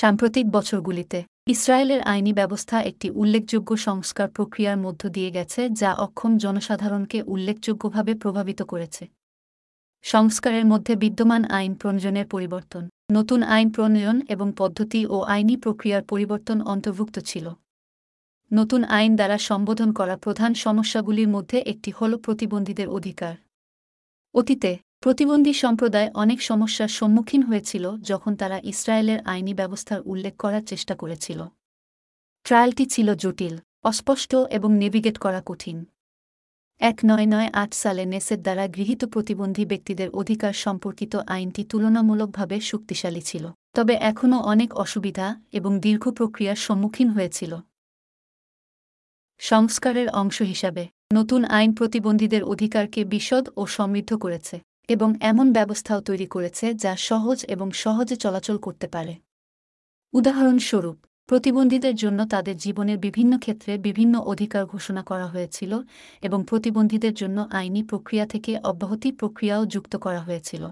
সাম্প্রতিক বছরগুলিতে, ইসরায়েলের আইনি ব্যবস্থা একটি উল্লেখযোগ্য সংস্কার প্রক্রিয়ার মধ্য দিয়ে গেছে যা অক্ষম জনসাধারণকে উল্লেখযোগ্যভাবে প্রভাবিত করেছে। সংস্কারের মধ্যে বিদ্যমান আইন প্রণয়নের পরিবর্তন, নতুন আইন প্রণয়ন এবং পদ্ধতি ও আইনি প্রক্রিয়ার পরিবর্তন অন্তর্ভুক্ত ছিল। নতুন আইন দ্বারা সম্বোধন করা প্রধান সমস্যাগুলির মধ্যে একটি হল প্রতিবন্ধীদের অধিকার। অতীতে প্রতিবন্ধী সম্প্রদায় অনেক সমস্যার সম্মুখীন হয়েছিল যখন তারা ইসরায়েলের আইনি ব্যবস্থার উল্লেখ করার চেষ্টা করেছিল। ট্রায়ালটি ছিল জটিল, অস্পষ্ট এবং নেভিগেট করা কঠিন। এক নয় নয় আট সালে নেসের দ্বারা গৃহীত প্রতিবন্ধী ব্যক্তিদের অধিকার সম্পর্কিত আইনটি তুলনামূলকভাবে শক্তিশালী ছিল, তবে এখনও অনেক অসুবিধা এবং দীর্ঘ প্রক্রিয়ার সম্মুখীন হয়েছিল। সংস্কারের অংশ হিসাবে, নতুন আইন প্রতিবন্ধীদের অধিকারকে বিশদ ও সমৃদ্ধ করেছে। এবং এমন ব্যবস্থাও তৈরি করেছে যা সহজ এবং সহজে চলাচল করতে পারে। উদাহরণস্বরূপ, প্রতিবন্ধীদের জন্য তাদের জীবনের বিভিন্ন ক্ষেত্রে বিভিন্ন অধিকার ঘোষণা করা হয়েছিল এবং প্রতিবন্ধীদের জন্য আইনি প্রক্রিয়া থেকে অব্যাহতি প্রক্রিয়াও যুক্ত করা হয়েছিল।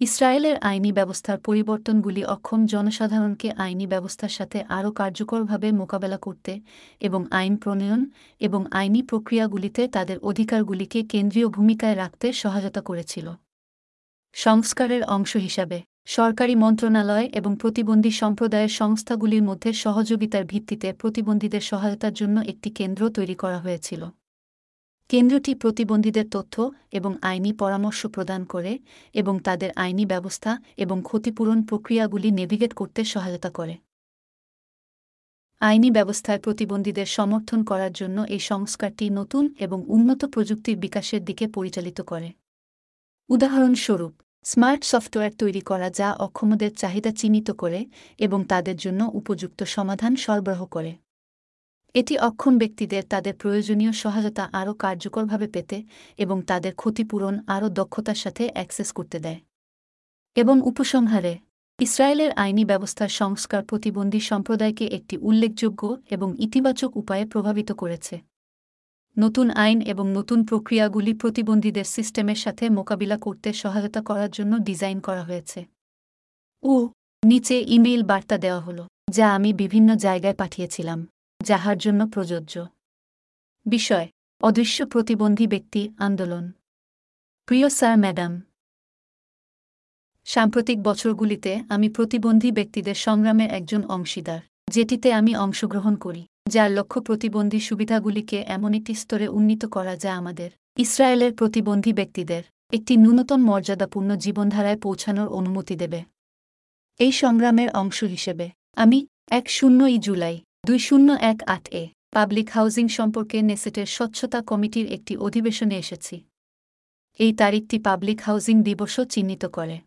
ইসরায়েলের আইনি ব্যবস্থার পরিবর্তনগুলি অক্ষম জনসাধারণকে আইনি ব্যবস্থার সাথে আরও কার্যকরভাবে মোকাবেলা করতে এবং আইন প্রণয়ন এবং আইনি প্রক্রিয়াগুলিতে তাদের অধিকারগুলিকে কেন্দ্রীয় ভূমিকায় রাখতে সহায়তা করেছিল। সংস্কারের অংশ হিসাবে, সরকারি মন্ত্রণালয় এবং প্রতিবন্ধী সম্প্রদায়ের সংস্থাগুলির মধ্যে সহযোগিতার ভিত্তিতে প্রতিবন্ধীদের সহায়তার জন্য একটি কেন্দ্র তৈরি করা হয়েছিল। কেন্দ্রটি প্রতিবন্ধীদের তথ্য এবং আইনি পরামর্শ প্রদান করে এবং তাদের আইনি ব্যবস্থা এবং ক্ষতিপূরণ প্রক্রিয়াগুলি নেভিগেট করতে সহায়তা করে। আইনি ব্যবস্থায় প্রতিবন্ধীদের সমর্থন করার জন্য এই সংস্কারটি নতুন এবং উন্নত প্রযুক্তির বিকাশের দিকে পরিচালিত করে। উদাহরণস্বরূপ, স্মার্ট সফটওয়্যার তৈরি করা যা অক্ষমদের চাহিদা চিহ্নিত করে এবং তাদের জন্য উপযুক্ত সমাধান সরবরাহ করে। এটি অক্ষম ব্যক্তিদের তাদের প্রয়োজনীয় সহায়তা আরও কার্যকরভাবে পেতে এবং তাদের ক্ষতিপূরণ আরও দক্ষতার সাথে অ্যাক্সেস করতে দেয়। এবং উপসংহারে, ইসরায়েলের আইনি ব্যবস্থার সংস্কার প্রতিবন্ধী সম্প্রদায়কে একটি উল্লেখযোগ্য এবং ইতিবাচক উপায়ে প্রভাবিত করেছে। নতুন আইন এবং নতুন প্রক্রিয়াগুলি প্রতিবন্ধীদের সিস্টেমের সাথে মোকাবিলা করতে সহায়তা করার জন্য ডিজাইন করা হয়েছে। ও, নিচে ইমেইল বার্তা দেওয়া হল, যা আমি বিভিন্ন জায়গায় পাঠিয়েছিলাম। যাহার জন্য প্রযোজ্য। বিষয়, অদৃশ্য প্রতিবন্ধী ব্যক্তি আন্দোলন। প্রিয় স্যার, ম্যাডাম, সাম্প্রতিক বছরগুলিতে আমি প্রতিবন্ধী ব্যক্তিদের সংগ্রামের একজন অংশীদার, যেটিতে আমি অংশগ্রহণ করি, যার লক্ষ্য প্রতিবন্ধী সুবিধাগুলিকে এমন একটি স্তরে উন্নীত করা যা আমাদের, ইসরায়েলের প্রতিবন্ধী ব্যক্তিদের, একটি ন্যূনতম মর্যাদাপূর্ণ জীবনধারায় পৌঁছানোর অনুমতি দেবে। এই সংগ্রামের অংশ হিসেবে, আমি এক শূন্যই জুলাই দুই শূন্য এক আট এ পাবলিক হাউজিং সম্পর্কে নেসেটের স্বচ্ছতা কমিটির একটি অধিবেশনে এসেছি। এই তারিখটি পাবলিক হাউজিং দিবসও চিহ্নিত করে।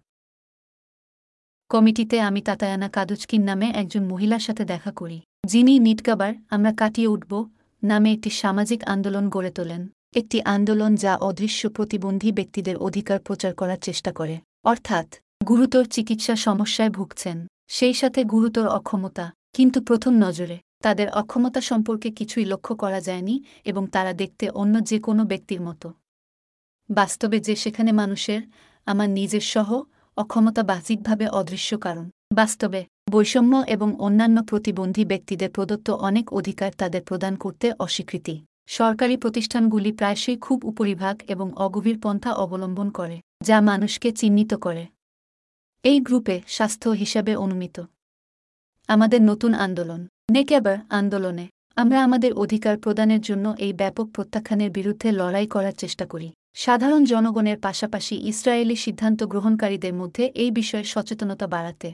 কমিটিতে আমি তাতায়ানা কাদুচকিন নামে একজন মহিলার সাথে দেখা করি। যিনি নিটকাবার আমরা কাটিয়ে উঠব নামে একটি সামাজিক আন্দোলন গড়ে তোলেন। একটি আন্দোলন যা অদৃশ্য প্রতিবন্ধী ব্যক্তিদের অধিকার প্রচার করার চেষ্টা করে। অর্থাৎ, গুরুতর চিকিৎসা সমস্যায় ভুগছেন। সেই সাথে গুরুতর অক্ষমতা, কিন্তু প্রথম নজরে। তাদের অক্ষমতা সম্পর্কে কিছুই লক্ষ্য করা যায়নি এবং তারা দেখতে অন্য যে কোনো ব্যক্তির মতো। বাস্তবে যে সেখানে মানুষের আমার নিজের সহ অক্ষমতা বাহ্যিকভাবে অদৃশ্য কারণ। বাস্তবে বৈষম্য এবং অন্যান্য প্রতিবন্ধী ব্যক্তিদের প্রদত্ত অনেক অধিকার তাদের প্রদান করতে অস্বীকৃতি। সরকারি প্রতিষ্ঠানগুলি প্রায়শই খুব উপরিভাগ এবং অগভীর পন্থা অবলম্বন করে, যা মানুষকে চিহ্নিত করে। এই গ্রুপে স্বাস্থ্য হিসাবে অনুমিত। আমাদের নতুন আন্দোলন। নেকেবার আন্দোলনে? আমরা আমাদের অধিকার প্রদানের জন্য এই ব্যাপক প্রত্যাখ্যানের বিরুদ্ধে লড়াই করার চেষ্টা করি। সাধারণ জনগণের পাশাপাশি ইসরায়েলি সিদ্ধান্ত গ্রহণকারীদের মধ্যে এই বিষয়ে সচেতনতা বাড়াতে।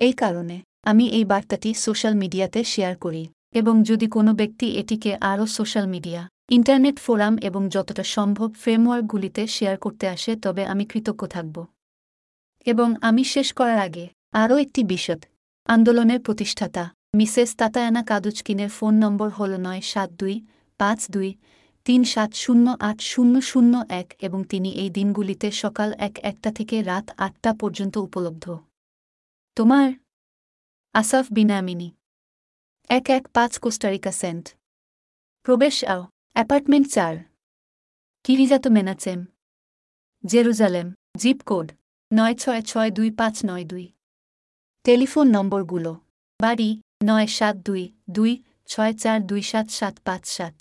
এই কারণে আমি এই বার্তাটি সোশ্যাল মিডিয়াতে শেয়ার করি এবং যদি কোনো ব্যক্তি এটিকে আরও সোশ্যাল মিডিয়া, ইন্টারনেট ফোরাম এবং যতটা সম্ভব ফ্রেমওয়ার্কগুলিতে শেয়ার করতে আসে তবে আমি কৃতজ্ঞ থাকব। এবং আমি শেষ করার আগে আরও একটি বিশদ আন্দোলনের প্রতিষ্ঠাতা। মিসেস তাতায়ানা কাদুচকিনের ফোন নম্বর হল নয় সাত দুই, পাঁচ দুই, তিন সাত শূন্য আট শূন্য শূন্য এক এবং তিনি এই দিনগুলিতে সকাল এক একটা থেকে রাত আটটা পর্যন্ত উপলব্ধ। তোমার? আসাফ বিনামিনী এক এক পাঁচ কোস্টারিকা সেন্ট। প্রবেশ আও। অ্যাপার্টমেন্ট চার। Kiryat Menachem. Jerusalem. Zip code. নয় ছয় ছয় দুই পাঁচ নয় দুই। টেলিফোন নম্বরগুলো বাড়ি নয় সাত দুই দুই ছয় চার দুই সাত সাত পাঁচ সাত।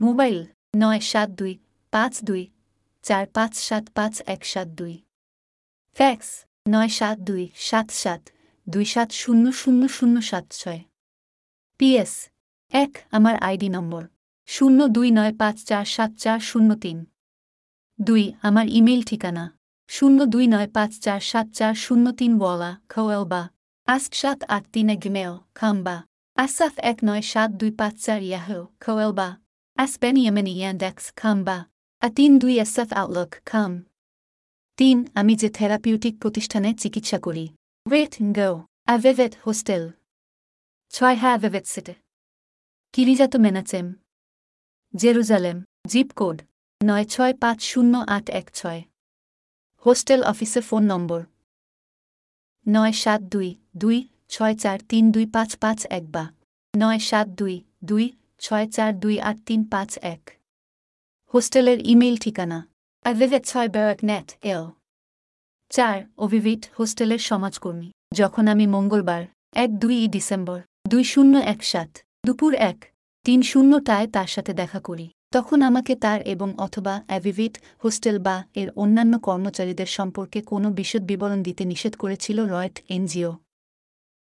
মোবাইল নয় সাত দুই পাঁচ দুই চার পাঁচ সাত পাঁচ এক সাত দুই। ফ্যাক্স নয় সাত দুই সাত সাত দুই সাত শূন্য শূন্য শূন্য সাত ছয়। পিএস এক আমার আইডি নম্বর শূন্য দুই নয় পাঁচ চার সাত চার শূন্য তিন। দুই আমার ইমেল ঠিকানা শূন্য দুই নয় পাঁচ চার সাত চার শূন্য তিন ওয়ালা খোয়েল বা। আস্ক সাত আট তিন গিমেল খাম্বা আসাফ এক নয় সাত দুই পাঁচ চার ইয়াহো, খোয়েল বা। আসবেন ইয়েমেনি ইয়ান্ডেক্স খাম্বা আ তিন দুই এসএফ আউটলুক, খাম। তিন, আমি যে থেরাপিউটিক প্রতিষ্ঠানে চিকিৎসা করি। ওয়েট গো। অ্যাভেভেট হোস্টেল। ছয় হ্যাঁ অ্যাভেভেট সিটে। Kiryat Menachem. Jerusalem. Zip code. নয় ছয় পাঁচ শূন্য আট এক ছয়। হোস্টেল অফিসে ফোন নম্বর নয় সাত দুই দুই ছয় চার তিন দুই পাঁচ পাঁচ এক বা নয় সাত দুই দুই ছয় চার দুই আট তিন পাঁচ এক। হোস্টেলের ইমেইল ঠিকানা অ্যাভেভেট ছয় বেয়াক নেট এল। চার অভিভিট হোস্টেলের সমাজকর্মী। যখন আমি মঙ্গলবার, এক দুই ডিসেম্বর, দুই শূন্য এক সাত, দুপুর এক, তিন শূন্যটায় তার সাথে দেখা করি। তখন আমাকে তার এবং অথবা অ্যাভিভিট, হোস্টেল বা এর অন্যান্য কর্মচারীদের সম্পর্কে কোনো বিশদ বিবরণ দিতে নিষেধ করেছিল রয়েট এনজিও।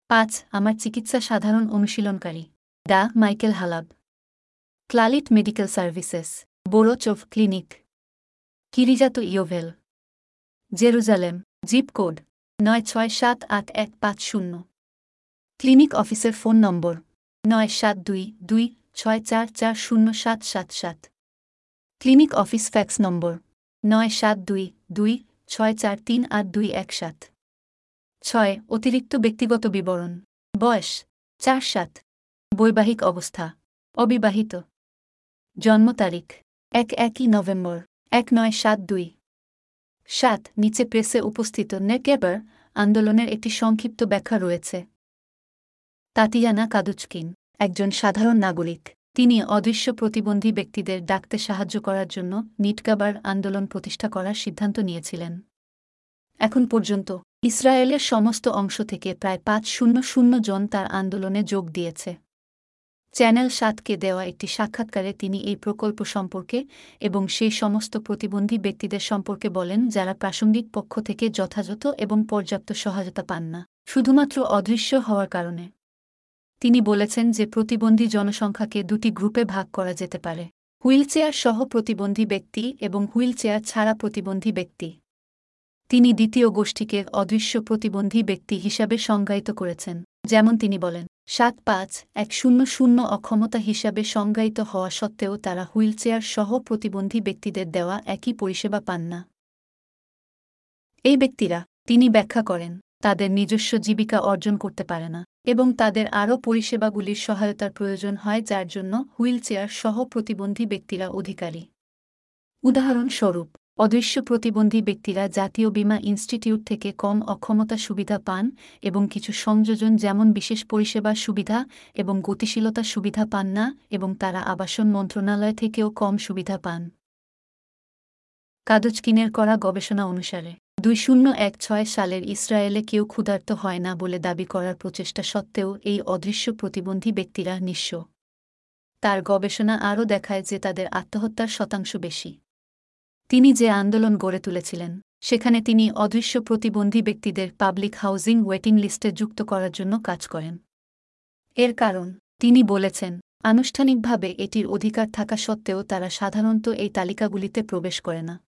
পাঁচ, আমার চিকিৎসা সাধারণ অনুশীলনকারী। ডা, Michael Halab. Clalit medical services Borochov clinic. Kiryat Yovel Jerusalem, zip code, নয় ছয় সাত আট এক পাঁচ শূন্য। ক্লিনিক অফিসের ফোন নম্বর, নয় সাত দুই দুই ছয় চার চার শূন্য সাত সাত সাত। ক্লিনিক অফিস ফ্যাক্স নম্বর নয় সাত দুই দুই ছয় চার তিন আট দুই এক সাত। ছয়, অতিরিক্ত ব্যক্তিগত বিবরণ। বয়স চার সাত। বৈবাহিক অবস্থা অবিবাহিত। জন্ম তারিখ এক একই নভেম্বর এক নয় সাত দুই। সাত, নিচে প্রেসে উপস্থিত নেকেবার আন্দোলনের একটি সংক্ষিপ্ত ব্যাখ্যা রয়েছে। Tatiana Kaduchkin. একজন সাধারণ নাগরিক। তিনি অদৃশ্য প্রতিবন্ধী ব্যক্তিদের ডাকতে সাহায্য করার জন্য নিটকাবার আন্দোলন প্রতিষ্ঠা করার সিদ্ধান্ত নিয়েছিলেন। এখন পর্যন্ত, ইসরায়েলের সমস্ত অংশ থেকে প্রায় পাঁচ শূন্য শূন্য জন তার আন্দোলনে যোগ দিয়েছে। চ্যানেল সাতকে দেওয়া একটি সাক্ষাৎকারে তিনি এই প্রকল্প সম্পর্কে এবং সেই সমস্ত প্রতিবন্ধী ব্যক্তিদের সম্পর্কে বলেন, যারা প্রাসঙ্গিক পক্ষ থেকে যথাযথ এবং পর্যাপ্ত সহায়তা পান না। শুধুমাত্র অদৃশ্য হওয়ার কারণে। তিনি বলেছেন যে প্রতিবন্ধী জনসংখ্যাকে দুটি গ্রুপে ভাগ করা যেতে পারে, হুইলচেয়ার সহ প্রতিবন্ধী ব্যক্তি এবং হুইলচেয়ার ছাড়া প্রতিবন্ধী ব্যক্তি। তিনি দ্বিতীয় গোষ্ঠীকে অদৃশ্য প্রতিবন্ধী ব্যক্তি হিসাবে সংজ্ঞায়িত করেছেন, যেমন তিনি বলেন, সাত পাঁচ এক শূন্য শূন্য অক্ষমতা হিসাবে সংজ্ঞায়িত হওয়া সত্ত্বেও তারা হুইলচেয়ার সহ প্রতিবন্ধী ব্যক্তিদের দেওয়া একই পরিষেবা পান না। এই ব্যক্তিরা, তিনি ব্যাখ্যা করেন, তাদের নিজস্ব জীবিকা অর্জন করতে পারে না। এবং তাদের আরও পরিষেবাগুলির সহায়তার প্রয়োজন হয়, যার জন্য হুইলচেয়ার সহ প্রতিবন্ধী ব্যক্তিরা অধিকারী। উদাহরণস্বরূপ, অদৃশ্য প্রতিবন্ধী ব্যক্তিরা জাতীয় বীমা ইনস্টিটিউট থেকে কম অক্ষমতা সুবিধা পান এবং কিছু সংযোজন যেমন বিশেষ পরিষেবা সুবিধা এবং গতিশীলতা সুবিধা পান না এবং তারা আবাসন মন্ত্রণালয় থেকেও কম সুবিধা পান। কাদজকিনের করা গবেষণা অনুসারে। দুই শূন্য এক ছয় সালের ইসরায়েলে কেউ ক্ষুধার্ত হয় না বলে দাবি করার প্রচেষ্টা সত্ত্বেও এই অদৃশ্য প্রতিবন্ধী ব্যক্তিরা নিঃস্ব। তার গবেষণা আরও দেখায় যে তাদের আত্মহত্যার শতাংশ বেশি। তিনি যে আন্দোলন গড়ে তুলেছিলেন, সেখানে তিনি অদৃশ্য প্রতিবন্ধী ব্যক্তিদের পাবলিক হাউজিং ওয়েটিং লিস্টে যুক্ত করার জন্য কাজ করেন। এর কারণ, তিনি বলেছেন, আনুষ্ঠানিকভাবে এটির অধিকার থাকা সত্ত্বেও তারা সাধারণত এই তালিকাগুলিতে প্রবেশ করে না।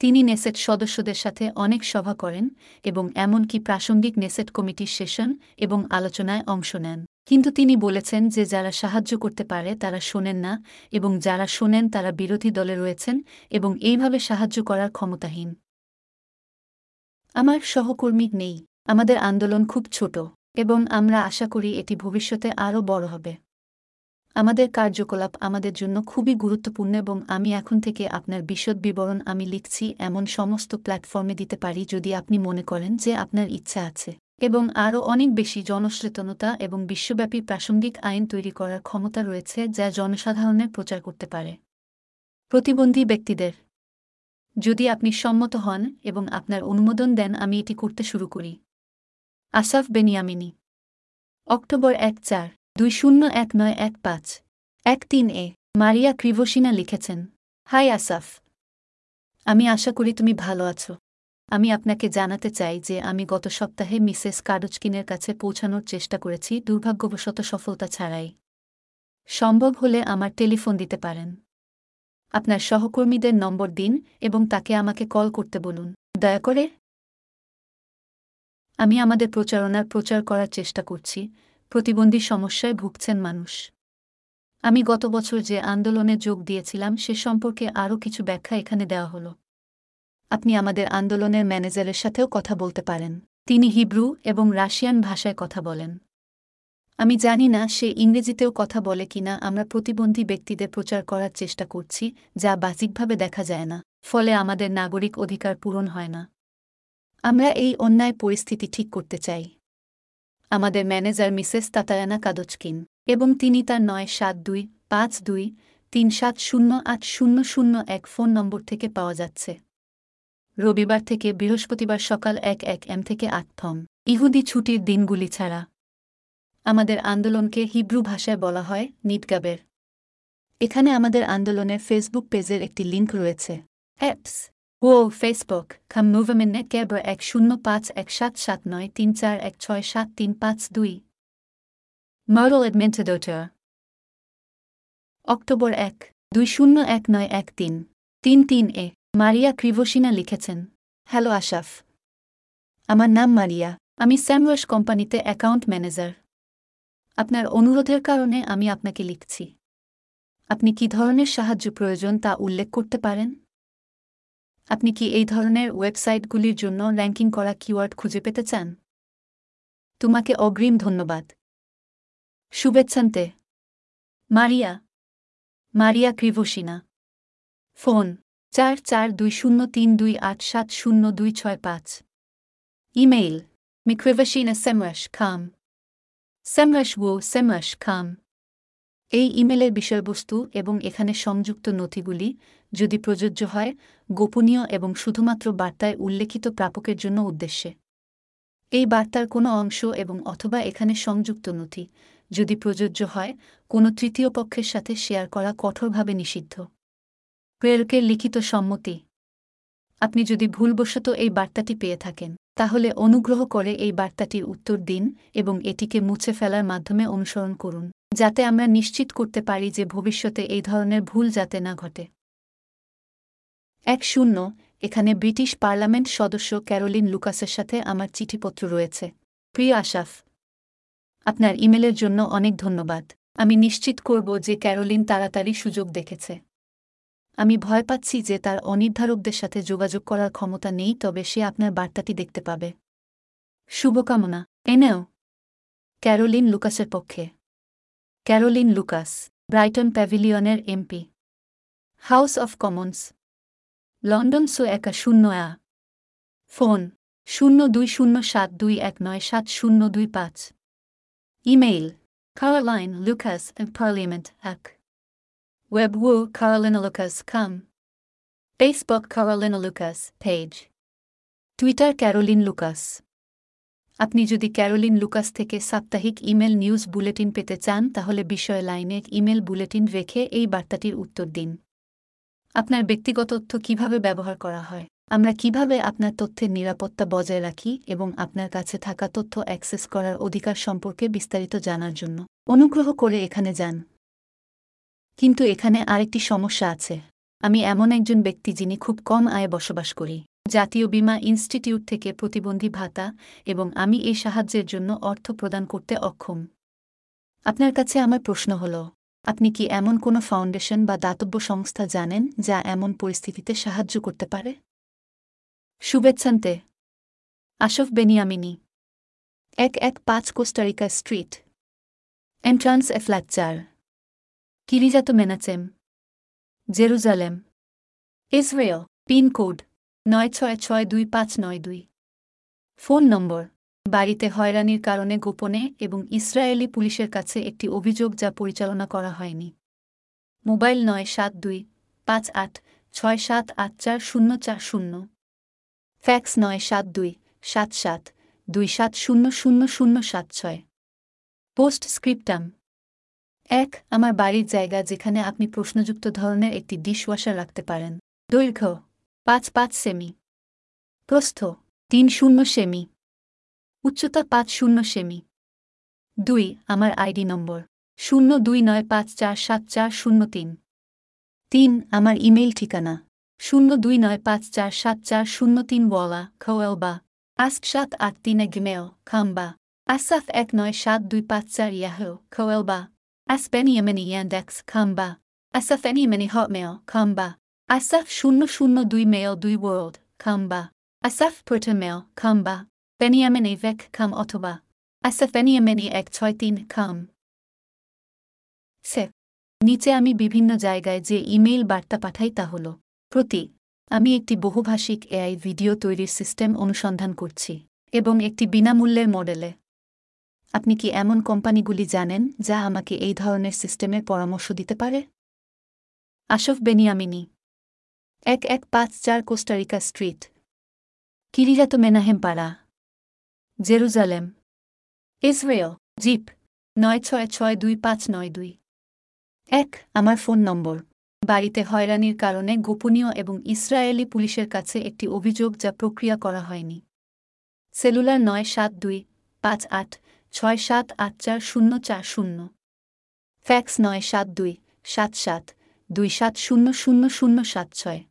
তিনি নেসেট সদস্যদের সাথে অনেক সভা করেন এবং এমনকি প্রাসঙ্গিক নেসেট কমিটির সেশন এবং আলোচনায় অংশ নেন। কিন্তু তিনি বলেছেন যে যারা সাহায্য করতে পারে তারা শোনেন না এবং যারা শোনেন তারা বিরোধী দলে রয়েছেন এবং এইভাবে সাহায্য করার ক্ষমতাহীন। আমার সহকর্মী নেই। আমাদের আন্দোলন খুব ছোট এবং আমরা আশা করি এটি ভবিষ্যতে আরও বড় হবে। আমাদের কার্যকলাপ আমাদের জন্য খুবই গুরুত্বপূর্ণ এবং আমি এখন থেকে আপনার বিশদ বিবরণ আমি লিখছি এমন সমস্ত প্ল্যাটফর্মে দিতে পারি যদি আপনি মনে করেন যে আপনার ইচ্ছা আছে। এবং আরও অনেক বেশি জনসচেতনতা এবং বিশ্বব্যাপী প্রাসঙ্গিক আইন তৈরি করার ক্ষমতা রয়েছে যা জনসাধারণের প্রচার করতে পারে। প্রতিবন্ধী ব্যক্তিদের। যদি আপনি সম্মত হন এবং আপনার অনুমোদন দেন আমি এটি করতে শুরু করি। আসাফ বেনিয়ামিনী। অক্টোবর এক চার। দুই শূন্য এক নয় এক পাঁচ। এক তিন এ, মারিয়া ক্রিভোসিনা লিখেছেন, হাই আসাফ, আমি আশা করি তুমি ভালো আছো। আমি আপনাকে জানাতে চাই যে আমি গত সপ্তাহে মিসেস কাডুচকিনের কাছে পৌঁছানোর চেষ্টা করেছি দুর্ভাগ্যবশত সফলতা ছাড়াই। সম্ভব হলে আমার টেলিফোন দিতে পারেন। আপনার সহকর্মীদের নম্বর দিন এবং তাকে আমাকে কল করতে বলুন। দয়া করে। আমি আমাদের প্রচারণার প্রচার করার চেষ্টা করছি। প্রতিবন্ধী সমস্যায় ভুগছেন মানুষ। আমি গত বছর যে আন্দোলনে যোগ দিয়েছিলাম, সে সম্পর্কে আরও কিছু ব্যাখ্যা এখানে দেওয়া হল। আপনি আমাদের আন্দোলনের ম্যানেজারের সাথেও কথা বলতে পারেন। তিনি হিব্রু এবং রাশিয়ান ভাষায় কথা বলেন। আমি জানি না সে ইংরেজিতেও কথা বলে কিনা, আমরা প্রতিবন্ধী ব্যক্তিদের প্রচার করার চেষ্টা করছি, যা বাহ্যিকভাবে দেখা যায় না, ফলে আমাদের নাগরিক অধিকার পূরণ হয় না। আমরা এই অন্যায় পরিস্থিতি ঠিক করতে চাই। আমাদের ম্যানেজার মিসেস তাতায়ানা কাদচকিন এবং তিনি তার নয় সাত দুই পাঁচ দুই তিন সাত শূন্য আট শূন্য শূন্য এক ফোন নম্বর থেকে পাওয়া যাচ্ছে। রবিবার থেকে বৃহস্পতিবার সকাল এক এক এম থেকে আট থম। ইহুদি ছুটির দিনগুলি ছাড়া আমাদের আন্দোলনকে হিব্রু ভাষায় বলা হয় নিটগাবের। এখানে আমাদের আন্দোলনের ফেসবুক পেজের একটি লিঙ্ক রয়েছে। অ্যাপস। ও ফেসবুক খাম মুভমেন্ট ক্যাবর এক শূন্য পাঁচ এক সাত সাত নয় তিন চার এক ছয় সাত তিন পাঁচ দুই মডেল অ্যাডমেন্টেডোটার অক্টোবর এক দুই শূন্য এক নয় এক তিন তিন তিন এ মারিয়া ক্রিভোসিনা লিখেছেন হ্যালো আশাফ আমার নাম মারিয়া আমি স্যামওয়াশ কোম্পানিতে অ্যাকাউন্ট ম্যানেজার আপনার অনুরোধের কারণে আমি আপনাকে লিখছি আপনি কি ধরনের সাহায্য প্রয়োজন তা উল্লেখ করতে পারেন আপনি কি এই ধরনের ওয়েবসাইটগুলির জন্য র্যাঙ্কিং করা কিওয়ার্ড খুঁজে পেতে চান? তোমাকে অগ্রিম ধন্যবাদ। শুভেচ্ছান্তে। মারিয়া। মারিয়া ক্রিভোসিনা ফোন চার চার দুই শূন্য তিন দুই আট সাত শূন্য দুই ছয় পাঁচ। ইমেইল। মিক্রিভোসিনা সেমরাস খাম সেমরাস ও সেমরাস খাম এই ইমেলের বিষয়বস্তু এবং এখানে সংযুক্ত নথিগুলি যদি প্রযোজ্য হয়, গোপনীয় এবং শুধুমাত্র বার্তায় উল্লেখিত প্রাপকের জন্য উদ্দেশ্যে। এই বার্তার কোনো অংশ এবং অথবা এখানে সংযুক্ত নথি যদি প্রযোজ্য হয়, কোনো তৃতীয় পক্ষের সাথে শেয়ার করা কঠোরভাবে নিষিদ্ধ। প্রেরকের লিখিত সম্মতি। আপনি যদি ভুলবশত এই বার্তাটি পেয়ে থাকেন, তাহলে অনুগ্রহ করে এই বার্তাটির উত্তর দিন এবং এটিকে মুছে ফেলার মাধ্যমে অনুসরণ করুন। যাতে আমরা নিশ্চিত করতে পারি যে ভবিষ্যতে এই ধরনের ভুল যাতে না ঘটে। এক শূন্য, এখানে ব্রিটিশ পার্লামেন্ট সদস্য ক্যারোলিন লুকাসের সাথে আমার চিঠিপত্র রয়েছে। প্রিয় আশাফ আপনার ইমেলের জন্য অনেক ধন্যবাদ। আমি নিশ্চিত করব যে ক্যারোলিন তাড়াতাড়ি সুযোগ দেখেছে। আমি ভয় পাচ্ছি যে তার অনির্ধারকদের সাথে যোগাযোগ করার ক্ষমতা নেই, তবে সে আপনার বার্তাটি দেখতে পাবে। শুভকামনা। এনেও ক্যারোলিন লুকাসের পক্ষে। Caroline Lucas Brighton প্যাভিলিয়নের MP House of Commons London so একা শূন্য আ ফোন শূন্য দুই শূন্য সাত দুই এক নয় সাত শূন্য দুই পাঁচ email Caroline Lucas and Parliament Hack Web Woo Carolina Lucas Come Facebook Carolina Lucas Page Twitter Caroline Lucas আপনি যদি ক্যারোলিন লুকাস থেকে সাপ্তাহিক ইমেল নিউজ বুলেটিন পেতে চান, তাহলে বিষয় লাইনে ইমেল বুলেটিন রেখে এই বার্তাটির উত্তর দিন। আপনার ব্যক্তিগত তথ্য কীভাবে ব্যবহার করা হয়? আমরা কীভাবে আপনার তথ্যের নিরাপত্তা বজায় রাখি এবং আপনার কাছে থাকা তথ্য অ্যাক্সেস করার অধিকার সম্পর্কে বিস্তারিত জানার জন্য? অনুগ্রহ করে এখানে যান। কিন্তু এখানে আরেকটি সমস্যা আছে। আমি এমন একজন ব্যক্তি যিনি খুব কম আয়ে বসবাস করি। জাতীয় বীমা ইনস্টিটিউট থেকে প্রতিবন্ধী ভাতা এবং আমি এই সাহায্যের জন্য অর্থ প্রদান করতে অক্ষম। আপনার কাছে আমার প্রশ্ন হল, আপনি কি এমন কোনো ফাউন্ডেশন বা দাতব্য সংস্থা জানেন যা এমন পরিস্থিতিতে সাহায্য করতে পারে? শুভেচ্ছান্তে, আশফ বেনিয়ামিনী, এক এক পাঁচ Costa Rica street, entrance A Kiryat Menachem, Jerusalem, Israel, pincode. নয় ছয় ছয় দুই পাঁচ নয় দুই। Phone number. বাড়িতে হয়রানির কারণে গোপনে এবং ইসরায়েলি পুলিশের কাছে একটি অভিযোগ যা পরিচালনা করা হয়নি। মোবাইল নয় সাত দুই, পাঁচ আট, ছয় সাত আট চার শূন্য চার শূন্য। ফ্যাক্স নয় সাত দুই, সাত সাত দুই সাত শূন্য শূন্য শূন্য সাত ছয়। Post scriptum. এক, আমার বাড়ির জায়গা যেখানে আপনি প্রশ্নযুক্ত ধরনের একটি ডিশওয়াশার রাখতে পারেন। দৈর্ঘ্য। পাঁচ পাঁচ সেমি। প্রস্থ তিন শূন্য সেমি। উচ্চতা পাঁচ শূন্য সেমি। দুই, আমার আইডি নম্বর। শূন্য দুই নয় পাঁচ চার সাত চার শূন্য তিন। তিন, আমার ইমেইল ঠিকানা। শূন্য দুই নয় পাঁচ চার সাত চার শূন্য তিন ওয়ালা খোয়েল বা। আস্ক সাত আট তিন গিমেল খাম্বা আসাফ এক নয় সাত দুই পাঁচ চার ইয়াহো খোয়েল বা। আসপেনি এমেনি ইয়ান্ডেক্স খাম্বা আসাফ এনি এমেনি হটমেল খাম্বা আসাফ শূন্য শূন্য দুই মেল দুই ওয়ার্ল্ড খাম্বা আসাফ প্রথম মেল খাম্বা বেনিয়ামেনি ভেক খাম অথবা আসাফ বেনিয়ামেনি এক ছয় তিন খাম সে নিচে আমি বিভিন্ন জায়গায় যে ইমেইল বার্তা পাঠাই তা হল, প্রতি, আমি একটি বহুভাষিক এআই ভিডিও তৈরির সিস্টেম অনুসন্ধান করছি, এবং একটি বিনামূল্যের মডেলে। আপনি কি এমন কোম্পানিগুলি জানেন যা আমাকে এই ধরনের সিস্টেমের পরামর্শ দিতে পারে? আশফ বেনিয়ামিনি। এক এক পাঁচ চার কোস্টারিকা স্ট্রিট। কিরিরাত মেনাহেম পাড়া। জেরুজালেম। ইসরায়েল, জিপ, নয় ছয় ছয় দুই পাঁচ নয় দুই। এক, আমার ফোন নম্বর। বাড়িতে হয়রানির কারণে গোপনীয় এবং ইসরায়েলি পুলিশের কাছে একটি অভিযোগ যা প্রক্রিয়া করা হয়নি। সেলুলার নয় সাত দুই পাঁচ আট ছয় সাত আট চার শূন্য চার শূন্য। ফ্যাক্স নয় সাত দুই সাত সাত দুই সাত শূন্য শূন্য শূন্য সাত ছয়।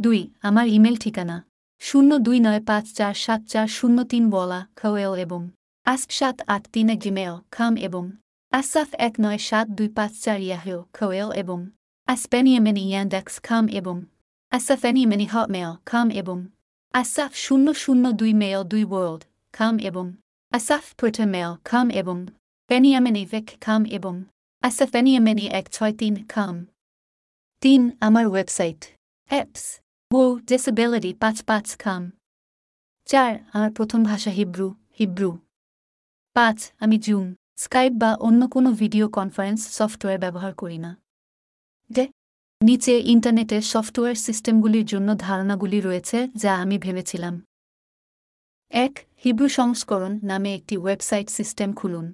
দুই, আমার ইমেল ঠিকানা। শূন্য দুই নয় পাঁচ চার সাত চার শূন্য তিন বলা, খোয়েল এবং। আস্ক সাত আট তিনে জিমেল খাম এবং। আসাফ এক নয় সাত দুই পাঁচ চার ইয়াহেও খোয়েল এবং। আসপেনিয়ামেনি ইয়ান্ডেক্স খাম এবং। আসাফেনিয়ামেনি হটমেল খাম এবং। আসাফ শূন্য শূন্য দুই মেল দুই ওয়ার্ল্ড খাম এবং। আসাফ প্রথম মেল খাম এবং। বেনিয়ামেনি ভেক খাম এবং। আসাফেনিয়ামেনি এক ছয় তিন খাম। তিন, আমার ওয়েবসাইট। অ্যাপস। ও ডিসেবিলিটি পাঁচ পাঁচ, খাম। চার, আমার প্রথম ভাষা হিব্রু হিব্রু। পাঁচ, আমি জুম, স্কাইপ বা অন্য কোনো ভিডিও কনফারেন্স সফটওয়্যার ব্যবহার করি না। ডে নিচে ইন্টারনেটের সফটওয়্যার সিস্টেমগুলির জন্য ধারণাগুলি রয়েছে যা আমি ভেবেছিলাম। এক, হিব্রু সংস্করণ নামে একটি ওয়েবসাইট সিস্টেম খুলুন।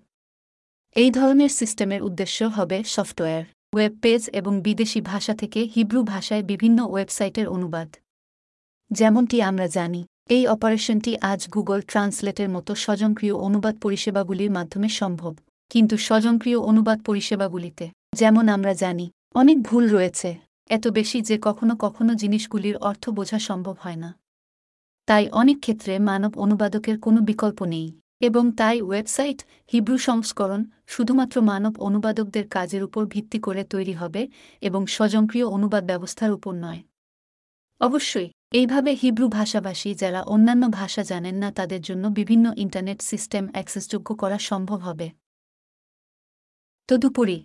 এই ধরনের সিস্টেমের উদ্দেশ্য হবে সফটওয়্যার। ওয়েব পেজ এবং বিদেশি ভাষা থেকে হিব্রু ভাষায় বিভিন্ন ওয়েবসাইটের অনুবাদ। যেমনটি আমরা জানি, এই অপারেশনটি আজ গুগল ট্রান্সলেটের মতো স্বয়ংক্রিয় অনুবাদ পরিষেবাগুলির মাধ্যমে সম্ভব, কিন্তু স্বয়ংক্রিয় অনুবাদ পরিষেবাগুলিতে, যেমন আমরা জানি, অনেক ভুল রয়েছে, এত বেশি যে কখনো কখনো জিনিসগুলির অর্থ বোঝা সম্ভব হয় না। তাই অনেক ক্ষেত্রে মানব অনুবাদকের কোনো বিকল্প নেই। এবং তাই ওয়েবসাইট হিব্রু সংস্করণ শুধুমাত্র মানব অনুবাদকদের কাজের উপর ভিত্তি করে তৈরি হবে এবং স্বয়ংক্রিয় অনুবাদ ব্যবস্থার উপর নয়। অবশ্যই, এইভাবে হিব্রু ভাষাভাষী যারা অন্যান্য ভাষা জানেন না তাদের জন্য বিভিন্ন ইন্টারনেট সিস্টেম অ্যাক্সেসযোগ্য করা সম্ভব হবে। তদুপরি,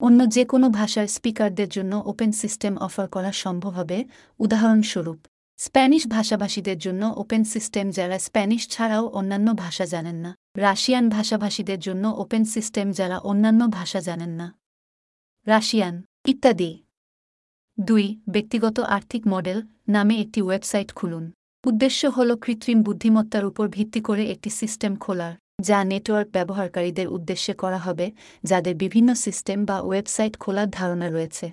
অন্য যে কোনো ভাষার স্পিকারদের জন্য ওপেন সিস্টেম অফার করা সম্ভব হবে। উদাহরণস্বরূপ স্প্যানিশ ভাষাভাষীদের জন্য ওপেন সিস্টেম যারা স্প্যানিশ ছাড়াও অন্যান্য ভাষা জানেন না। রাশিয়ান ভাষাভাষীদের জন্য ওপেন সিস্টেম যারা অন্যান্য ভাষা জানেন না। রাশিয়ান ইত্যাদি। দুই, ব্যক্তিগত আর্থিক মডেল নামে একটি ওয়েবসাইট খুলুন। উদ্দেশ্য হল কৃত্রিম বুদ্ধিমত্তার উপর ভিত্তি করে একটি সিস্টেম খোলার, যা নেটওয়ার্ক ব্যবহারকারীদের উদ্দেশ্যে করা হবে, যাদের বিভিন্ন সিস্টেম বা ওয়েবসাইট খোলার ধারণা রয়েছে।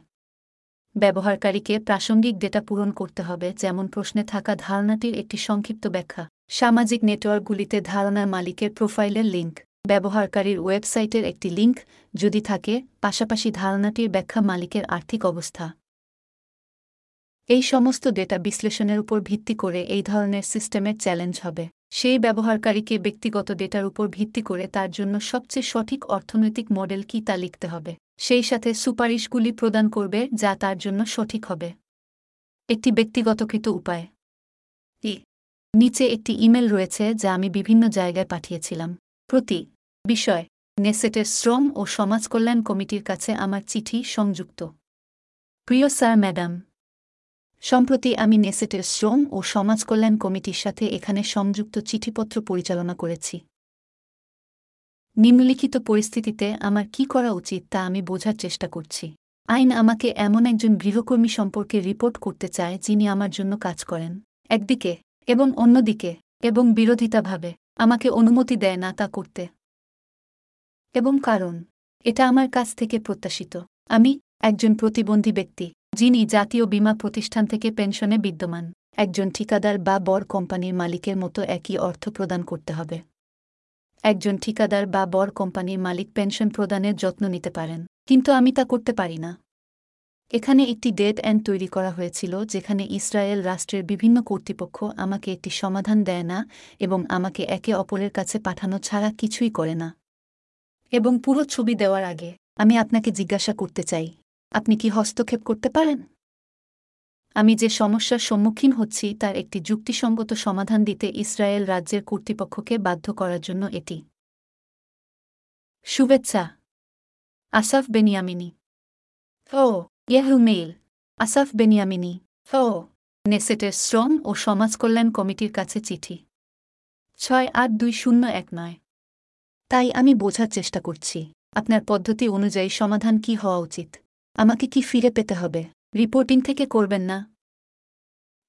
ব্যবহারকারীকে প্রাসঙ্গিক ডেটা পূরণ করতে হবে, যেমন প্রশ্নে থাকা ধারণাটির একটি সংক্ষিপ্ত ব্যাখ্যা। সামাজিক নেটওয়ার্কগুলিতে ধারণার মালিকের প্রোফাইলের লিঙ্ক ব্যবহারকারীর ওয়েবসাইটের একটি লিঙ্ক যদি থাকে, পাশাপাশি ধারণাটির ব্যাখ্যা মালিকের আর্থিক অবস্থা। এই সমস্ত ডেটা বিশ্লেষণের উপর ভিত্তি করে এই ধরনের সিস্টেমের চ্যালেঞ্জ হবে। সেই ব্যবহারকারীকে ব্যক্তিগত ডেটার উপর ভিত্তি করে তার জন্য সবচেয়ে সঠিক অর্থনৈতিক মডেল কি তা লিখতে হবে। সেই সাথে সুপারিশগুলি প্রদান করবে যা তার জন্য সঠিক হবে। একটি ব্যক্তিগতকৃত উপায়। ই। নিচে একটি ইমেল রয়েছে যা আমি বিভিন্ন জায়গায় পাঠিয়েছিলাম। প্রতি বিষয়, নেসেটের শ্রম ও সমাজ কল্যাণ কমিটির কাছে আমার চিঠি সংযুক্ত। প্রিয় স্যার, ম্যাডাম, সম্প্রতি আমি নেসেটের শ্রম ও সমাজ কল্যাণ কমিটির সাথে এখানে সংযুক্ত চিঠিপত্র পরিচালনা করেছি। নিম্নলিখিত পরিস্থিতিতে আমার কি করা উচিত তা আমি বোঝার চেষ্টা করছি। আইন আমাকে এমন একজন গৃহকর্মী সম্পর্কে রিপোর্ট করতে চায় যিনি আমার জন্য কাজ করেন। একদিকে এবং অন্যদিকে এবং বিরোধিতাভাবে আমাকে অনুমতি দেয় না তা করতে। এবং কারণ, এটা আমার কাছ থেকে প্রত্যাশিত। আমি একজন প্রতিবন্ধী ব্যক্তি, যিনি জাতীয় বীমা প্রতিষ্ঠান থেকে পেনশনে বিদ্যমান। একজন ঠিকাদার বা বর কোম্পানির মালিকের মতো একই অর্থ প্রদান করতে হবে। একজন ঠিকাদার বা বর কোম্পানির মালিক পেনশন প্রদানের যত্ন নিতে পারেন, কিন্তু আমি তা করতে পারি না। এখানে একটি ডেড অ্যান্ড তৈরি করা হয়েছিল, যেখানে ইসরায়েল রাষ্ট্রের বিভিন্ন কর্তৃপক্ষ আমাকে একটি সমাধান দেয় না এবং আমাকে একে অপরের কাছে পাঠানো ছাড়া কিছুই করে না। এবং পুরো ছবি দেওয়ার আগে আমি আপনাকে জিজ্ঞাসা করতে চাই, আপনি কি হস্তক্ষেপ করতে পারেন? আমি যে সমস্যার সম্মুখীন হচ্ছি তার একটি যুক্তিসঙ্গত সমাধান দিতে ইসরায়েল রাজ্যের কর্তৃপক্ষকে বাধ্য করার জন্য এটি। শুভেচ্ছা। Asaf Beniamini. ও, ইয়াহু মেইল। Asaf Beniamini. ও, নেসেটের শ্রম ও সমাজকল্যাণ কমিটির কাছে চিঠি। ছয় আট দুই শূন্য এক নয়। তাই আমি বোঝার চেষ্টা করছি। আপনার পদ্ধতি অনুযায়ী সমাধান কি হওয়া উচিত? আমাকে কি ফিরে পেতে হবে? রিপোর্টিং থেকে করবেন না।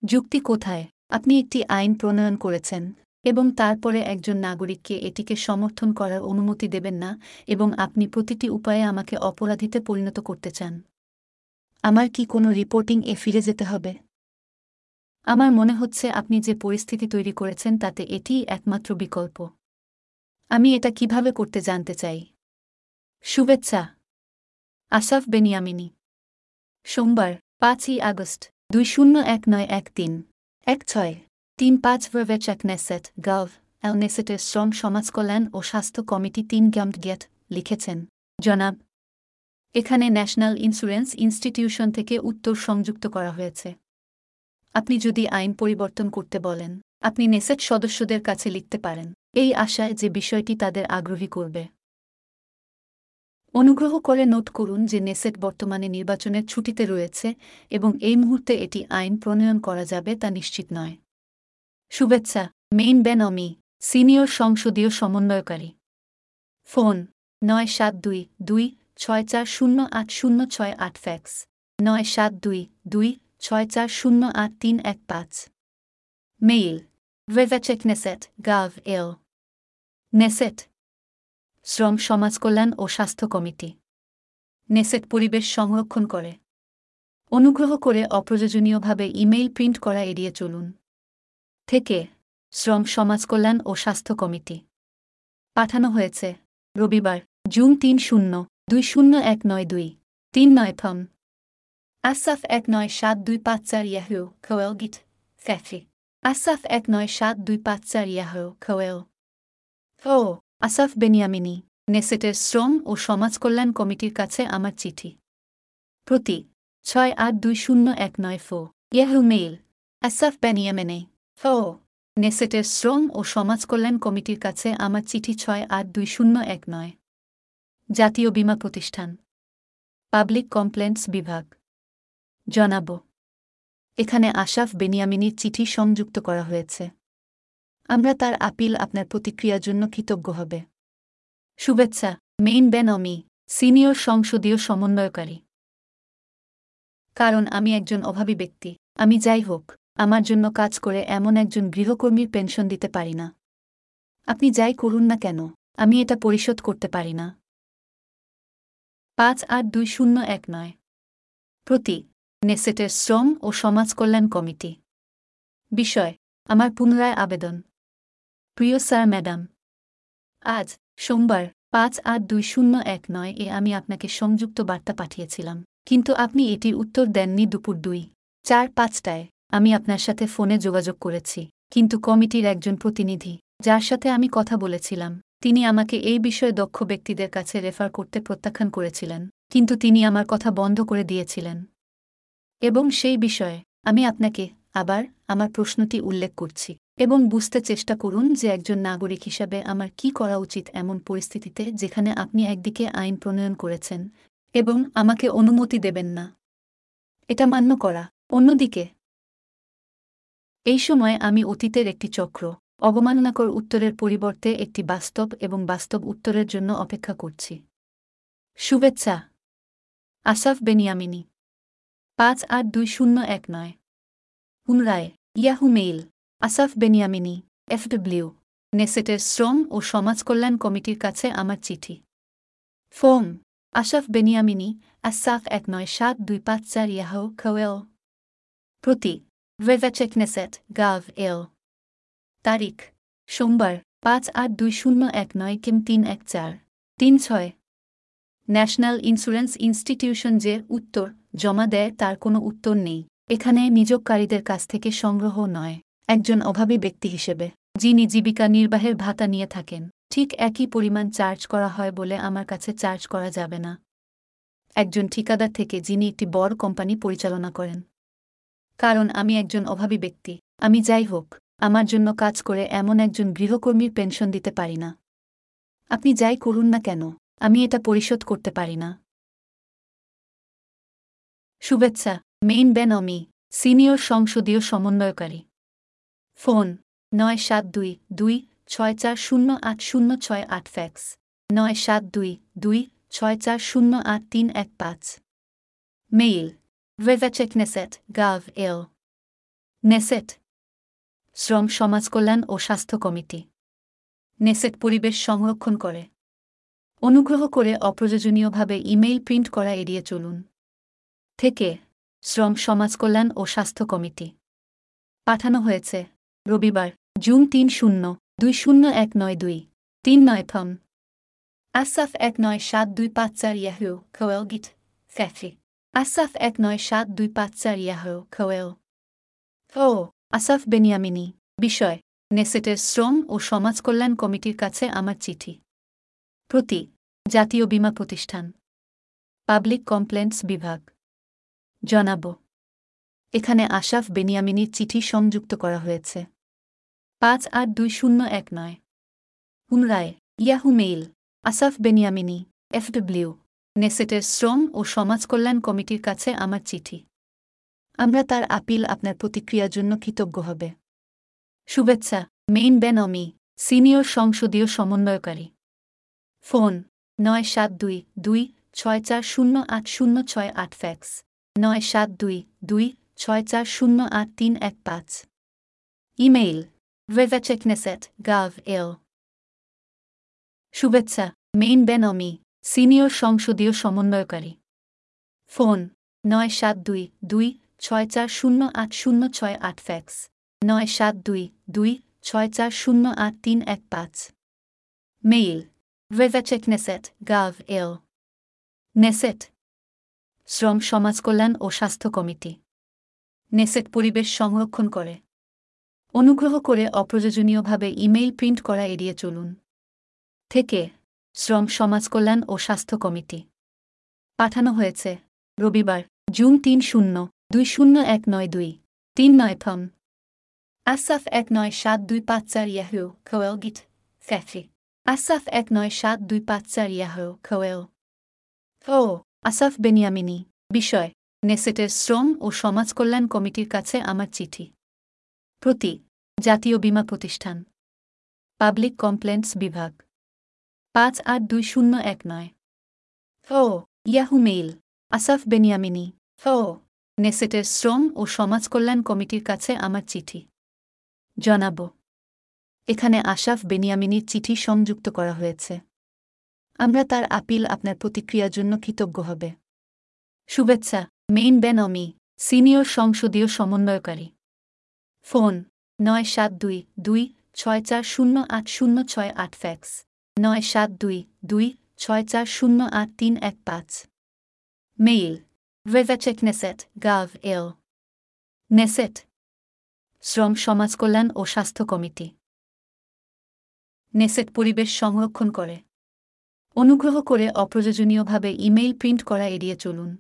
যুক্তি কোথায়? আপনি একটি আইন প্রণয়ন করেছেন এবং তারপরে একজন নাগরিককে এটিকে সমর্থন করার অনুমতি দেবেন না এবং আপনি প্রতিটি উপায়ে আমাকে অপরাধীতে পরিণত করতে চান। আমার কি কোনো রিপোর্টিং এ ফিরে যেতে হবে? আমার মনে হচ্ছে আপনি যে পরিস্থিতি তৈরি করেছেন তাতে এটিই একমাত্র বিকল্প। আমি এটা কীভাবে করতে জানতে চাই? শুভেচ্ছা। আসাফ বেনিয়ামিনী। সোমবার, পাঁচই আগস্ট, দুই শূন্য এক নয় এক তিন। এক ছয়, তিন পাঁচ ভেভেচেক নেসেট গাভ এল নেসেটের শ্রম সমাজকল্যাণ ও স্বাস্থ্য কমিটি তিন গ্যাম্ড গেট লিখেছেন। জনাব, এখানে ন্যাশনাল ইন্স্যুরেন্স ইনস্টিটিউশন থেকে উত্তর সংযুক্ত করা হয়েছে। আপনি যদি আইন পরিবর্তন করতে বলেন, আপনি নেসেট সদস্যদের কাছে লিখতে পারেন। এই আশায় যে বিষয়টি তাদের আগ্রহী করবে। অনুগ্রহ করে নোট করুন যে নেসেট বর্তমানে নির্বাচনের ছুটিতে রয়েছে এবং এই মুহূর্তে এটি আইন প্রণয়ন করা যাবে তা নিশ্চিত নয়। শুভেচ্ছা, মেইন বেন অমি সিনিয়র সংসদীয় সমন্বয়কারী। ফোন, নয় সাত দুই দুই ছয় চার শূন্য আট শূন্য ছয় আট ফ্যাক্স, নয় সাত দুই দুই ছয় চার শূন্য আট তিন এক পাঁচ। মেইল ভেভেচেক নেসেট গাভ এল নেসেট শ্রম সমাজকল্যাণ ও স্বাস্থ্য কমিটি। নেসেট পরিবেশ সংরক্ষণ করে। অনুগ্রহ করে অপ্রয়োজনীয়ভাবে ইমেইল প্রিন্ট করা এড়িয়ে চলুন। থেকে, শ্রম সমাজ কল্যাণ ও স্বাস্থ্য কমিটি। পাঠানো হয়েছে রবিবার, জুন তিন শূন্য, দুই শূন্য এক নয় দুই, তিন নয় ফম আসাফ এক নয় সাত দুই পাঁচ চার ইয়াহু খোয়েল গিট ফ্যাফি আসাফ এক নয় সাত দুই পাঁচ চার ইয়াহু খোয়েল। ও আসাফ বেনিয়ামিনী, নেসেটের শ্রম ও সমাজ কল্যাণ কমিটির কাছে আমার চিঠি। প্রতি ছয় আট দুই শূন্য এক নয় ফো ইয়াহু মেইল, আসাফ বেনিয়ামেনে, ফো। নেসেটের শ্রম ও সমাজ কল্যাণ কমিটির কাছে আমার চিঠি ছয় আট দুই শূন্য এক নয়। জাতীয় বীমা প্রতিষ্ঠান, পাবলিক কমপ্লেন্টস বিভাগ। জনাব। এখানে আশাফ বেনিয়ামিনীর চিঠি সংযুক্ত করা হয়েছে। আমরা তার আপিল আপনার প্রতিক্রিয়ার জন্য কৃতজ্ঞ হবে। শুভেচ্ছা, মেইন বেন অমি সিনিয়র সংসদীয় সমন্বয়কারী। কারণ আমি একজন অভাবী ব্যক্তি, আমি যাই হোক, আমার জন্য কাজ করে এমন একজন গৃহকর্মীর পেনশন দিতে পারি না। আপনি যাই করুন না কেন, আমি এটা পরিশোধ করতে পারি না। পাঁচ আট দুই শূন্য এক নয়। প্রতি, নেসেটের শ্রম ও সমাজ কল্যাণ কমিটি। বিষয়, আমার পুনরায় আবেদন। প্রিয় স্যার, ম্যাডাম, আজ সোমবার পাঁচ আট দুই শূন্য এক নয় এ আমি আপনাকে সংযুক্ত বার্তা পাঠিয়েছিলাম, কিন্তু আপনি এটির উত্তর দেননি দুপুর দুই, চার পাঁচটায়। আমি আপনার সাথে ফোনে যোগাযোগ করেছি, কিন্তু কমিটির একজন প্রতিনিধি, যার সাথে আমি কথা বলেছিলাম, তিনি আমাকে এই বিষয়ে দক্ষ ব্যক্তিদের কাছে রেফার করতে প্রত্যাখ্যান করেছিলেন, কিন্তু তিনি আমার কথা বন্ধ করে দিয়েছিলেন। এবং সেই বিষয়ে আমি আপনাকে আবার আমার প্রশ্নটি উল্লেখ করছি। এবং বুঝতে চেষ্টা করুন যে একজন নাগরিক হিসাবে আমার কি করা উচিত এমন পরিস্থিতিতে যেখানে আপনি একদিকে আইন প্রণয়ন করেছেন এবং আমাকে অনুমতি দেবেন না। এটা মান্য করা। অন্যদিকে, এই সময় আমি অতীতের একটি চক্র, অবমাননাকর উত্তরের পরিবর্তে একটি বাস্তব এবং বাস্তব উত্তরের জন্য অপেক্ষা করছি। শুভেচ্ছা। আসাফ বেনিয়ামিনী। পাঁচ আট দুই শূন্য এক নয়। পুনরায়। Yahoo mail. Asaf Beniamini, FW, নেসেটের শ্রম ও সমাজ কল্যাণ কমিটির কাছে আমার চিঠি। ফোম আশাফ বেনিয়ামিনি, আসাফ এক নয় সাত দুই পাঁচ চার ইয়াহো খোয়েল। প্রতি নেসেট, গাভ, এল। তারিখ, সোমবার, পাঁচ আট দুই শূন্য এক নয় কিম তিন এক চার, তিন ছয়। ন্যাশনাল ইন্স্যুরেন্স ইনস্টিটিউশন যে উত্তর, জমা দেয় তার কোনো উত্তর নেই। এখানে নিযোগকারীদের কাছ থেকে সংগ্রহ নয়। একজন অভাবী ব্যক্তি হিসেবে, যিনি জীবিকা নির্বাহের ভাতা নিয়ে থাকেন, ঠিক একই পরিমাণ চার্জ করা হয় বলে আমার কাছে চার্জ করা যাবে না। একজন ঠিকাদার থেকে যিনি একটি বড় কোম্পানি পরিচালনা করেন। কারণ আমি একজন অভাবী ব্যক্তি, আমি যাই হোক, আমার জন্য কাজ করে এমন একজন গৃহকর্মীর পেনশন দিতে পারি না। আপনি যাই করুন না কেন, আমি এটা পরিশোধ করতে পারি না। শুভেচ্ছা, মেইন বেন অমি সিনিয়র সংসদীয় সমন্বয়কারী। ফোন, নয় সাত দুই দুই ছয় চার শূন্য আট শূন্য ছয় আট ফ্যাক্স, নয় সাত দুই দুই ছয় চার শূন্য আট তিন এক পাঁচ। মেইল ভেভেচেক নেসেট গাভ এল নেসেট, শ্রম, সমাজ কল্যাণ ও স্বাস্থ্য কমিটি, নেসেট পরিবেশ সংরক্ষণ করে। অনুগ্রহ করে অপ্রয়োজনীয়ভাবে ইমেইল প্রিন্ট করা এড়িয়ে চলুন। থেকে, শ্রম, সমাজ কল্যাণ ও স্বাস্থ্য কমিটি, পাঠানো হয়েছে। রবিবার, জুন তিন শূন্য, দুই শূন্য এক নয় দুই, তিন নয় ফম আসাফ এক নয় সাত দুই পাঁচ চার ইয়াহু, খোয়েল গিট, ফ্যাফি। আসাফ এক নয় সাত দুই পাঁচ চার ইয়াহু, খোয়েল। ও, আসাফ বেনিয়ামিনী, বিষয়, নেসেটের শ্রম ও সমাজ কল্যাণ কমিটির কাছে আমার চিঠি। প্রতি, জাতীয় বীমা প্রতিষ্ঠান। পাবলিক কমপ্লেন্টস বিভাগ। জানাব এখানে আশাফ বেনিয়ামিনীর চিঠি সংযুক্ত করা হয়েছে। পাঁচ আট দুই শূন্য এক নয়। পুনরায়, Yahoo mail Asaf Beniamini, FW, নেসেটের শ্রম ও সমাজ কল্যাণ কমিটির কাছে আমার চিঠি। আমরা তার আপিল আপনার প্রতিক্রিয়ার জন্য কৃতজ্ঞ হবে। শুভেচ্ছা, মেইন বেন অমি সিনিয়র সংসদীয় সমন্বয়কারী। ফোন, নয় সাত দুই দুই ছয় চার শূন্য আট শূন্য ছয় আট ফ্যাক্স, নয় সাত দুই দুই ছয় চার শূন্য আট তিন এক পাঁচ। ইমেইল ভেভেচেক নেসেট গাভ এল। শুভেচ্ছা, মেইন বেন অমি সিনিয়র সংসদীয় সমন্বয়কারী। ফোন নয় সাত দুই দুই ছয় চার শূন্য আট শূন্য ছয় আট ফ্যাক্স। নয় সাত দুই দুই ছয় চার শূন্য আট তিন এক পাঁচ। মেইল ভেভেচেক নেসেট গাভ এল। নেসেট, শ্রম সমাজ কল্যাণ ও স্বাস্থ্য কমিটি। নেসেট পরিবেশ সংরক্ষণ করে। অনুগ্রহ করে অপ্রয়োজনীয়ভাবে ইমেইল প্রিন্ট করা এড়িয়ে চলুন। থেকে, শ্রম, সমাজ কল্যাণ ও স্বাস্থ্য কমিটি। পাঠানো হয়েছে রবিবার, জুন তিন শূন্য, দুই শূন্য এক নয় দুই, তিন নয় ফম আসাফ এক নয় সাত দুই পাঁচ চার ইয়াহু খোয়েল গিট, ফ্যাফি। আসাফ এক নয় সাত দুই পাঁচ চার ইয়াহু খোয়েল। ও, আসাফ বেনিয়ামিনী, বিষয় নেসেটের শ্রম ও সমাজ কল্যাণ কমিটির কাছে আমার চিঠি। প্রতি জাতীয় বীমা প্রতিষ্ঠান। পাবলিক কমপ্লেন্টস বিভাগ। পাঁচ আট দুই শূন্য এক নয়। ও ইয়াহু মেইল। Asaf Beniamini. ও নেসেটের শ্রম ও সমাজ কল্যাণ কমিটির কাছে আমার চিঠি। জানাব। এখানে আশাফ বেনিয়ামিনীর চিঠি সংযুক্ত করা হয়েছে। আমরা তার আপিল আপনার প্রতিক্রিয়ার জন্য কৃতজ্ঞ হবে। শুভেচ্ছা। মেইন বেন অমি সিনিয়র সংসদীয় সমন্বয়কারী। ফোন, নয় সাত দুই দুই ছয় চার শূন্য আট শূন্য ছয় আট ফ্যাক্স, নয় সাত দুই দুই ছয় চার শূন্য আট তিন এক পাঁচ। মেইল ভেভেচেক নেসেট গাভ এল নেসেট শ্রম সমাজ কল্যাণ ও স্বাস্থ্য কমিটি। নেসেট পরিবেশ সংরক্ষণ করে। অনুগ্রহ করে অপ্রয়োজনীয়ভাবে ইমেইল প্রিন্ট করা এড়িয়ে চলুন।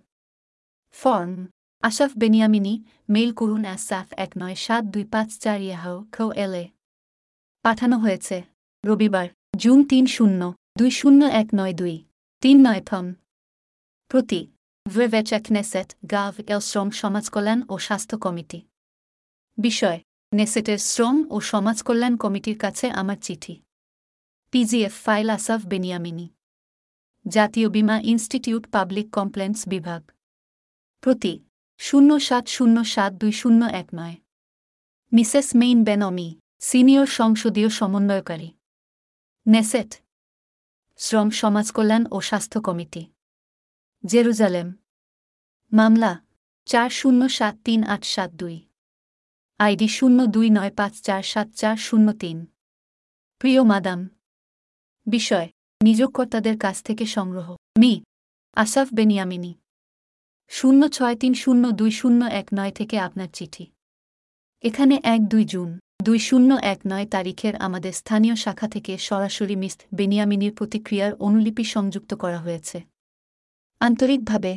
ফর্ম আশাফ বেনিয়ামিনী মেইল করুন অ্যাসাফ এক নয় সাত দুই পাঁচ চার ইয়াহাও খো এলে পাঠানো হয়েছে, রবিবার, জুন তিন শূন্য, দুই শূন্য এক নয় দুই, তিন নয় ফম প্রতি ভেভেচেক নেসেট গাভ, এল শ্রম, সমাজ কল্যাণ ও স্বাস্থ্য কমিটি। বিষয়, নেসেটের শ্রম ও সমাজকল্যাণ কমিটির কাছে আমার চিঠি। পিজিএফ ফাইল আসাফ বেনিয়ামিনী জাতীয় বীমা ইনস্টিটিউট পাবলিক কমপ্লেন্টস বিভাগ। প্রতি শূন্য সাত শূন্য সাত দুই শূন্য এক নয়। মিসেস মেইন বেনমি, সিনিয়র সংসদীয় সমন্বয়কারী। নেসেট, শ্রম সমাজকল্যাণ ও স্বাস্থ্য কমিটি। জেরুজালেম, মামলা চার শূন্য সাত তিন আট সাত দুই। আইডি শূন্য দুই নয় পাঁচ চার সাত চার শূন্য তিন। প্রিয় মাদাম, বিষয়, নিযোগকর্তাদের কাছ থেকে সংগ্রহ। Mr, Asaf Beniamini. শূন্য ছয় তিন শূন্য দুই শূন্য এক নয় থেকে আপনার চিঠি। এখানে এক দুই জুন দুই শূন্য এক নয় তারিখের আমাদের স্থানীয় শাখা থেকে সরাসরি মিস বেনিয়ামিনীর প্রতিক্রিয়ার অনুলিপি সংযুক্ত করা হয়েছে। আন্তরিকভাবে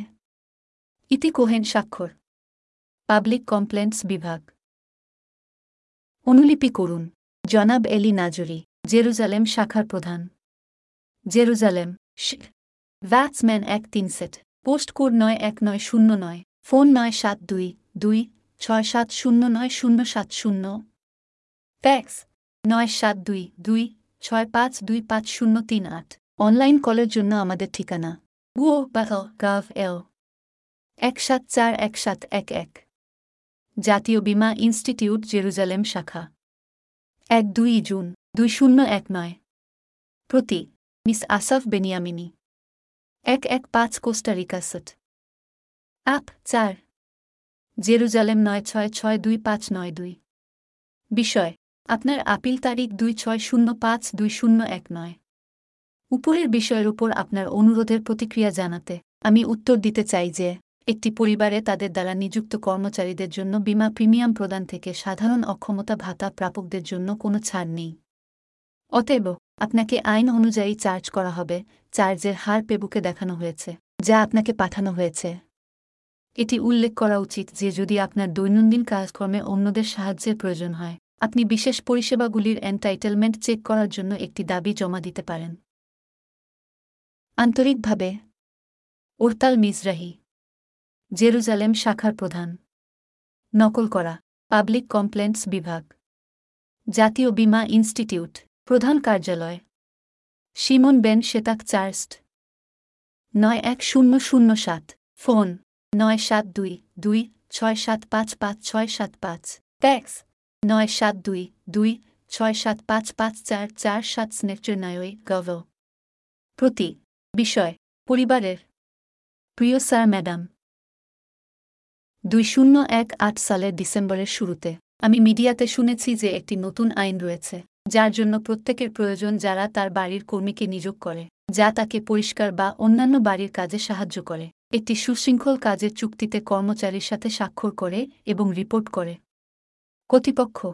ইতি কোহেন স্বাক্ষর, পাবলিক কমপ্লেন্টস বিভাগ। অনুলিপি করুন, জনাব এলি নাজরি, জেরুজালেম শাখার প্রধান। জেরুজালেম ভ্যাটসম্যান এক তিন সেট। পোস্ট কোড নয় এক নয় শূন্য নয়, ফোন নয় সাত দুই দুই ছয় সাত শূন্য নয় শূন্য সাত শূন্য। ট্যাক্স নয় সাত দুই দুই ছয় পাঁচ দুই পাঁচ শূন্য তিন আট। অনলাইন কলের জন্য আমাদের ঠিকানা। গুও বা গাভ এল। এক সাত চার এক সাত এক এক। জাতীয় বীমা ইনস্টিটিউট, জেরুজালেম শাখা। এক দুই জুন, দুই শূন্য এক নয়। প্রতি, মিস আসাফ বেনিয়ামিনী। এক এক পাঁচ কোস্টারিকা সেট আপ চার। জেরুজালেম নয় ছয় ছয় দুই পাঁচ নয় দুই। বিষয়, আপনার আপিল তারিখ দুই ছয় শূন্য পাঁচ দুই শূন্য এক নয়। উপরের বিষয়ের উপর আপনার অনুরোধের প্রতিক্রিয়া জানাতে আমি উত্তর দিতে চাই যে, একটি পরিবারে তাদের দ্বারা নিযুক্ত কর্মচারীদের জন্য বিমা প্রিমিয়াম প্রদান থেকে সাধারণ অক্ষমতা ভাতা প্রাপকদের জন্য কোনো ছাড় নেই। অতএব আপনাকে আইন অনুযায়ী চার্জ করা হবে, চার্জের হার পেবুকে দেখানো হয়েছে, যা আপনাকে পাঠানো হয়েছে। এটি উল্লেখ করা উচিত যে যদি আপনার দৈনন্দিন কাজকর্মে অন্যদের সাহায্যের প্রয়োজন হয়, আপনি বিশেষ পরিষেবাগুলির এন্টাইটেলমেন্ট চেক করার জন্য একটি দাবি জমা দিতে পারেন। আন্তরিকভাবে, ওরতাল মিজরাহি, জেরুজালেম শাখার প্রধান, নকল করা, পাবলিক কমপ্লেন্টস বিভাগ, জাতীয় বীমা ইনস্টিটিউট। প্রধান কার্যালয়। সিমন বেন শেতাক চার্স্ট নয় এক শূন্য শূন্য সাত। ফোন। নয় সাত দুই দুই ছয় সাত পাঁচ পাঁচ ছয় সাত পাঁচ। ট্যাক্স। নয় সাত দুই দুই ছয় সাত পাঁচ পাঁচ চার চার সাত স্নেকচার নায়ই গভ। প্রতি। বিষয়। পরিবারের। প্রিয় স্যার, ম্যাডাম। দুই শূন্য এক আট সালের ডিসেম্বরের শুরুতে। আমি মিডিয়াতে শুনেছি যে একটি নতুন আইন রয়েছে। যার জন্য প্রত্যেকের প্রয়োজন যারা তার বাড়ির কর্মীকে নিযোগ করে, যা তাকে পরিষ্কার বা অন্যান্য বাড়ির কাজে সাহায্য করে। একটি সুশৃঙ্খল কাজের চুক্তিতে কর্মচারীর সাথে স্বাক্ষর করে এবং রিপোর্ট করে। কর্তৃপক্ষ,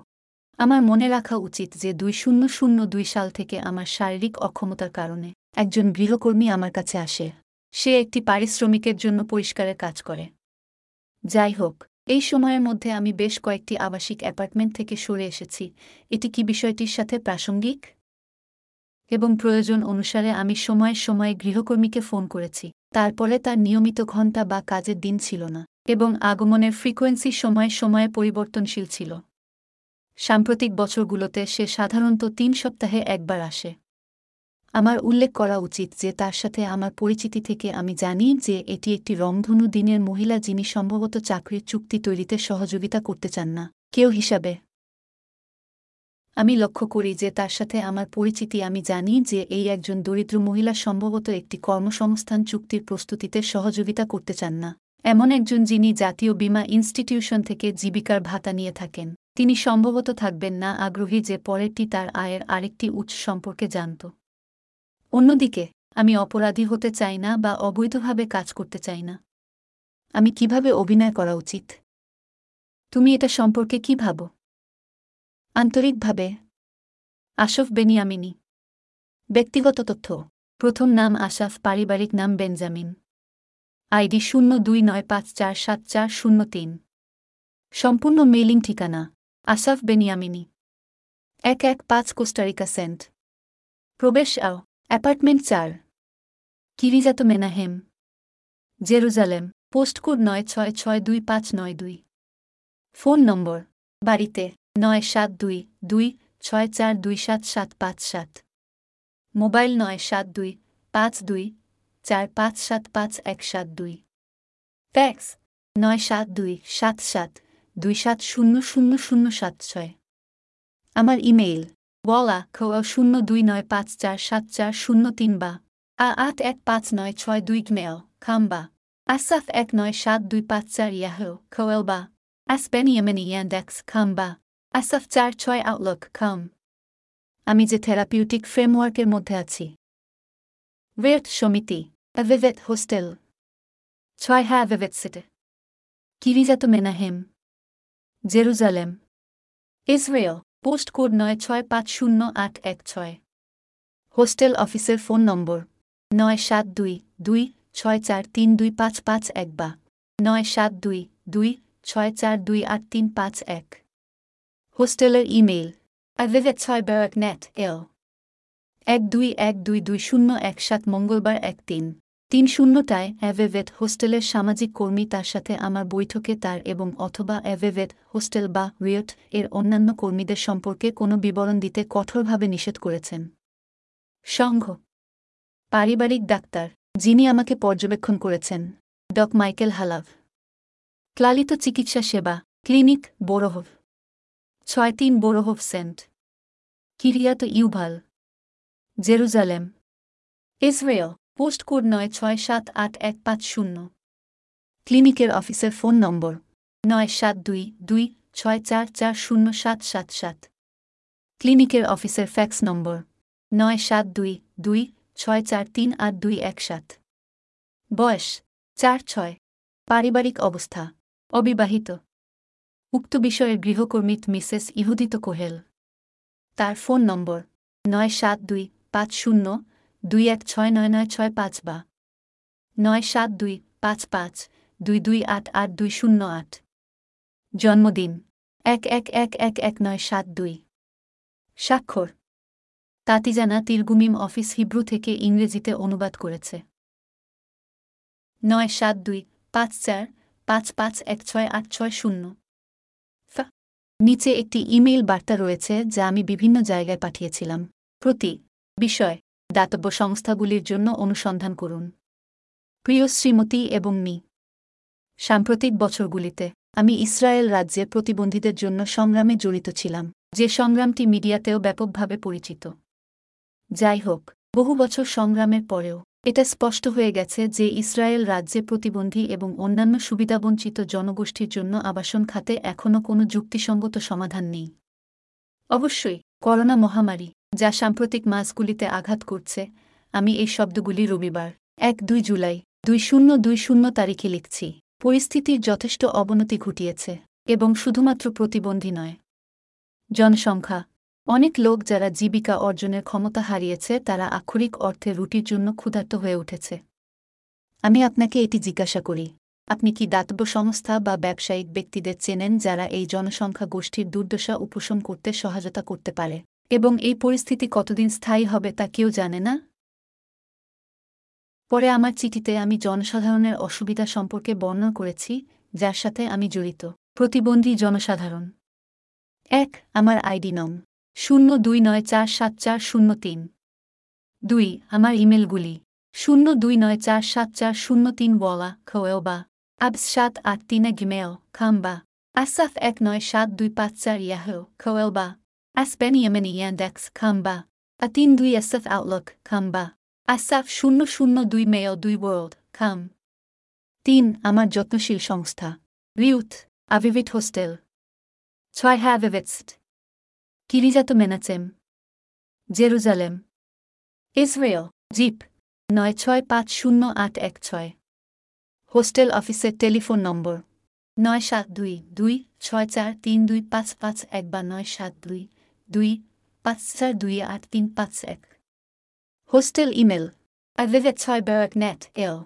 আমার মনে রাখা উচিত যে দুই শূন্য শূন্য দুই সাল থেকে আমার শারীরিক অক্ষমতার কারণে একজন গৃহকর্মী আমার কাছে আসে। সে একটি পারিশ্রমিকের জন্য পরিষ্কারের কাজ করে। যাই হোক এই সময়ের মধ্যে আমি বেশ কয়েকটি আবাসিক অ্যাপার্টমেন্ট থেকে সরে এসেছি। এটি কি বিষয়টির সাথে প্রাসঙ্গিক? এবং প্রয়োজন অনুসারে আমি সময়ে সময়ে গৃহকর্মীকে ফোন করেছি। তারপরে তার নিয়মিত ঘণ্টা বা কাজের দিন ছিল না এবং আগমনের ফ্রিকোয়েন্সি সময়ে সময়ে পরিবর্তনশীল ছিল। সাম্প্রতিক বছরগুলোতে সে সাধারণত তিন সপ্তাহে একবার আসে। আমার উল্লেখ করা উচিত যে তার সাথে আমার পরিচিতি থেকে আমি জানি যে এটি একটি রংধনু দিনের মহিলা যিনি সম্ভবত চাকরির চুক্তি তৈরিতে সহযোগিতা করতে চান না, কেউ হিসাবে। আমি লক্ষ্য করি যে তার সাথে আমার পরিচিতি আমি জানি যে এই একজন দরিদ্র মহিলা সম্ভবত একটি কর্মসংস্থান চুক্তির প্রস্তুতিতে সহযোগিতা করতে চান না। এমন একজন যিনি জাতীয় বীমা ইনস্টিটিউশন থেকে জীবিকার ভাতা নিয়ে থাকেন। তিনি সম্ভবত থাকবেন না আগ্রহী যে পরেরটি তার আয়ের আরেকটি উৎস সম্পর্কে জানত। অন্যদিকে, আমি অপরাধী হতে চাই না বা অবৈধভাবে কাজ করতে চাই না। আমি কীভাবে অভিনয় করা উচিত? তুমি এটা সম্পর্কে কি ভাবো? আন্তরিকভাবে, আশফ বেনিয়ামিনী। ব্যক্তিগত তথ্য, প্রথম নাম আশাফ, পারিবারিক নাম বেঞ্জামিন। আইডি শূন্য দুই নয় পাঁচ চার সাত চার শূন্য তিন। সম্পূর্ণ মেলিং ঠিকানা, আশাফ বেনিয়ামিনী। এক এক পাঁচ কোস্টারিকা সেন্ট। প্রবেশ আও। অ্যাপার্টমেন্ট চার। কিরিজাত মেনাহেম। জেরুজালেম, পোস্টকোড নয় ছয় ছয় দুই পাঁচ নয় দুই। ফোন নম্বর, বাড়িতে নয় সাত দুই দুই ছয় চার দুই সাত সাত পাঁচ সাত। মোবাইল নয় সাত দুই পাঁচ দুই চার পাঁচ সাত পাঁচ এক সাত দুই। ট্যাক্স নয় সাত দুই সাত সাত দুই সাত শূন্য শূন্য শূন্য সাত ছয়। আমার ইমেইল ওয়ালা খোয়া শূন্য দুই নয় পাঁচ চার সাত চার শূন্য তিন বা। আ আট এক পাঁচ নয় ছয় দুই মেল খাম্বা। আসাফ এক নয় সাত দুই পাঁচ চার ইয়াহো, খোয়েল বা। আসবেনিয়ামেনি ইয়ান্ডেক্স, খাম্বা। আসাফ চার ছয় আউটলুক, খাম। আমি যে থেরাপিউটিক ফ্রেমওয়ার্কের মধ্যে আছি। ওয়েট সমিতি অ্যাভেভেট হোস্টেল। ছয় হ্যাঁ অ্যাভেভেট সিটে। Kiryat মেনাহেম। Jerusalem. Israel. Post code নয় ছয় পাঁচ শূন্য আট এক ছয়। হোস্টেল অফিসের ফোন নম্বর নয় সাত দুই দুই ছয় চার তিন দুই পাঁচ পাঁচ এক বা নয় সাত দুই দুই ছয় চার দুই আট তিন পাঁচ এক। হোস্টেলের ইমেইল অ্যাভেভেট ছয় ব্যারাক নেট এল। এক দুই এক দুই দুই শূন্য এক সাত মঙ্গলবার এক তিন। তিন শূন্যটায় অ্যাভেভেট হোস্টেলের সামাজিক কর্মী তার সাথে আমার বৈঠকে তার এবং অথবা অ্যাভেভেট হোস্টেল বা রিয়ট এর অন্যান্য কর্মীদের সম্পর্কে কোনো বিবরণ দিতে কঠোরভাবে নিষেধ করেছেন। সংঘ পারিবারিক ডাক্তার, যিনি আমাকে পর্যবেক্ষণ করেছেন। ডক মাইকেল হালাভ ক্লালিত চিকিৎসা সেবা, ক্লিনিক বোরোহভ। ছয় তিন Borochov saint. Kiryat Yuval. Jerusalem. Israel. Post code নয় ছয় সাত আট এক পাঁচ শূন্য। ক্লিনিকের অফিসের ফোন নম্বর নয় সাত দুই দুই ছয় চার চার শূন্য সাত সাত সাত। ক্লিনিকের অফিসের ফ্যাক্স নম্বর নয় সাত দুই দুই ছয় চার তিন আট দুই এক সাত। বয়স চার ছয়। পারিবারিক অবস্থা অবিবাহিত। উক্ত বিষয়ের গৃহকর্মী মিসেস ইহুদিত কোহেল। তার ফোন নম্বর নয় সাত দুই পাঁচ শূন্য দুই এক ছয় নয় নয় ছয় পাঁচ বা। নয় সাত দুই পাঁচ পাঁচ দুই দুই আট আট দুই শূন্য আট। জন্মদিন। এক এক এক এক এক নয় সাত দুই। স্বাক্ষর। তাতিজানা তিরগুমিম অফিস হিব্রু থেকে ইংরেজিতে অনুবাদ করেছে। নয় সাত দুই পাঁচ চার পাঁচ পাঁচ এক ছয় আট ছয় শূন্য। নিচে একটি ইমেইল বার্তা রয়েছে যা আমি বিভিন্ন জায়গায় পাঠিয়েছিলাম। প্রতি বিষয়। দাতব্য সংস্থাগুলির জন্য অনুসন্ধান করুন। প্রিয় শ্রীমতী এবং মি, সাম্প্রতিক বছরগুলিতে আমি ইসরায়েল রাজ্যে প্রতিবন্ধীদের জন্য সংগ্রামে জড়িত ছিলাম, যে সংগ্রামটি মিডিয়াতেও ব্যাপকভাবে পরিচিত। যাই হোক, বহু বছর সংগ্রামের পরেও এটা স্পষ্ট হয়ে গেছে যে ইসরায়েল রাজ্যে প্রতিবন্ধী এবং অন্যান্য সুবিধাবঞ্চিত জনগোষ্ঠীর জন্য আবাসন খাতে এখনও কোনো যুক্তিসঙ্গত সমাধান নেই। অবশ্যই, করোনা মহামারী যা সাম্প্রতিক মাসগুলিতে আঘাত করছে, আমি এই শব্দগুলি রবিবার, এক দুই জুলাই, দুই শূন্য দুই শূন্য তারিখে লিখছি। পরিস্থিতির যথেষ্ট অবনতি ঘটিয়েছে, এবং শুধুমাত্র প্রতিবন্ধী নয়। জনসংখ্যা, অনেক লোক যারা জীবিকা অর্জনের ক্ষমতা হারিয়েছে, তারা আক্ষরিক অর্থে রুটির জন্য ক্ষুধার্ত হয়ে উঠেছে। আমি আপনাকে এটি জিজ্ঞাসা করি, আপনি কি দাতব্য সংস্থা বা ব্যবসায়িক ব্যক্তিদের চেনেন যারা এই জনসংখ্যা গোষ্ঠীর দুর্দশা উপশম করতে সহায়তা করতে পারে? এবং এই পরিস্থিতি কতদিন স্থায়ী হবে তা কেউ জানে না। পরে আমার চিঠিতে আমি জনসাধারণের অসুবিধা সম্পর্কে বর্ণনা করেছি, যার সাথে আমি জড়িত। প্রতিবন্ধী জনসাধারণ। এক, আমার আইডি নং। শূন্য দুই নয় চার সাত চার শূন্য তিন। দুই, আমার ইমেলগুলি। শূন্য দুই নয় চার সাত চার শূন্য তিন বলা খোয়েবা আবস সাত আট তিনে গিমেল খাম্বা আসাফ এক নয় সাত দুই পাঁচ চার ইয়াহো খোয়েলবা আসবেন ইয়েমেনি ইয়ান্ডেক্স খাম্বা আ তিন দুই এসএফ আউটলুক খাম্বা আসাফ শূন্য শূন্য দুই মেয় দুই ওয়ার্ল্ড খাম তিন আমার যত্নশীল সংস্থা রিউথ আভিভিট হোস্টেল ছয় হ্যাভিভিটস্ট Kiryat Menachem Jerusalem Israel zip নয় ছয় পাঁচ শূন্য আট এক ছয় হোস্টেল অফিসের টেলিফোন নম্বর নয় সাত দুই দুই ছয় চার তিন দুই পাঁচ পাঁচ এক বা নয় সাত দুই দুই পাঁচ চার দুই আট তিন পাঁচ এক। হোস্টেল ইমেল অ্যাভেভেট ছয় ব্যারাক নেট এল।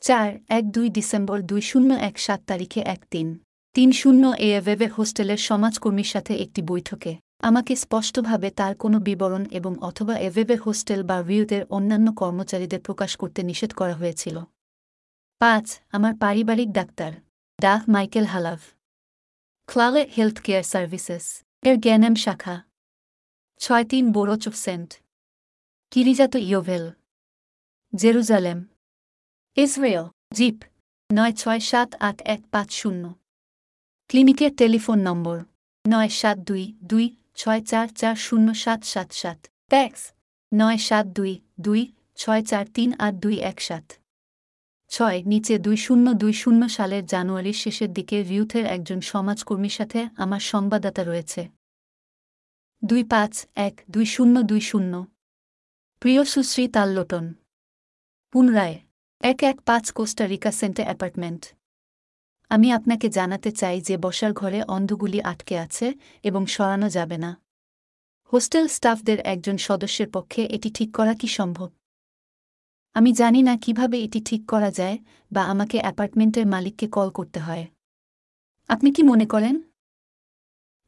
চার এক দুই ডিসেম্বর দুই শূন্য এক সাত তারিখে এক তিন। তিন শূন্য এ ওয়েবে হোস্টেলের সমাজকর্মীর সাথে একটি বৈঠকে। আমাকে স্পষ্টভাবে তার কোনো বিবরণ এবং অথবা এভেবে হোস্টেল বা রিউদের অন্যান্য কর্মচারীদের প্রকাশ করতে নিষেধ করা হয়েছিল। পাঁচ আমার পারিবারিক ডাক্তার, ডাহ মাইকেল হালাভ। ক্লালে health care services. এর জ্ঞানাম শাখা। ছয় তিন Borochov saint. Kiryat Yovel. Jerusalem. Israel, zip, নয় ছয় সাত আট এক পাঁচ শূন্য। ক্লিনিকের টেলিফোন নম্বর, নয় সাত দুই দুই ছয় চার চার শূন্য সাত সাত সাত। ট্যাক্স, নয় সাত দুই দুই ছয় চার তিন আট দুই এক সাত। ছয়, নিচে দুই শূন্য দুই শূন্য সালের জানুয়ারির শেষের দিকে ভিউথের একজন সমাজকর্মীর সাথে আমার সংবাদদাতা রয়েছে। দুই পাঁচ, এক, দুই শূন্য দুই শূন্য। প্রিয় সুশ্রী তাল্লোটন। পুনরায়, এক এক পাঁচ কোস্টা রিকা সেন্টে অ্যাপার্টমেন্ট। আমি আপনাকে জানাতে চাই যে বসার ঘরে অন্ধগুলি আটকে আছে এবং সরানো যাবে না। হোস্টেল স্টাফদের একজন সদস্যের পক্ষে এটি ঠিক করা কি সম্ভব? আমি জানি না কীভাবে এটি ঠিক করা যায় বা আমাকে অ্যাপার্টমেন্টের মালিককে কল করতে হয়। আপনি কি মনে করেন?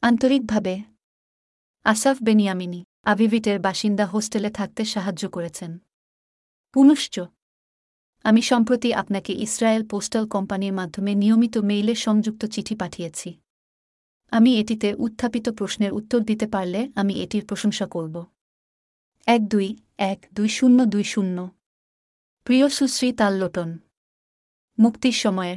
আন্তরিকভাবে আসাফ বেনিয়ামিনি, আভিভিটের বাসিন্দা হোস্টেলে থাকতে সাহায্য করেছেন। পুনশ্চ, আমি সম্প্রতি আপনাকে ইসরায়েল পোস্টাল কোম্পানির মাধ্যমে নিয়মিত মেইলে সংযুক্ত চিঠি পাঠিয়েছি। আমি এটিতে উত্থাপিত প্রশ্নের উত্তর দিতে পারলে আমি এটির প্রশংসা করব। এক দুই এক দুই শূন্য দুই শূন্য প্রিয় সুশ্রী তাল্লোটন। মুক্তির সময়ের।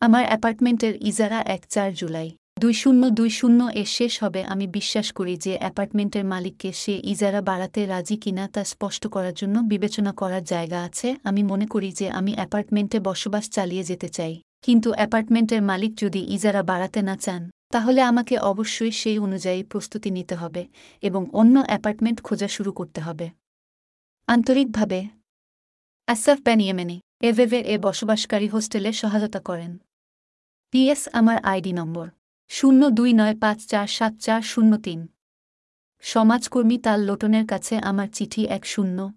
আমার অ্যাপার্টমেন্টের ইজারা এক চার জুলাই। দুই শূন্য দুই শূন্য এ শেষ হবে আমি বিশ্বাস করি যে অ্যাপার্টমেন্টের মালিককে সে ইজারা বাড়াতে রাজি কিনা তা স্পষ্ট করার জন্য বিবেচনা করার জায়গা আছে। আমি মনে করি যে আমি অ্যাপার্টমেন্টে বসবাস চালিয়ে যেতে চাই। কিন্তু অ্যাপার্টমেন্টের মালিক যদি ইজারা বাড়াতে না চান, তাহলে আমাকে অবশ্যই সেই অনুযায়ী প্রস্তুতি নিতে হবে এবং অন্য অ্যাপার্টমেন্ট খোঁজা শুরু করতে হবে। আন্তরিকভাবে। আসাফ ব্যানিয়েমেনি এভেভে এ বসবাসকারী হোস্টেলে সহায়তা করেন। পিএস আমার আইডি নম্বর শূন্য দুই নয় পাঁচ চার সাত চার শূন্য তিন। সমাজকর্মী তাল লোটনের কাছে আমার চিঠি এক শূন্য।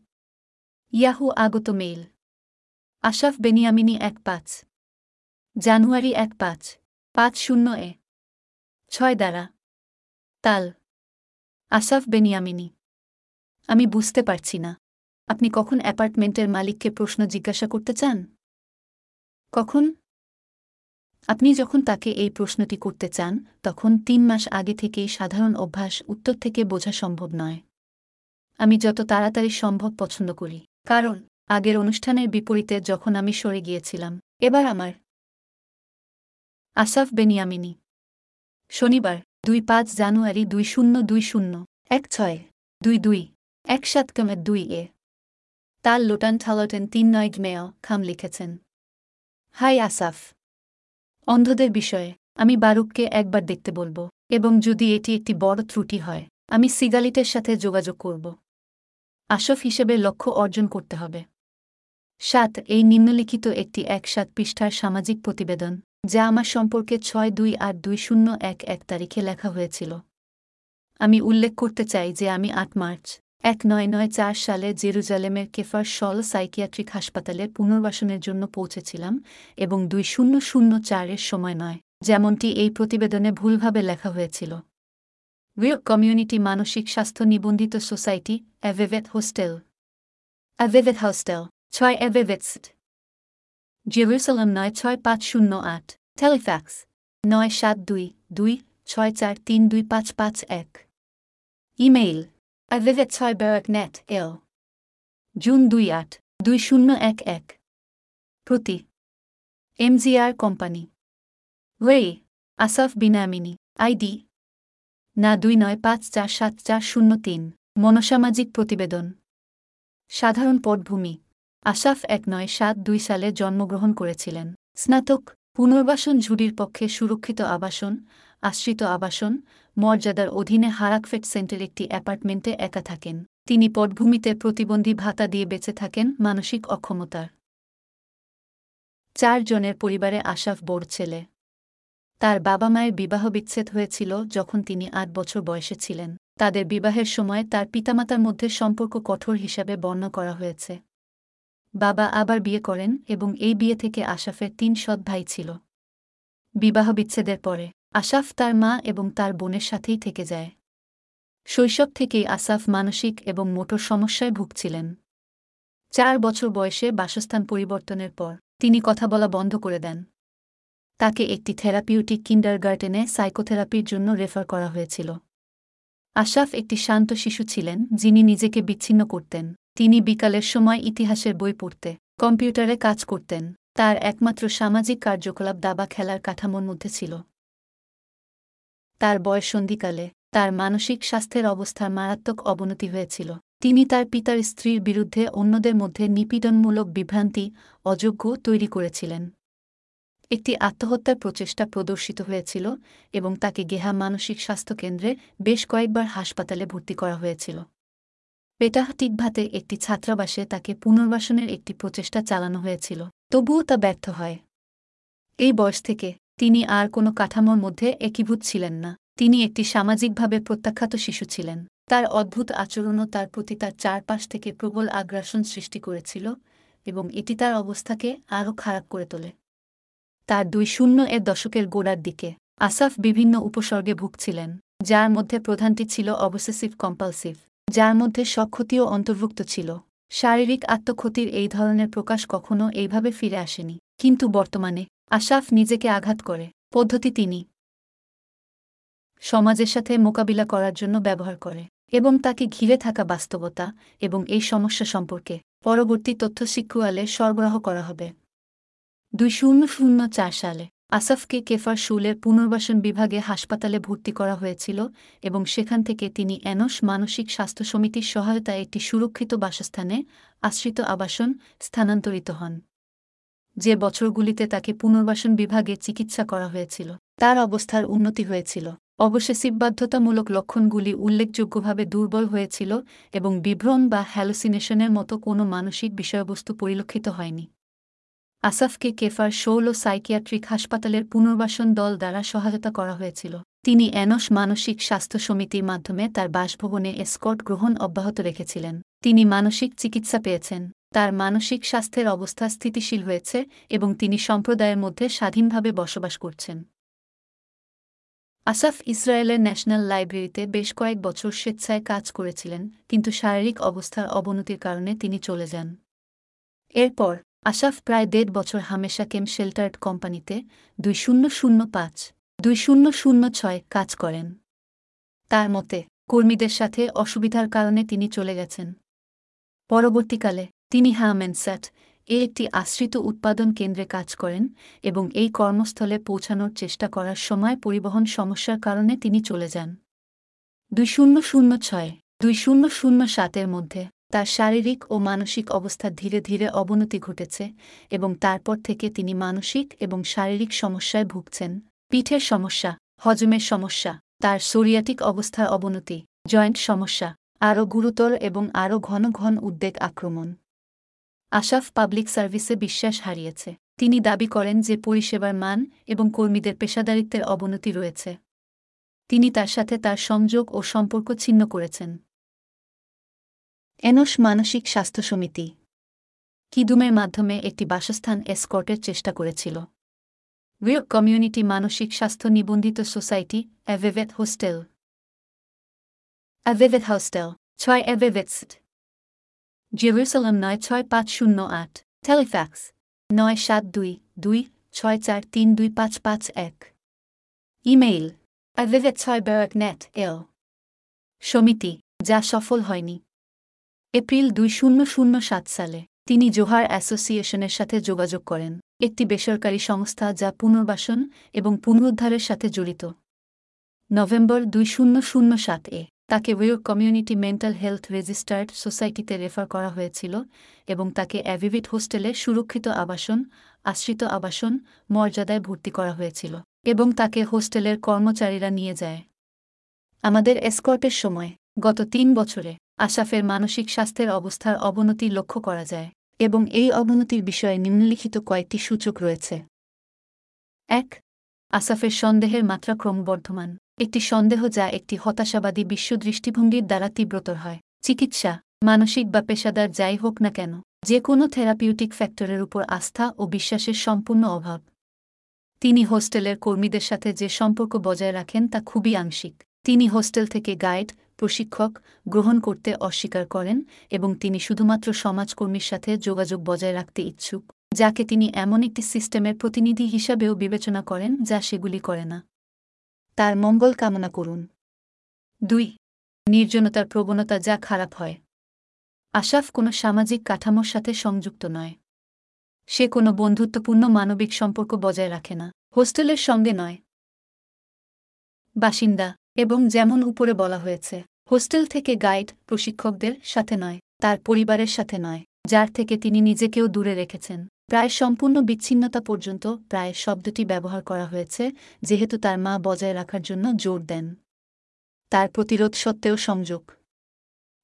ইয়াহু আগত মেইল। আশাফ বেনিয়ামিনী এক পাঁচ। জানুয়ারি এক পাঁচ পাঁচ শূন্য এ। ছয় দ্বারা। তাল। আসাফ বেনিয়ামিনী আমি বুঝতে পারছি না। আপনি কখন অ্যাপার্টমেন্টের মালিককে প্রশ্ন জিজ্ঞাসা করতে চান? কখন? আপনি যখন তাকে এই প্রশ্নটি করতে চান, তখন তিন মাস আগে থেকেই সাধারণ অভ্যাস উত্তর থেকে বোঝা সম্ভব নয়। আমি যত তাড়াতাড়ি সম্ভব পছন্দ করি। কারণ, আগের অনুষ্ঠানের বিপরীতে যখন আমি সরে গিয়েছিলাম, এবার আমার আসাফ বেনিয়ামিনী। শনিবার, দুই পাঁচ জানুয়ারি দুই শূন্য দুই শূন্য, এক ছয় দুই দুই, এক সাত কমের দুই এ। তাল লোটান থালটেন তিন নয় মেয় খাম লিখেছেন। হাই আসাফ। অন্ধদের বিষয়ে, আমি বারুককে একবার দেখতে বলব, এবং যদি এটি একটি বড় ত্রুটি হয়, আমি সিগালিটের সাথে যোগাযোগ করব। আসফ হিসেবে লক্ষ্য অর্জন করতে হবে। সাত, এই নিম্নলিখিত একটি এক সাত পৃষ্ঠার সামাজিক প্রতিবেদন, যা আমার সম্পর্কে ছয় দুই আট দুই শূন্য এক এক তারিখে লেখা হয়েছিল। আমি উল্লেখ করতে চাই যে আমি আট মার্চ এক নয় নয় চার সালে জেরুজালেমের কেফার সল সাইকিয়াট্রিক হাসপাতালে পুনর্বাসনের জন্য পৌঁছেছিলাম এবং দুই শূন্য শূন্য চারের সময় নয়, যেমনটি এই প্রতিবেদনে ভুলভাবে লেখা হয়েছিল। উইক কমিউনিটি মানসিক স্বাস্থ্য নিবন্ধিত সোসাইটি অ্যাভেভেট হোস্টেল। অ্যাভেভেট হোস্টেল, ছয় অ্যাভেভেটসড জেরুসালাম নয় ছয় পাঁচ শূন্য আট। টেলিফ্যাক্স, নয় সাত দুই দুই ছয় চার তিন দুই পাঁচ পাঁচ এক। ইমেইল অ্যাভেভেট ছয় বেরক নেট এল জুন দুই আট দুই শূন্য এক এক প্রতি MGR company way Asaf বিনামিনী ID না দুই নয় পাঁচ চার সাত চার শূন্য তিন মনসামাজিক প্রতিবেদন সাধারণ পটভূমি আসাফ এক নয় সাত দুই সালে জন্মগ্রহণ করেছিলেন স্নাতক পুনর্বাসন ঝুড়ির পক্ষে সুরক্ষিত আবাসন আশ্রিত আবাসন, মর্যাদার অধীনে হারাকফেট সেন্টের একটি অ্যাপার্টমেন্টে একা থাকেন। তিনি পটভূমিতে প্রতিবন্ধী ভাতা দিয়ে বেঁচে থাকেন মানসিক অক্ষমতার। চার জনের পরিবারে আশাফ বোর ছেলে। তার বাবা মায়ের বিবাহ বিচ্ছেদ হয়েছিল যখন তিনি আট বছর বয়সে ছিলেন। তাদের বিবাহের সময় তার পিতামাতার মধ্যে সম্পর্ক কঠোর হিসাবে বর্ণ করা হয়েছে। বাবা আবার বিয়ে করেন এবং এই বিয়ে থেকে আশাফের তিন সৎ ভাই ছিল। বিবাহ বিচ্ছেদের পরে আশাফ তার মা এবং তার বোনের সাথেই থেকে যায়। শৈশব থেকেই আসাফ মানসিক এবং মোটর সমস্যায় ভুগছিলেন। চার বছর বয়সে বাসস্থান পরিবর্তনের পর তিনি কথা বলা বন্ধ করে দেন। তাকে একটি থেরাপিউটিক কিন্ডারগার্টেনে সাইকোথেরাপির জন্য রেফার করা হয়েছিল। আশাফ একটি শান্ত শিশু ছিলেন যিনি নিজেকে বিচ্ছিন্ন করতেন। তিনি বিকালের সময় ইতিহাসের বই পড়তে, কম্পিউটারে কাজ করতেন। তার একমাত্র সামাজিক কার্যকলাপ দাবা খেলার কাঠামোর মধ্যে ছিল। তার বয়সন্ধিকালে তার মানসিক স্বাস্থ্যের অবস্থার মারাত্মক অবনতি হয়েছিল। তিনি তার পিতার স্ত্রীর বিরুদ্ধে অন্যদের মধ্যে নিপীড়নমূলক বিভ্রান্তি, অযোগ্য তৈরি করেছিলেন। একটি আত্মহত্যার প্রচেষ্টা প্রদর্শিত হয়েছিল এবং তাকে গেহা মানসিক স্বাস্থ্য কেন্দ্রে বেশ কয়েকবার হাসপাতালে ভর্তি করা হয়েছিল। পেটাহ টিকভাতে একটি ছাত্রাবাসে তাকে পুনর্বাসনের একটি প্রচেষ্টা চালানো হয়েছিল। তবুও তা ব্যর্থ হয়। এই বয়স থেকে তিনি আর কোনো কাঠামোর মধ্যে একীভূত ছিলেন না। তিনি একটি সামাজিকভাবে প্রত্যাখ্যাত শিশু ছিলেন। তার অদ্ভুত আচরণও তার প্রতি তার চারপাশ থেকে প্রবল আগ্রাসন সৃষ্টি করেছিল এবং এটি তার অবস্থাকে আরও খারাপ করে তোলে। তার দুই শূন্য এর দশকের গোড়ার দিকে আসাফ বিভিন্ন উপসর্গে ভুগছিলেন, যার মধ্যে প্রধানটি ছিল অবসেসিভ কম্পালসিভ, যার মধ্যে সক্ষতিও অন্তর্ভুক্ত ছিল। শারীরিক আত্মক্ষতির এই ধরনের প্রকাশ কখনও এইভাবে ফিরে আসেনি, কিন্তু বর্তমানে আশাফ নিজেকে আঘাত করে। পদ্ধতি তিনি। সমাজের সাথে মোকাবিলা করার জন্য ব্যবহার করে এবং তাকে ঘিরে থাকা বাস্তবতা এবং এই সমস্যা সম্পর্কে পরবর্তী তথ্য শিক্ষুয়ালে সরবরাহ করা হবে। দুই শূন্য শূন্য চার সালে আসাফকে কেফার শুলের পুনর্বাসন বিভাগে হাসপাতালে ভর্তি করা হয়েছিল এবং সেখান থেকে তিনি এনস মানসিক স্বাস্থ্য সমিতির সহায়তায় একটি সুরক্ষিত বাসস্থানে আশ্রিত আবাসন স্থানান্তরিত হন। যে বছরগুলিতে তাকে পুনর্বাসন বিভাগে চিকিৎসা করা হয়েছিল, তার অবস্থার উন্নতি হয়েছিল। অবশেষে বাধ্যতামূলক লক্ষণগুলি উল্লেখযোগ্যভাবে দুর্বল হয়েছিল এবং বিভ্রম বা হ্যালোসিনেশনের মতো কোনো মানসিক বিষয়বস্তু পরিলক্ষিত হয়নি। আসাফকে কেফার শৌল সাইকিয়াট্রিক হাসপাতালের পুনর্বাসন দল দ্বারা সহায়তা করা হয়েছিল। তিনি এনস মানসিক স্বাস্থ্য সমিতির মাধ্যমে তার বাসভবনে এসকট গ্রহণ অব্যাহত রেখেছিলেন। তিনি মানসিক চিকিৎসা পেয়েছেন। তার মানসিক স্বাস্থ্যের অবস্থা স্থিতিশীল হয়েছে এবং তিনি সম্প্রদায়ের মধ্যে স্বাধীনভাবে বসবাস করছেন। আসাফ ইসরায়েলের ন্যাশনাল লাইব্রেরিতে বেশ কয়েক বছর স্বেচ্ছায় কাজ করেছিলেন, কিন্তু শারীরিক অবস্থার অবনতির কারণে তিনি চলে যান। এরপর, আসাফ প্রায় দেড় বছর হামেশা কেম শেল্টার্ড কোম্পানিতে দুই শূন্য শূন্য পাঁচ, দুই শূন্য শূন্য ছয় কাজ করেন। তার মতে, কর্মীদের সাথে অসুবিধার কারণে তিনি চলে গেছেন। পরবর্তীকালে তিনি হামেনস্যাট এ একটি আশ্রিত উৎপাদন কেন্দ্রে কাজ করেন এবং এই কর্মস্থলে পৌঁছানোর চেষ্টা করার সময় পরিবহন সমস্যার কারণে তিনি চলে যান। দুই শূন্য শূন্য ছয়, দুই শূন্য শূন্য সাতের মধ্যে তার শারীরিক ও মানসিক অবস্থা ধীরে ধীরে অবনতি ঘটেছে এবং তারপর থেকে তিনি মানসিক এবং শারীরিক সমস্যায় ভুগছেন। পিঠের সমস্যা, হজমের সমস্যা, তার সোরিয়াটিক অবস্থার অবনতি, জয়েন্ট সমস্যা, আরও গুরুতর এবং আরও ঘন ঘন উদ্বেগ আক্রমণ। আশাফ পাবলিক সার্ভিসে বিশ্বাস হারিয়েছে। তিনি দাবি করেন যে পরিষেবার মান এবং কর্মীদের পেশাদারিত্বের অবনতি রয়েছে। তিনি তার সাথে তার সংযোগ ও সম্পর্ক ছিন্ন করেছেন। এনস মানসিক স্বাস্থ্য সমিতি, কিদুমের মাধ্যমে একটি বাসস্থান এসকর্টের চেষ্টা করেছিল। রিয় কমিউনিটি মানসিক স্বাস্থ্য নিবন্ধিত সোসাইটি অ্যাভেভেট হোস্টেল। অ্যাভেভেথ হোস্টেল, ছয় অ্যাভেভেটসট জেরুসালাম নয় ছয় পাঁচ শূন্য আট। টেলিফ্যাক্স নয় সাত দুই দুই ছয় চার তিন দুই পাঁচ পাঁচ এক। ইমেইল অ্যাভেভেট ছয় ব্যারাক নেট এল সমিতি, যা সফল হয়নি। এপ্রিল দুই শূন্য শূন্য সাত সালে তিনি জোহার অ্যাসোসিয়েশনের সাথে যোগাযোগ করেন, একটি বেসরকারি সংস্থা যা পুনর্বাসন এবং পুনরুদ্ধারের সাথে জড়িত। নভেম্বর দুই শূন্য শূন্য সাত এ তাকে ওয়ের কমিউনিটি মেন্টাল হেলথ রেজিস্টার্ড সোসাইটিতে রেফার করা হয়েছিল এবং তাকে অ্যাভিভিট হোস্টেলে সুরক্ষিত আবাসন, আশ্রিত আবাসন মর্যাদায় ভর্তি করা হয়েছিল এবং তাকে হোস্টেলের কর্মচারীরা নিয়ে যায়। আমাদের এসকর্টের সময় গত তিন বছরে আশাফের মানসিক স্বাস্থ্যের অবস্থার অবনতি লক্ষ্য করা যায় এবং এই অবনতির বিষয়ে নিম্নলিখিত কয়েকটি সূচক রয়েছে। এক আসাফের সন্দেহের মাত্রা ক্রমবর্ধমান একটি সন্দেহ যা একটি হতাশাবাদী বিশ্ব দৃষ্টিভঙ্গির দ্বারা তীব্রতর হয়। চিকিৎসা, মানসিক বা পেশাদার যাই হোক না কেন, যে কোনো থেরাপিউটিক ফ্যাক্টরের উপর আস্থা ও বিশ্বাসের সম্পূর্ণ অভাব। তিনি হোস্টেলের কর্মীদের সাথে যে সম্পর্ক বজায় রাখেন তা খুবই আংশিক। তিনি হোস্টেল থেকে গাইড, প্রশিক্ষক গ্রহণ করতে অস্বীকার করেন এবং তিনি শুধুমাত্র সমাজকর্মীর সাথে যোগাযোগ বজায় রাখতে ইচ্ছুক, যাকে তিনি এমন একটি সিস্টেমের প্রতিনিধি হিসাবেও বিবেচনা করেন যা সেগুলি করে না। তার মঙ্গল কামনা করুন। দুই, নির্জনতার প্রবণতা যা খারাপ হয়। আশাফ কোনো সামাজিক কাঠামোর সাথে সংযুক্ত নয়। সে কোনো বন্ধুত্বপূর্ণ মানবিক সম্পর্ক বজায় রাখে না। হোস্টেলের সঙ্গে নয়। বাসিন্দা, এবং যেমন উপরে বলা হয়েছে, হোস্টেল থেকে গাইড প্রশিক্ষকদের সাথে নয়, তার পরিবারের সাথে নয়, যার থেকে তিনি নিজেকেও দূরে রেখেছেন। প্রায় সম্পূর্ণ বিচ্ছিন্নতা পর্যন্ত প্রায় শব্দটি ব্যবহার করা হয়েছে, যেহেতু তার মা বজায় রাখার জন্য জোর দেন। তার প্রতিরোধ সত্ত্বেও সংযোগ।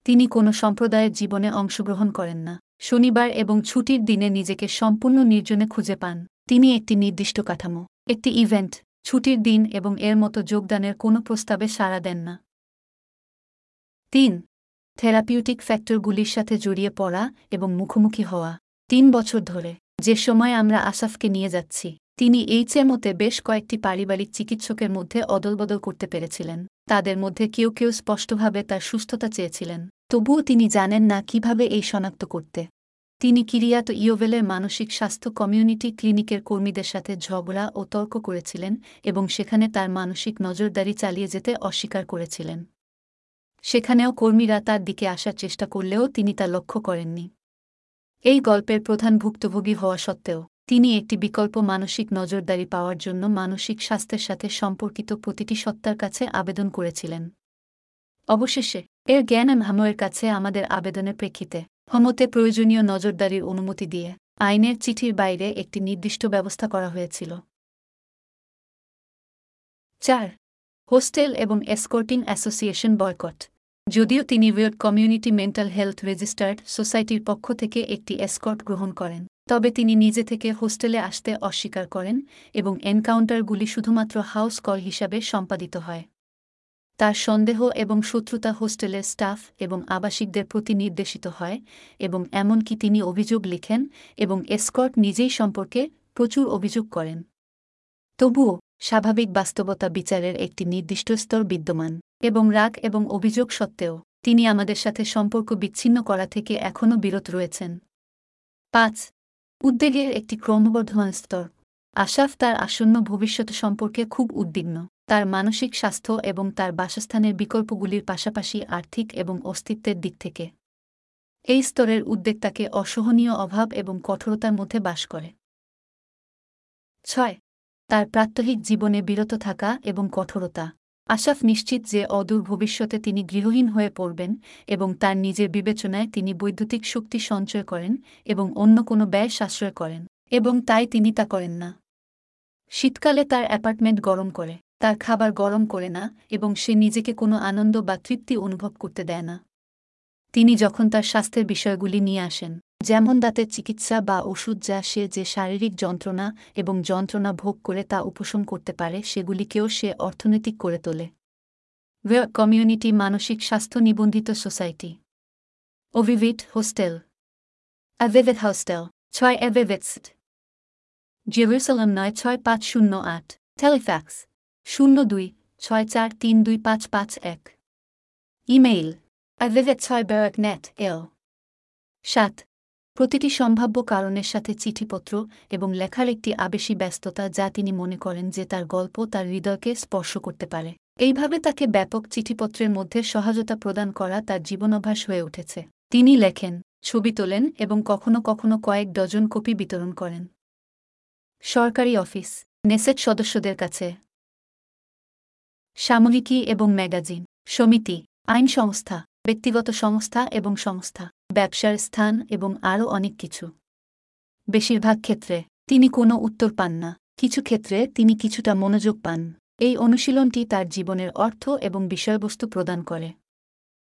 তিনি কোনো সম্প্রদায়ের জীবনে অংশগ্রহণ করেন না। শনিবার এবং ছুটির দিনে নিজেকে সম্পূর্ণ নির্জনে খুঁজে পান। তিনি একটি নির্দিষ্ট কাঠামো, একটি ইভেন্ট, ছুটির দিন এবং এর মতো যোগদানের কোনো প্রস্তাবে সাড়া দেন না। তিন, থেরাপিউটিক ফ্যাক্টরগুলির সাথে জড়িয়ে পড়া এবং মুখোমুখি হওয়া। তিন বছর ধরে যে সময় আমরা আসাফকে নিয়ে যাচ্ছি, তিনি এইচের মতে বেশ কয়েকটি পারিবারিক চিকিৎসকের মধ্যে অদলবদল করতে পেরেছিলেন। তাদের মধ্যে কেউ কেউ স্পষ্টভাবে তার সুস্থতা চেয়েছিলেন। তবুও তিনি জানেন না কীভাবে এই শনাক্ত করতে। তিনি কিরিয়াত ইয়োভেলের মানসিক স্বাস্থ্য কমিউনিটি ক্লিনিকের কর্মীদের সাথে ঝগড়া ও তর্ক করেছিলেন এবং সেখানে তার মানসিক নজরদারি চালিয়ে যেতে অস্বীকার করেছিলেন। সেখানেও কর্মীরা তার দিকে আসার চেষ্টা করলেও তিনি তা লক্ষ্য করেননি। এই গল্পের প্রধান ভুক্তভোগী হওয়া সত্ত্বেও, তিনি একটি বিকল্প মানসিক নজরদারি পাওয়ার জন্য মানসিক স্বাস্থ্যের সাথে সম্পর্কিত প্রতিটি সত্তার কাছে আবেদন করেছিলেন। অবশেষে, এর জ্ঞান হাময়ের কাছে আমাদের আবেদনের প্রেক্ষিতে, হমতে প্রয়োজনীয় নজরদারির অনুমতি দিয়ে, আইনের চিঠির বাইরে একটি নির্দিষ্ট ব্যবস্থা করা হয়েছিল। চার, হোস্টেল এবং এসকর্টিং অ্যাসোসিয়েশন বয়কট। যদিও তিনি ওয়েড কমিউনিটি মেন্টাল হেলথ রেজিস্টার্ড সোসাইটির পক্ষ থেকে একটি এসকর্ট গ্রহণ করেন, তবে তিনি নিজে থেকে হোস্টেলে আসতে অস্বীকার করেন এবং এনকাউন্টারগুলি শুধুমাত্র হাউস কল হিসাবে সম্পাদিত হয়। তার সন্দেহ এবং শত্রুতা হোস্টেলের স্টাফ এবং আবাসিকদের প্রতি নির্দেশিত হয় এবং এমনকি তিনি অভিযোগ লিখেন এবং এসকর্ট নিজেই সম্পর্কে প্রচুর অভিযোগ করেন। তবুও, স্বাভাবিক বাস্তবতা বিচারের একটি নির্দিষ্ট স্তর বিদ্যমান। এবং রাগ এবং অভিযোগ সত্ত্বেও, তিনি আমাদের সাথে সম্পর্ক বিচ্ছিন্ন করা থেকে এখনও বিরত রয়েছেন। পাঁচ, উদ্বেগের একটি ক্রমবর্ধমান স্তর। আশাফ তার আসন্ন ভবিষ্যৎ সম্পর্কে খুব উদ্বিগ্ন। তার মানসিক স্বাস্থ্য এবং তার বাসস্থানের বিকল্পগুলির পাশাপাশি আর্থিক এবং অস্তিত্বের দিক থেকে। এই স্তরের উদ্বেগ তাকে অসহনীয় অভাব এবং কঠোরতার মধ্যে বাস করে। ছয়, তার প্রাত্যহিক জীবনে বিরত থাকা এবং কঠোরতা। আশাফ নিশ্চিত যে অদূর ভবিষ্যতে তিনি গৃহহীন হয়ে পড়বেন এবং তার নিজের বিবেচনায় তিনি বৈদ্যুতিক শক্তি সঞ্চয় করেন এবং অন্য কোনো ব্যয় সাশ্রয় করেন, এবং তাই তিনি তা করেন না। শীতকালে তার অ্যাপার্টমেন্ট গরম করে, তার খাবার গরম করে না এবং সে নিজেকে কোনো আনন্দ বা তৃপ্তি অনুভব করতে দেয় না। তিনি যখন তার স্বাস্থ্যের বিষয়গুলি নিয়ে আসেন যেমন দাঁতের চিকিৎসা বা ওষুধ যা সে যে শারীরিক যন্ত্রণা এবং যন্ত্রণা ভোগ করে তা উপশম করতে পারে, সেগুলিকেও সে অর্থনৈতিক করে তোলে। কমিউনিটি মানসিক স্বাস্থ্য নিবন্ধিত সোসাইটি। ওভিভিট হোস্টেল। অ্যাভেভেট হোস্টেল। ছয় অ্যাভেভেটসড জেরুসালাম নয় ছয় পাঁচ শূন্য আট। টেলিফ্যাক্স। শূন্য দুই ছয় চার তিন দুই পাঁচ পাঁচ এক। ইমেইল। অ্যাভেভেট ছয় বেয়াক নেট এল। সাত প্রতিটি সম্ভাব্য কারণের সাথে চিঠিপত্র এবং লেখার একটি আবেশী ব্যস্ততা যা তিনি মনে করেন যে তার গল্প তার হৃদয়কে স্পর্শ করতে পারে। এইভাবে তাকে ব্যাপক চিঠিপত্রের মধ্যে সহায়তা প্রদান করা তার জীবনাভ্যাস হয়ে উঠেছে। তিনি লেখেন, ছবি তোলেন এবং কখনো কখনো কয়েক ডজন কপি বিতরণ করেন। সরকারি অফিস, নেসেট সদস্যদের কাছে। সাময়িকী এবং ম্যাগাজিন, সমিতি, আইন সংস্থা, ব্যক্তিগত সংস্থা এবং সংস্থা। ব্যবসার স্থান এবং আরও অনেক কিছু। বেশিরভাগ ক্ষেত্রে, তিনি কোনো উত্তর পান না। কিছু ক্ষেত্রে, তিনি কিছুটা মনোযোগ পান। এই অনুশীলনটি তার জীবনের অর্থ এবং বিষয়বস্তু প্রদান করে।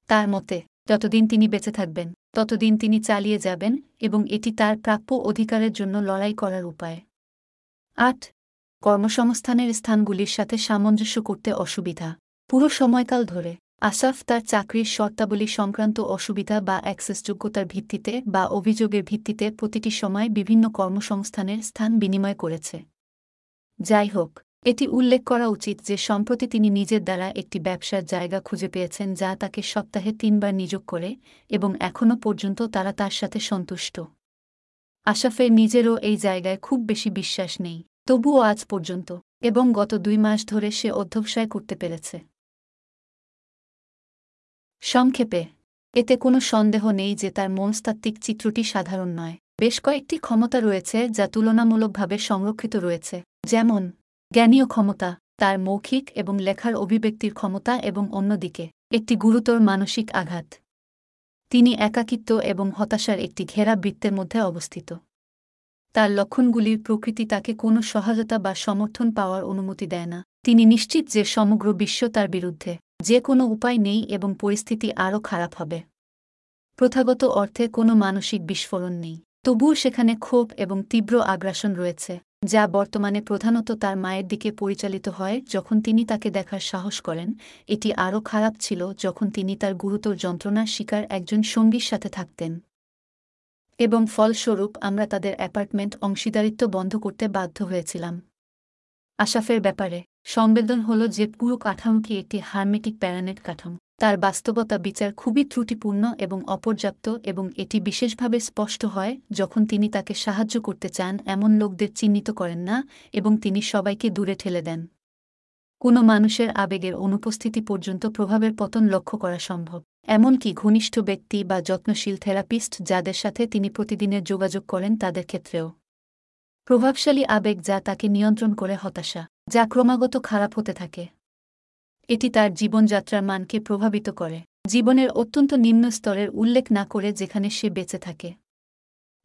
তার মতে, যতদিন তিনি বেঁচে থাকবেন, ততদিন তিনি চালিয়ে যাবেন এবং এটি তার প্রাপ্য অধিকারের জন্য লড়াই করার উপায়। আট, কর্মসংস্থানের স্থানগুলির সাথে সামঞ্জস্য করতে অসুবিধা। পুরো সময়কাল ধরে আসাফ তার চাকরির শর্তাবলী সংক্রান্ত অসুবিধা বা অ্যাক্সেসযোগ্যতার ভিত্তিতে বা অভিযোগের ভিত্তিতে প্রতিটি সময় বিভিন্ন কর্মসংস্থানের স্থান বিনিময় করেছে। যাই হোক, এটি উল্লেখ করা উচিত যে সম্প্রতি তিনি নিজের দ্বারা একটি ব্যবসার জায়গা খুঁজে পেয়েছেন যা তাকে সপ্তাহে তিনবার নিযোগ করে এবং এখনও পর্যন্ত তারা তার সাথে সন্তুষ্ট। আশাফের নিজেরও এই জায়গায় খুব বেশি বিশ্বাস নেই, তবুও আজ পর্যন্ত এবং গত দুই মাস ধরে সে অধ্যবসায় করতে পেরেছে। সংক্ষেপে, এতে কোনো সন্দেহ নেই যে তার মনস্তাত্ত্বিক চিত্রটি সাধারণ নয়। বেশ কয়েকটি ক্ষমতা রয়েছে যা তুলনামূলকভাবে সংরক্ষিত রয়েছে, যেমন জ্ঞানীয় ক্ষমতা, তার মৌখিক এবং লেখার অভিব্যক্তির ক্ষমতা এবং অন্যদিকে একটি গুরুতর মানসিক আঘাত। তিনি একাকিত্ব এবং হতাশার একটি ঘেরা বৃত্তের মধ্যে অবস্থিত। তার লক্ষণগুলির প্রকৃতি তাকে কোনো সহায়তা বা সমর্থন পাওয়ার অনুমতি দেয় না। তিনি নিশ্চিত যে সমগ্র বিশ্ব তার বিরুদ্ধে যে কোনো উপায় নেই এবং পরিস্থিতি আরও খারাপ হবে। প্রথাগত অর্থে কোনো মানসিক বিস্ফোরণ নেই। তবুও সেখানে ক্ষোভ এবং তীব্র আগ্রাসন রয়েছে, যা বর্তমানে প্রধানত তার মায়ের দিকে পরিচালিত হয় যখন তিনি তাকে দেখার সাহস করেন। এটি আরও খারাপ ছিল যখন তিনি তার গুরুতর যন্ত্রণার শিকার একজন সঙ্গীর সাথে থাকতেন। এবং ফলস্বরূপ আমরা তাদের অ্যাপার্টমেন্ট অংশীদারিত্ব বন্ধ করতে বাধ্য হয়েছিলাম। আশাফের ব্যাপারে। সংবেদন হল যে পুরো কাঠামোটি একটি হার্মেটিক প্যারানেট কাঠামো। তার বাস্তবতা বিচার খুবই ত্রুটিপূর্ণ এবং অপর্যাপ্ত এবং এটি বিশেষভাবে স্পষ্ট হয় যখন তিনি তাকে সাহায্য করতে চান এমন লোকদের চিহ্নিত করেন না এবং তিনি সবাইকে দূরে ঠেলে দেন। কোনো মানুষের আবেগের অনুপস্থিতি পর্যন্ত প্রভাবের পতন লক্ষ্য করা সম্ভব। এমনকি ঘনিষ্ঠ ব্যক্তি বা যত্নশীল থেরাপিস্ট যাদের সাথে তিনি প্রতিদিনের যোগাযোগ করেন তাদের ক্ষেত্রেও। প্রভাবশালী আবেগ যা তাকে নিয়ন্ত্রণ করে হতাশা, যা ক্রমাগত খারাপ হতে থাকে। এটি তার জীবনযাত্রার মানকে প্রভাবিত করে। জীবনের অত্যন্ত নিম্ন স্তরের উল্লেখ না করে যেখানে সে বেঁচে থাকে।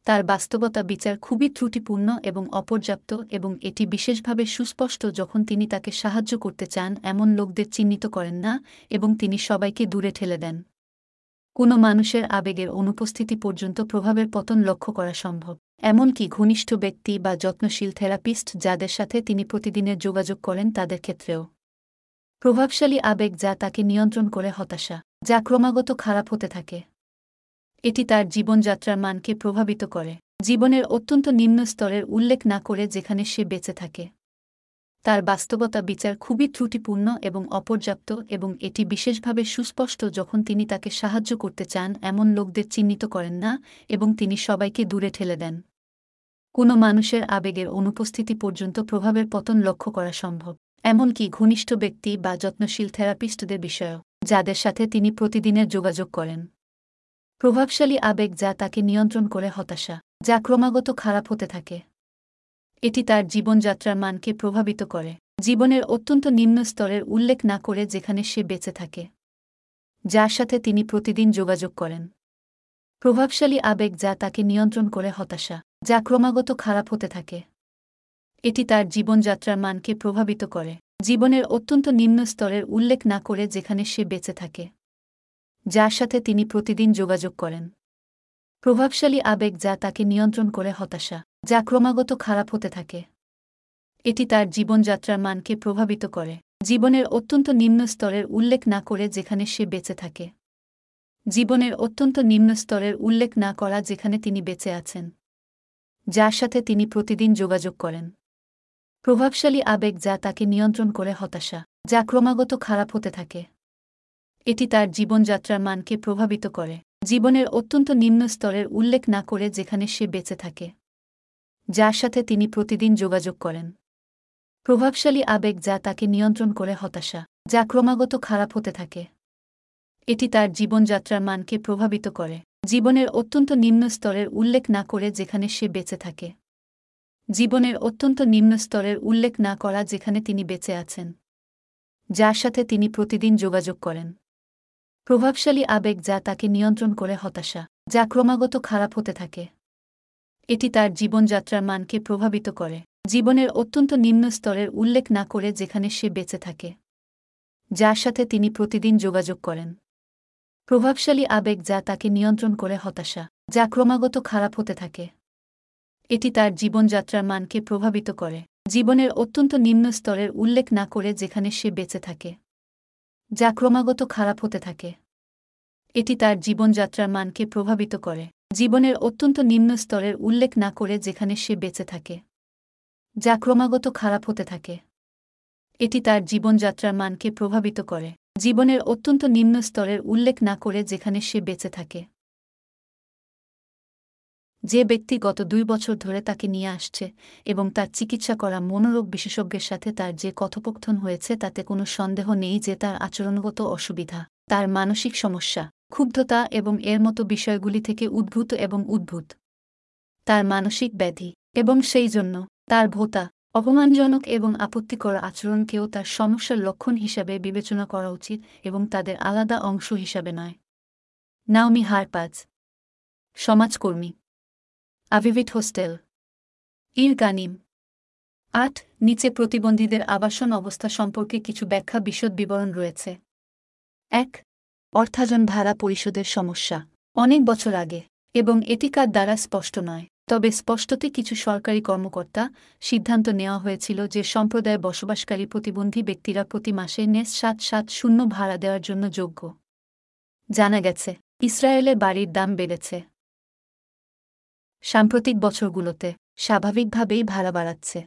তার বাস্তবতা বিচার খুবই ত্রুটিপূর্ণ এবং অপর্যাপ্ত এবং এটি বিশেষভাবে সুস্পষ্ট যখন তিনি তাকে সাহায্য করতে চান, এমন লোকদের চিহ্নিত করেন না এবং তিনি সবাইকে দূরে ঠেলে দেন। কোনো মানুষের আবেগের অনুপস্থিতি পর্যন্ত প্রভাবের পতন লক্ষ্য করা সম্ভব। এমনকি ঘনিষ্ঠ ব্যক্তি বা যত্নশীল থেরাপিস্ট যাদের সাথে তিনি প্রতিদিনের যোগাযোগ করেন তাদের ক্ষেত্রেও। প্রভাবশালী আবেগ যা তাকে নিয়ন্ত্রণ করে হতাশা, যা ক্রমাগত খারাপ হতে থাকে। এটি তার জীবনযাত্রার মানকে প্রভাবিত করে। জীবনের অত্যন্ত নিম্ন স্তরের উল্লেখ না করে যেখানে সে বেঁচে থাকে। তার বাস্তবতা বিচার খুবই ত্রুটিপূর্ণ এবং অপর্যাপ্ত এবং এটি বিশেষভাবে সুস্পষ্ট যখন তিনি তাকে সাহায্য করতে চান, এমন লোকদের চিহ্নিত করেন না এবং তিনি সবাইকে দূরে ঠেলে দেন। কোনো মানুষের আবেগের অনুপস্থিতি পর্যন্ত প্রভাবের পতন লক্ষ্য করা সম্ভব, এমনকি ঘনিষ্ঠ ব্যক্তি বা যত্নশীল থেরাপিস্টদের বিষয়েও, যাদের সাথে তিনি প্রতিদিনের যোগাযোগ করেন। প্রভাবশালী আবেগ যা তাকে নিয়ন্ত্রণ করে হতাশা, যা ক্রমাগত খারাপ হতে থাকে। এটি তার জীবনযাত্রার মানকে প্রভাবিত করে, জীবনের অত্যন্ত নিম্ন স্তরের উল্লেখ না করে যেখানে সে বেঁচে থাকে, যার সাথে তিনি প্রতিদিন যোগাযোগ করেন। প্রভাবশালী আবেগ যা তাকে নিয়ন্ত্রণ করে হতাশা যা ক্রমাগত খারাপ হতে থাকে। এটি তার জীবনযাত্রার মানকে প্রভাবিত করে। জীবনের অত্যন্ত নিম্ন স্তরের উল্লেখ না করে যেখানে সে বেঁচে থাকে। যার সাথে তিনি প্রতিদিন যোগাযোগ করেন। প্রভাবশালী আবেগ যা তাকে নিয়ন্ত্রণ করে হতাশা, যা ক্রমাগত খারাপ হতে থাকে। এটি তার জীবনযাত্রার মানকে প্রভাবিত করে। জীবনের অত্যন্ত নিম্ন স্তরের উল্লেখ না করে যেখানে সে বেঁচে থাকে। জীবনের অত্যন্ত নিম্ন স্তরের উল্লেখ না করা যেখানে তিনি বেঁচে আছেন। যার সাথে তিনি প্রতিদিন যোগাযোগ করেন। প্রভাবশালী আবেগ যা তাকে নিয়ন্ত্রণ করে হতাশা, যা ক্রমাগত খারাপ হতে থাকে। এটি তার জীবনযাত্রার মানকে প্রভাবিত করে। জীবনের অত্যন্ত নিম্ন স্তরের উল্লেখ না করে যেখানে সে বেঁচে থাকে। যার সাথে তিনি প্রতিদিন যোগাযোগ করেন। প্রভাবশালী আবেগ যা তাকে নিয়ন্ত্রণ করে হতাশা, যা ক্রমাগত খারাপ হতে থাকে। এটি তার জীবনযাত্রার মানকে প্রভাবিত করে। জীবনের অত্যন্ত নিম্ন স্তরের উল্লেখ না করে যেখানে সে বেঁচে থাকে। জীবনের অত্যন্ত নিম্ন স্তরের উল্লেখ না করা যেখানে তিনি বেঁচে আছেন। যার সাথে তিনি প্রতিদিন যোগাযোগ করেন। প্রভাবশালী আবেগ যা তাকে নিয়ন্ত্রণ করে হতাশা, যা ক্রমাগত খারাপ হতে থাকে। এটি তার জীবনযাত্রার মানকে প্রভাবিত করে। জীবনের অত্যন্ত নিম্ন স্তরের উল্লেখ না করে যেখানে সে বেঁচে থাকে। যার সাথে তিনি প্রতিদিন যোগাযোগ করেন। প্রভাবশালী আবেগ যা তাকে নিয়ন্ত্রণ করে হতাশা, যা ক্রমাগত খারাপ হতে থাকে। এটি তার জীবনযাত্রার মানকে প্রভাবিত করে। জীবনের অত্যন্ত নিম্ন স্তরের উল্লেখ না করে যেখানে সে বেঁচে থাকে, যা ক্রমাগত খারাপ হতে থাকে। এটি তার জীবনযাত্রার মানকে প্রভাবিত করে। জীবনের অত্যন্ত নিম্ন স্তরের উল্লেখ না করে যেখানে সে বেঁচে থাকে, যা ক্রমাগত খারাপ হতে থাকে। এটি তার জীবনযাত্রার মানকে প্রভাবিত করে। জীবনের অত্যন্ত নিম্ন স্তরের উল্লেখ না করে যেখানে সে বেঁচে থাকে। যে ব্যক্তি গত দুই বছর ধরে তাকে নিয়ে আসছে এবং তার চিকিৎসা করা মনোরোগ বিশেষজ্ঞের সাথে তার যে কথোপকথন হয়েছে তাতে কোনো সন্দেহ নেই যে তার আচরণগত অসুবিধা, তার মানসিক সমস্যা, ক্ষুব্ধতা এবং এর মতো বিষয়গুলি থেকে উদ্ভূত এবং উদ্ভূত। তার মানসিক ব্যাধি এবং সেই জন্য তার ভোতা অপমানজনক এবং আপত্তিকর আচরণকেও তার সমস্যার লক্ষণ হিসাবে বিবেচনা করা উচিত এবং তাদের আলাদা অংশ হিসাবে নয়। নাওমি হারপাজ, সমাজকর্মী, আভিভিট হোস্টেল ইর গানিম আট, নিচে প্রতিবন্ধীদের আবাসন অবস্থা সম্পর্কে কিছু ব্যাখ্যা বিশদ বিবরণ রয়েছে। এক অর্থাজন ভাড়া পরিশোধের সমস্যা, অনেক বছর আগে, এবং এটি কার দ্বারা স্পষ্ট নয়। তবে স্পষ্টতে কিছু সরকারি কর্মকর্তা সিদ্ধান্ত নেওয়া হয়েছিল যে সম্প্রদায় বসবাসকারী প্রতিবন্ধী ব্যক্তিরা প্রতি মাসে নেস সাত সাত শূন্য ভাড়া দেওয়ার জন্য যোগ্য। জানা গেছে, ইসরায়েলে বাড়ির দাম বেড়েছে। সাম্প্রতিক বছরগুলোতে স্বাভাবিকভাবেই ভাড়া বাড়াচ্ছে।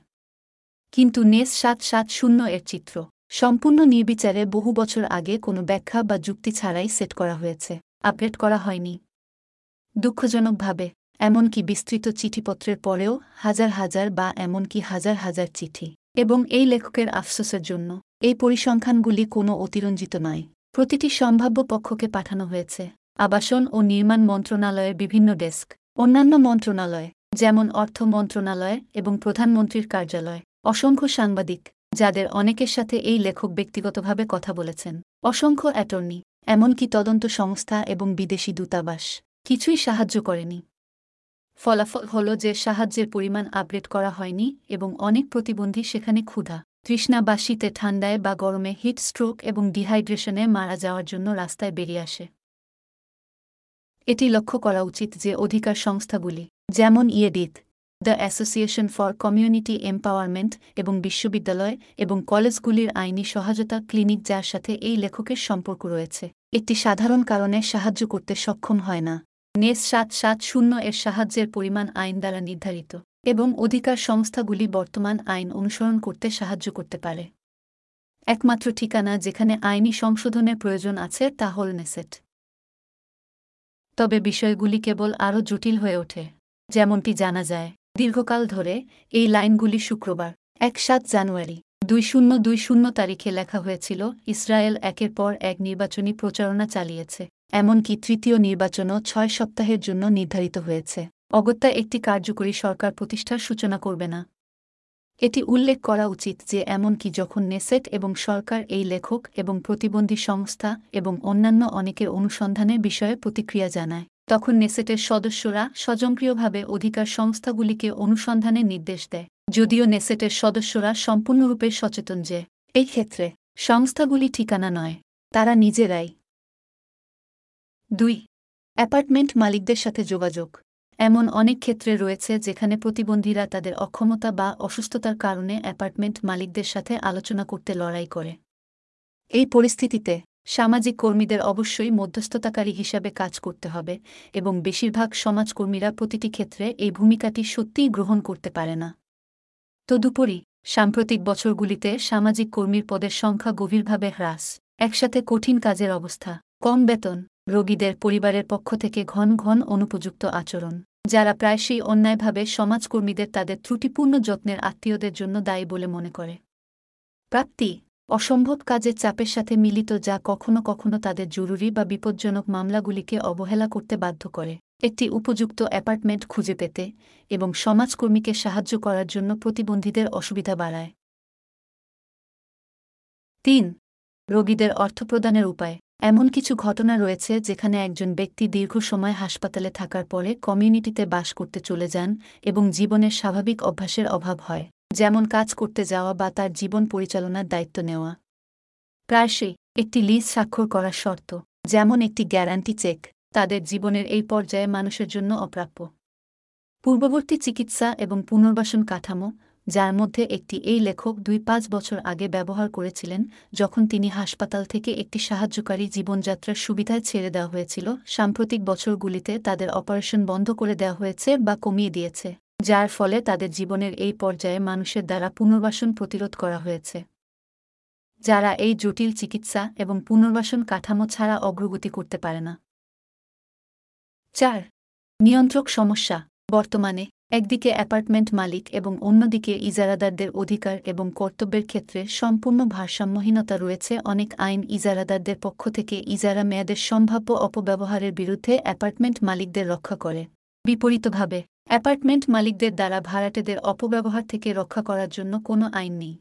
কিন্তু নেস সাত সাত শূন্য এর চিত্র সম্পূর্ণ নির্বিচারে বহু বছর আগে কোনো ব্যাখ্যা বা যুক্তি ছাড়াই সেট করা হয়েছে, আপডেট করা হয়নি। দুঃখজনকভাবে এমনকি বিস্তৃত চিঠিপত্রের পরেও হাজার হাজার বা এমনকি হাজার হাজার চিঠি। এবং এই লেখকের আফসোসের জন্য এই পরিসংখ্যানগুলি কোনো অতিরঞ্জিত নয়। প্রতিটি সম্ভাব্য পক্ষকে পাঠানো হয়েছে। আবাসন ও নির্মাণ মন্ত্রণালয়ের বিভিন্ন ডেস্ক। অন্যান্য মন্ত্রণালয়, যেমন অর্থ মন্ত্রণালয় এবং প্রধানমন্ত্রীর কার্যালয়। অসংখ্য সাংবাদিক, যাদের অনেকের সাথে এই লেখক ব্যক্তিগতভাবে কথা বলেছেন। অসংখ্য অ্যাটর্নি, এমনকি তদন্ত সংস্থা এবং বিদেশি দূতাবাস। কিছুই সাহায্য করেনি। ফলাফল হল যে সাহায্যের পরিমাণ আপডেট করা হয়নি এবং অনেক প্রতিবন্ধী সেখানে ক্ষুধা তৃষ্ণা বা শীতে ঠান্ডায় বা গরমে হিট স্ট্রোক এবং ডিহাইড্রেশনে মারা যাওয়ার জন্য রাস্তায় বেরিয়ে আসে। এটি লক্ষ্য করা উচিত যে অধিকার সংস্থাগুলি, যেমন ইয়েডিত the association for community empowerment এবং বিশ্ববিদ্যালয় এবং কলেজগুলির আইনি সহায়তা ক্লিনিক যার সাথে এই লেখকের সম্পর্ক রয়েছে, একটি সাধারণ কারণে সাহায্য করতে সক্ষম হয় না। নেস সাত সাত শূন্য এর সাহায্যের পরিমাণ আইন দ্বারা নির্ধারিত এবং অধিকার সংস্থাগুলি বর্তমান আইন অনুসরণ করতে সাহায্য করতে পারে। একমাত্র ঠিকানা যেখানে আইনি সংশোধনের প্রয়োজন আছে তা হল নেসেট। তবে বিষয়গুলি কেবল আরও জটিল হয়ে ওঠে। যেমনটি জানা যায়, দীর্ঘকাল ধরে এই লাইনগুলি শুক্রবার, এক সাত জানুয়ারি, দুই শূন্য দুই শূন্য তারিখে লেখা হয়েছিল, ইসরায়েল একের পর এক নির্বাচনী প্রচারণা চালিয়েছে। এমনকি তৃতীয় নির্বাচনও ছয় সপ্তাহের জন্য নির্ধারিত হয়েছে। অগত্যা একটি কার্যকরী সরকার প্রতিষ্ঠার সূচনা করবে না। এটি উল্লেখ করা উচিত যে এমনকি যখন নেসেট এবং সরকার এই লেখক এবং প্রতিবন্ধী সংস্থা এবং অন্যান্য অনেকের অনুসন্ধানের বিষয়ে প্রতিক্রিয়া জানায়, তখন নেসেটের সদস্যরা স্বজনক্রিয়ভাবে অধিকার সংস্থাগুলিকে অনুসন্ধানের নির্দেশ দেয়, যদিও নেসেটের সদস্যরা সম্পূর্ণরূপে সচেতন যে, এই ক্ষেত্রে সংস্থাগুলি ঠিকানা নয়, তারা নিজেরাই দুই, অ্যাপার্টমেন্ট মালিকদের সাথে যোগাযোগ। এমন অনেক ক্ষেত্রে রয়েছে যেখানে প্রতিবন্ধীরা তাদের অক্ষমতা বা অসুস্থতার কারণে অ্যাপার্টমেন্ট মালিকদের সাথে আলোচনা করতে লড়াই করে। এই পরিস্থিতিতে সামাজিক কর্মীদের অবশ্যই মধ্যস্থতাকারী হিসাবে কাজ করতে হবে এবং বেশিরভাগ সমাজকর্মীরা প্রতিটি ক্ষেত্রে এই ভূমিকাটি সত্যিই গ্রহণ করতে পারে না। তদুপরি, সাম্প্রতিক বছরগুলিতে সামাজিক কর্মীর পদের সংখ্যা গভীরভাবে হ্রাস, একসাথে কঠিন কাজের অবস্থা, কম বেতন রোগীদের পরিবারের পক্ষ থেকে ঘন ঘন অনুপযুক্ত আচরণ, যারা প্রায়শই অন্যায়ভাবে সমাজকর্মীদের তাদের ত্রুটিপূর্ণ যত্নের আত্মীয়দের জন্য দায়ী বলে মনে করে। প্রাপ্তি, অসম্ভব কাজের চাপের সাথে মিলিত যা কখনো কখনো তাদের জরুরি বা বিপজ্জনক মামলাগুলিকে অবহেলা করতে বাধ্য করে। একটি উপযুক্ত অ্যাপার্টমেন্ট খুঁজে পেতে এবং সমাজকর্মীকে সাহায্য করার জন্য প্রতিবন্ধীদের অসুবিধা বাড়ায়। তিন, রোগীদের অর্থ প্রদানের উপায়। এমন কিছু ঘটনা রয়েছে যেখানে একজন ব্যক্তি দীর্ঘ সময় হাসপাতালে থাকার পরে কমিউনিটিতে বাস করতে চলে যান এবং জীবনের স্বাভাবিক অভ্যাসের অভাব হয়, যেমন কাজ করতে যাওয়া বা তার জীবন পরিচালনার দায়িত্ব নেওয়া। প্রায়শই একটি লিজ স্বাক্ষর করার শর্ত, যেমন একটি গ্যারান্টি চেক, তাদের জীবনের এই পর্যায়ে মানুষের জন্য অপ্রাপ্য। পূর্ববর্তী চিকিৎসা এবং পুনর্বাসন কাঠামো যার মধ্যে একটি এই লেখক দুই পাঁচ বছর আগে ব্যবহার করেছিলেন যখন তিনি হাসপাতাল থেকে একটি সাহায্যকারী জীবনযাত্রার সুবিধায় ছেড়ে দেওয়া হয়েছিল। সাম্প্রতিক বছরগুলিতে তাদের অপারেশন বন্ধ করে দেওয়া হয়েছে বা কমিয়ে দিয়েছে, যার ফলে তাদের জীবনের এই পর্যায়ে মানুষের দ্বারা পুনর্বাসন প্রতিরোধ করা হয়েছে। যারা এই জটিল চিকিৎসা এবং পুনর্বাসন কাঠামো ছাড়া অগ্রগতি করতে পারে না। চার, নিয়ন্ত্রক সমস্যা, বর্তমানে একদিকে অ্যাপার্টমেন্ট মালিক এবং অন্যদিকে ইজারাদারদের অধিকার এবং কর্তব্যের ক্ষেত্রে সম্পূর্ণ ভারসাম্যহীনতা রয়েছে, অনেক আইন ইজারাদারদের পক্ষ থেকে ইজারা মেয়াদের সম্ভাব্য অপব্যবহারের বিরুদ্ধে অ্যাপার্টমেন্ট মালিকদের রক্ষা করে। বিপরীতভাবে, অ্যাপার্টমেন্ট মালিকদের দ্বারা ভাড়াটেদের অপব্যবহার থেকে রক্ষা করার জন্য কোনো আইন নেই।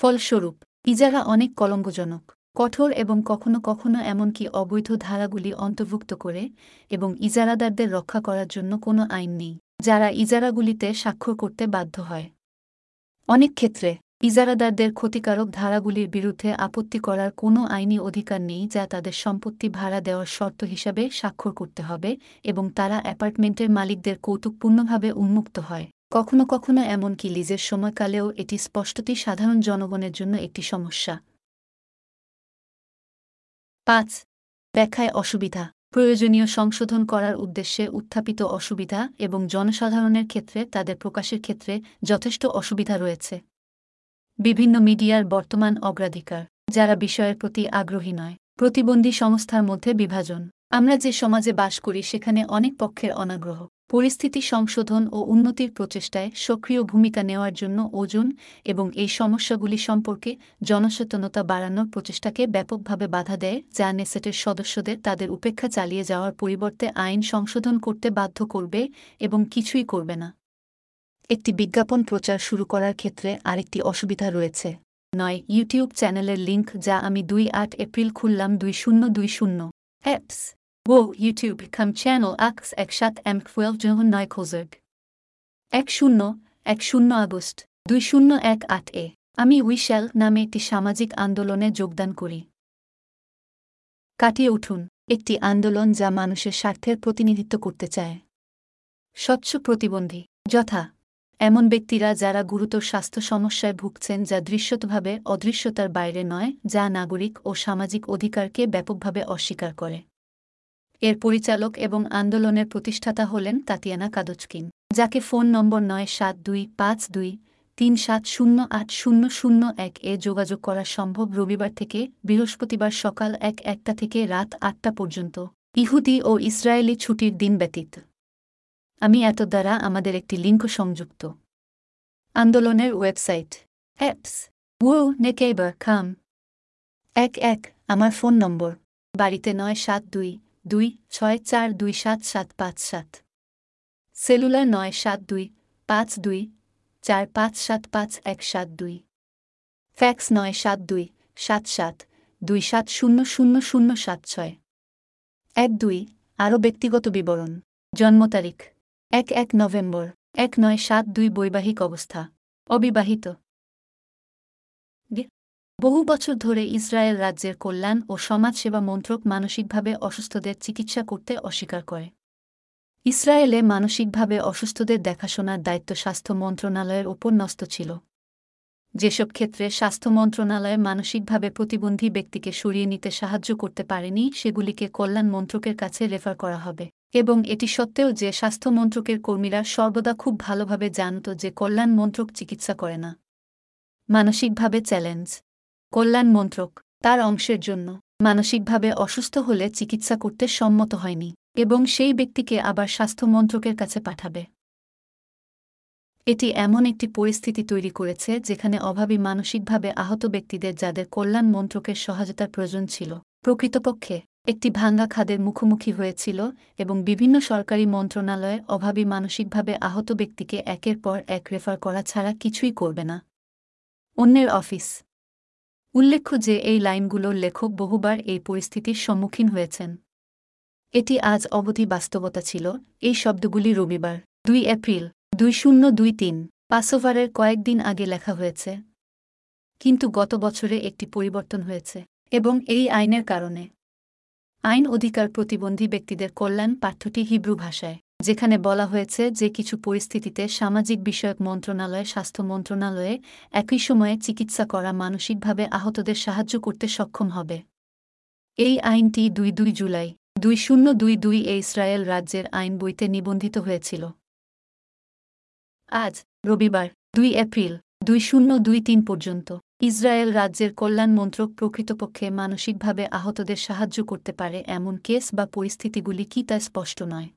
ফলস্বরূপ, ইজারা অনেক কলঙ্কজনক, কঠোর এবং কখনো কখনো এমনকি অবৈধ ধারাগুলি অন্তর্ভুক্ত করে এবং ইজারাদারদের রক্ষা করার জন্য কোনো আইন নেই। যারা ইজারাগুলিতে স্বাক্ষর করতে বাধ্য হয়। অনেক ক্ষেত্রে, ইজারাদারদের ক্ষতিকারক ধারাগুলির বিরুদ্ধে আপত্তি করার কোনো আইনি অধিকার নেই যা তাদের সম্পত্তি ভাড়া দেওয়ার শর্ত হিসাবে স্বাক্ষর করতে হবে এবং তারা অ্যাপার্টমেন্টের মালিকদের কৌতুকপূর্ণভাবে উন্মুক্ত হয়। কখনো কখনো এমনকি লিজের সময়কালেও এটি স্পষ্টতই সাধারণ জনগণের জন্য একটি সমস্যা। পাঁচ ব্যাখ্যায় অসুবিধা। প্রয়োজনীয় সংশোধন করার উদ্দেশ্যে উত্থাপিত অসুবিধা এবং জনসাধারণের ক্ষেত্রে তাদের প্রকাশের ক্ষেত্রে যথেষ্ট অসুবিধা রয়েছে। বিভিন্ন মিডিয়ার বর্তমান অগ্রাধিকার, যারা বিষয়ের প্রতি আগ্রহী নয়, প্রতিবন্ধী সংস্থার মধ্যে বিভাজন। আমরা যে সমাজে বাস করি, সেখানে অনেক পক্ষের অনাগ্রহ। পরিস্থিতি সংশোধন ও উন্নতির প্রচেষ্টায় সক্রিয় ভূমিকা নেওয়ার জন্য ওজন এবং এই সমস্যাগুলি সম্পর্কে জনসচেতনতা বাড়ানোর প্রচেষ্টাকে ব্যাপকভাবে বাধা দেয়, যা নেসেটের সদস্যদের তাদের উপেক্ষা চালিয়ে যাওয়ার পরিবর্তে আইন সংশোধন করতে বাধ্য করবে এবং কিছুই করবে না। একটি বিজ্ঞাপন প্রচার শুরু করার ক্ষেত্রে আরেকটি অসুবিধা রয়েছে। নয়, ইউটিউব চ্যানেলের লিঙ্ক যা আমি দুই আট এপ্রিল খুললাম দুই শূন্য দুই শূন্য। অ্যাপস ও ইউটিউব কাম চ্যানেল আক্স এক সাত এম টুয়েলভ জন নয় খোজর্গ এক শূন্য এক শূন্য আগস্ট দুই শূন্য এক আট এ আমি উইশ্যাল নামে একটি সামাজিক আন্দোলনে যোগদান করি কাটিয়ে উঠুন একটি আন্দোলন যা মানুষের স্বার্থের প্রতিনিধিত্ব করতে চায় স্বচ্ছ প্রতিবন্ধী যথা এমন ব্যক্তিরা যারা গুরুতর স্বাস্থ্য সমস্যায় ভুগছেন যা দৃশ্যতভাবে অদৃশ্যতার বাইরে নয় যা নাগরিক ও সামাজিক অধিকারকে ব্যাপকভাবে অস্বীকার করে এর পরিচালক এবং আন্দোলনের প্রতিষ্ঠাতা হলেন তাতিয়ানা কাদচকিন, যাকে ফোন নম্বর নয় সাত দুই পাঁচ দুই তিন সাত শূন্য আট শূন্য শূন্য এক এ যোগাযোগ করা সম্ভব রবিবার থেকে বৃহস্পতিবার সকাল এক একটা থেকে রাত আটটা পর্যন্ত। ইহুদি ও ইসরায়েলি ছুটির দিন ব্যতীত। আমি এত দ্বারা আমাদের একটি লিঙ্ক সংযুক্ত। আন্দোলনের ওয়েবসাইট। অ্যাপস। ও নেকেইবার খাম এক এক, আমার ফোন নম্বর। বাড়িতে নয় সাত দুই দুই ছয় চার দুই সাত সাত পাঁচ সাত। সেলুলার নয় সাত দুই পাঁচ দুই চার পাঁচ সাত পাঁচ এক সাত দুই। ফ্যাক্স নয় সাত দুই সাত সাত দুই সাত শূন্য শূন্য শূন্য সাত ছয়। এক দুই আরও ব্যক্তিগত বিবরণ। জন্ম তারিখ। এক এক নভেম্বর। এক নয় সাত দুই বৈবাহিক অবস্থা। অবিবাহিত। বহু বছর ধরে ইসরায়েল রাজ্যের কল্যাণ ও সমাজসেবা মন্ত্রক মানসিকভাবে অসুস্থদের চিকিৎসা করতে অস্বীকার করে। ইসরায়েলে মানসিকভাবে অসুস্থদের দেখাশোনার দায়িত্ব স্বাস্থ্য মন্ত্রণালয়ের ওপর ন্যস্ত ছিল। যেসব ক্ষেত্রে স্বাস্থ্য মন্ত্রণালয় মানসিকভাবে প্রতিবন্ধী ব্যক্তিকে সরিয়ে নিতে সাহায্য করতে পারেনি, সেগুলিকে কল্যাণ মন্ত্রকের কাছে রেফার করা হবে। এবং এটি সত্ত্বেও যে স্বাস্থ্য মন্ত্রকের কর্মীরা সর্বদা খুব ভালোভাবে জানত যে কল্যাণ মন্ত্রক চিকিৎসা করে না। মানসিকভাবে চ্যালেঞ্জ। কল্যাণ মন্ত্রক, তার অংশের জন্য। মানসিকভাবে অসুস্থ হলে চিকিৎসা করতে সম্মত হয়নি এবং সেই ব্যক্তিকে আবার স্বাস্থ্য মন্ত্রকের কাছে পাঠাবে। এটি এমন একটি পরিস্থিতি তৈরি করেছে যেখানে অভাবী মানসিকভাবে আহত ব্যক্তিদের যাদের কল্যাণ মন্ত্রকের সহায়তার প্রয়োজন ছিল, প্রকৃতপক্ষে একটি ভাঙ্গা খাদের মুখোমুখি হয়েছিল এবং বিভিন্ন সরকারি মন্ত্রণালয়ে অভাবী মানসিকভাবে আহত ব্যক্তিকে একের পর এক রেফার করা ছাড়া কিছুই করবে না। অন্যের অফিস উল্লেখ্য যে এই লাইনগুলোর লেখক বহুবার এই পরিস্থিতির সম্মুখীন হয়েছেন। এটি আজ অবধি বাস্তবতা ছিল, এই শব্দগুলি রবিবার, দুই এপ্রিল, দুই শূন্য দুই তিন পাসোভারের কয়েকদিন আগে লেখা হয়েছে। কিন্তু গত বছরে একটি পরিবর্তন হয়েছে, এবং এই আইনের কারণে। আইন অধিকার প্রতিবন্ধী ব্যক্তিদের কল্যাণ পাঠ্যটি হিব্রু ভাষায়। যেখানে বলা হয়েছে যে কিছু পরিস্থিতিতে সামাজিক বিষয়ক মন্ত্রণালয়, স্বাস্থ্য মন্ত্রণালয়ে একই সময়ে চিকিৎসা করা মানসিকভাবে আহতদের সাহায্য করতে সক্ষম হবে। এই আইনটি দুই দুই জুলাই দুই শূন্য দুই দুই এ ইসরায়েল রাজ্যের আইন বইতে নিবন্ধিত হয়েছিল। আজ, রবিবার, দুই এপ্রিল, দুই শূন্য দুই তিন পর্যন্ত ইসরায়েল রাজ্যের কল্যাণ মন্ত্রক প্রকৃতপক্ষে মানসিকভাবে আহতদের সাহায্য করতে পারে এমন কেস বা পরিস্থিতিগুলি কি তা স্পষ্ট নয়।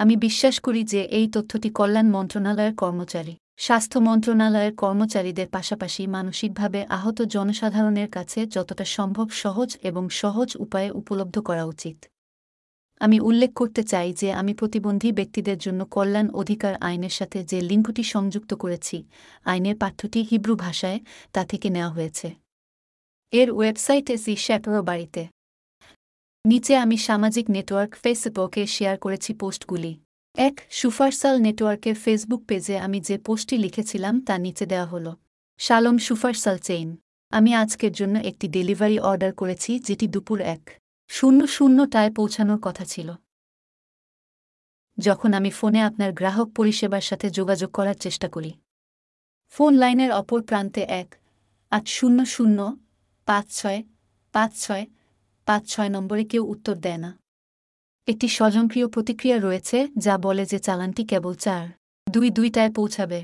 আমি বিশ্বাস করি যে এই তথ্যটি কল্যাণ মন্ত্রণালয়ের কর্মচারী, স্বাস্থ্য মন্ত্রণালয়ের কর্মচারীদের পাশাপাশি মানসিকভাবে আহত জনসাধারণের কাছে যতটা সম্ভব সহজ এবং সহজ উপায়ে উপলব্ধ করা উচিত। আমি উল্লেখ করতে চাই যে আমি প্রতিবন্ধী ব্যক্তিদের জন্য কল্যাণ অধিকার আইনের সাথে যে লিঙ্কটি সংযুক্ত করেছি, আইনের পাঠ্যটি হিব্রু ভাষায় তা থেকে নেওয়া হয়েছে। এর ওয়েবসাইটে সি শ্যাপরো বাড়িতে। নিচে আমি সামাজিক নেটওয়ার্ক ফেসবুকে শেয়ার করেছি পোস্টগুলি। এক সুফারসাল নেটওয়ার্কের ফেসবুক পেজে আমি যে পোস্টটি লিখেছিলাম তা নিচে দেওয়া হল। শালম সুফারসাল চেইন। আমি আজকের জন্য একটি ডেলিভারি অর্ডার করেছি যেটি দুপুর এক। শূন্য শূন্যটায় পৌঁছানোর কথা ছিল। যখন আমি ফোনে আপনার গ্রাহক পরিষেবার সাথে যোগাযোগ করার চেষ্টা করি। ফোন লাইনের অপর প্রান্তে এক আট শূন্য শূন্য পাঁচ ছয় পাঁচ ছয় পাঁচ ছয় নম্বরে কেউ উত্তর দেয় না। একটি স্বজনপ্রিয় প্রতিক্রিয়া রয়েছে যা বলে যে চালানটি কেবল চার, দুই দুইটায় পৌঁছাবে।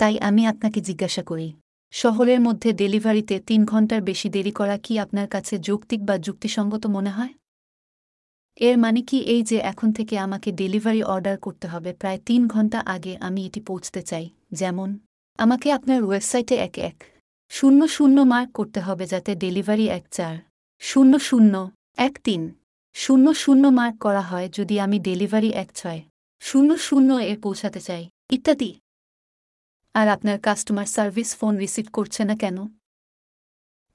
তাই আমি আপনাকে জিজ্ঞাসা করি, শহরের মধ্যে ডেলিভারিতে তিন ঘণ্টার বেশি দেরি করা কি আপনার কাছে যৌক্তিক বা যুক্তিসঙ্গত মনে হয়? এর মানে কি এই যে এখন থেকে আমাকে ডেলিভারি অর্ডার করতে হবে প্রায় তিন ঘণ্টা আগে আমি এটি পৌঁছতে চাই, যেমন, আমাকে আপনার ওয়েবসাইটে এক এক শূন্য শূন্য মার্ক করতে হবে যাতে ডেলিভারি এক চার শূন্য শূন্য, এক তিন। শূন্য শূন্য মার্ক করা হয় যদি আমি ডেলিভারি এক ছয়। শূন্য শূন্য এ পৌঁছাতে চাই, ইত্যাদি। আর আপনার কাস্টমার সার্ভিস ফোন রিসিভ করছে না কেন?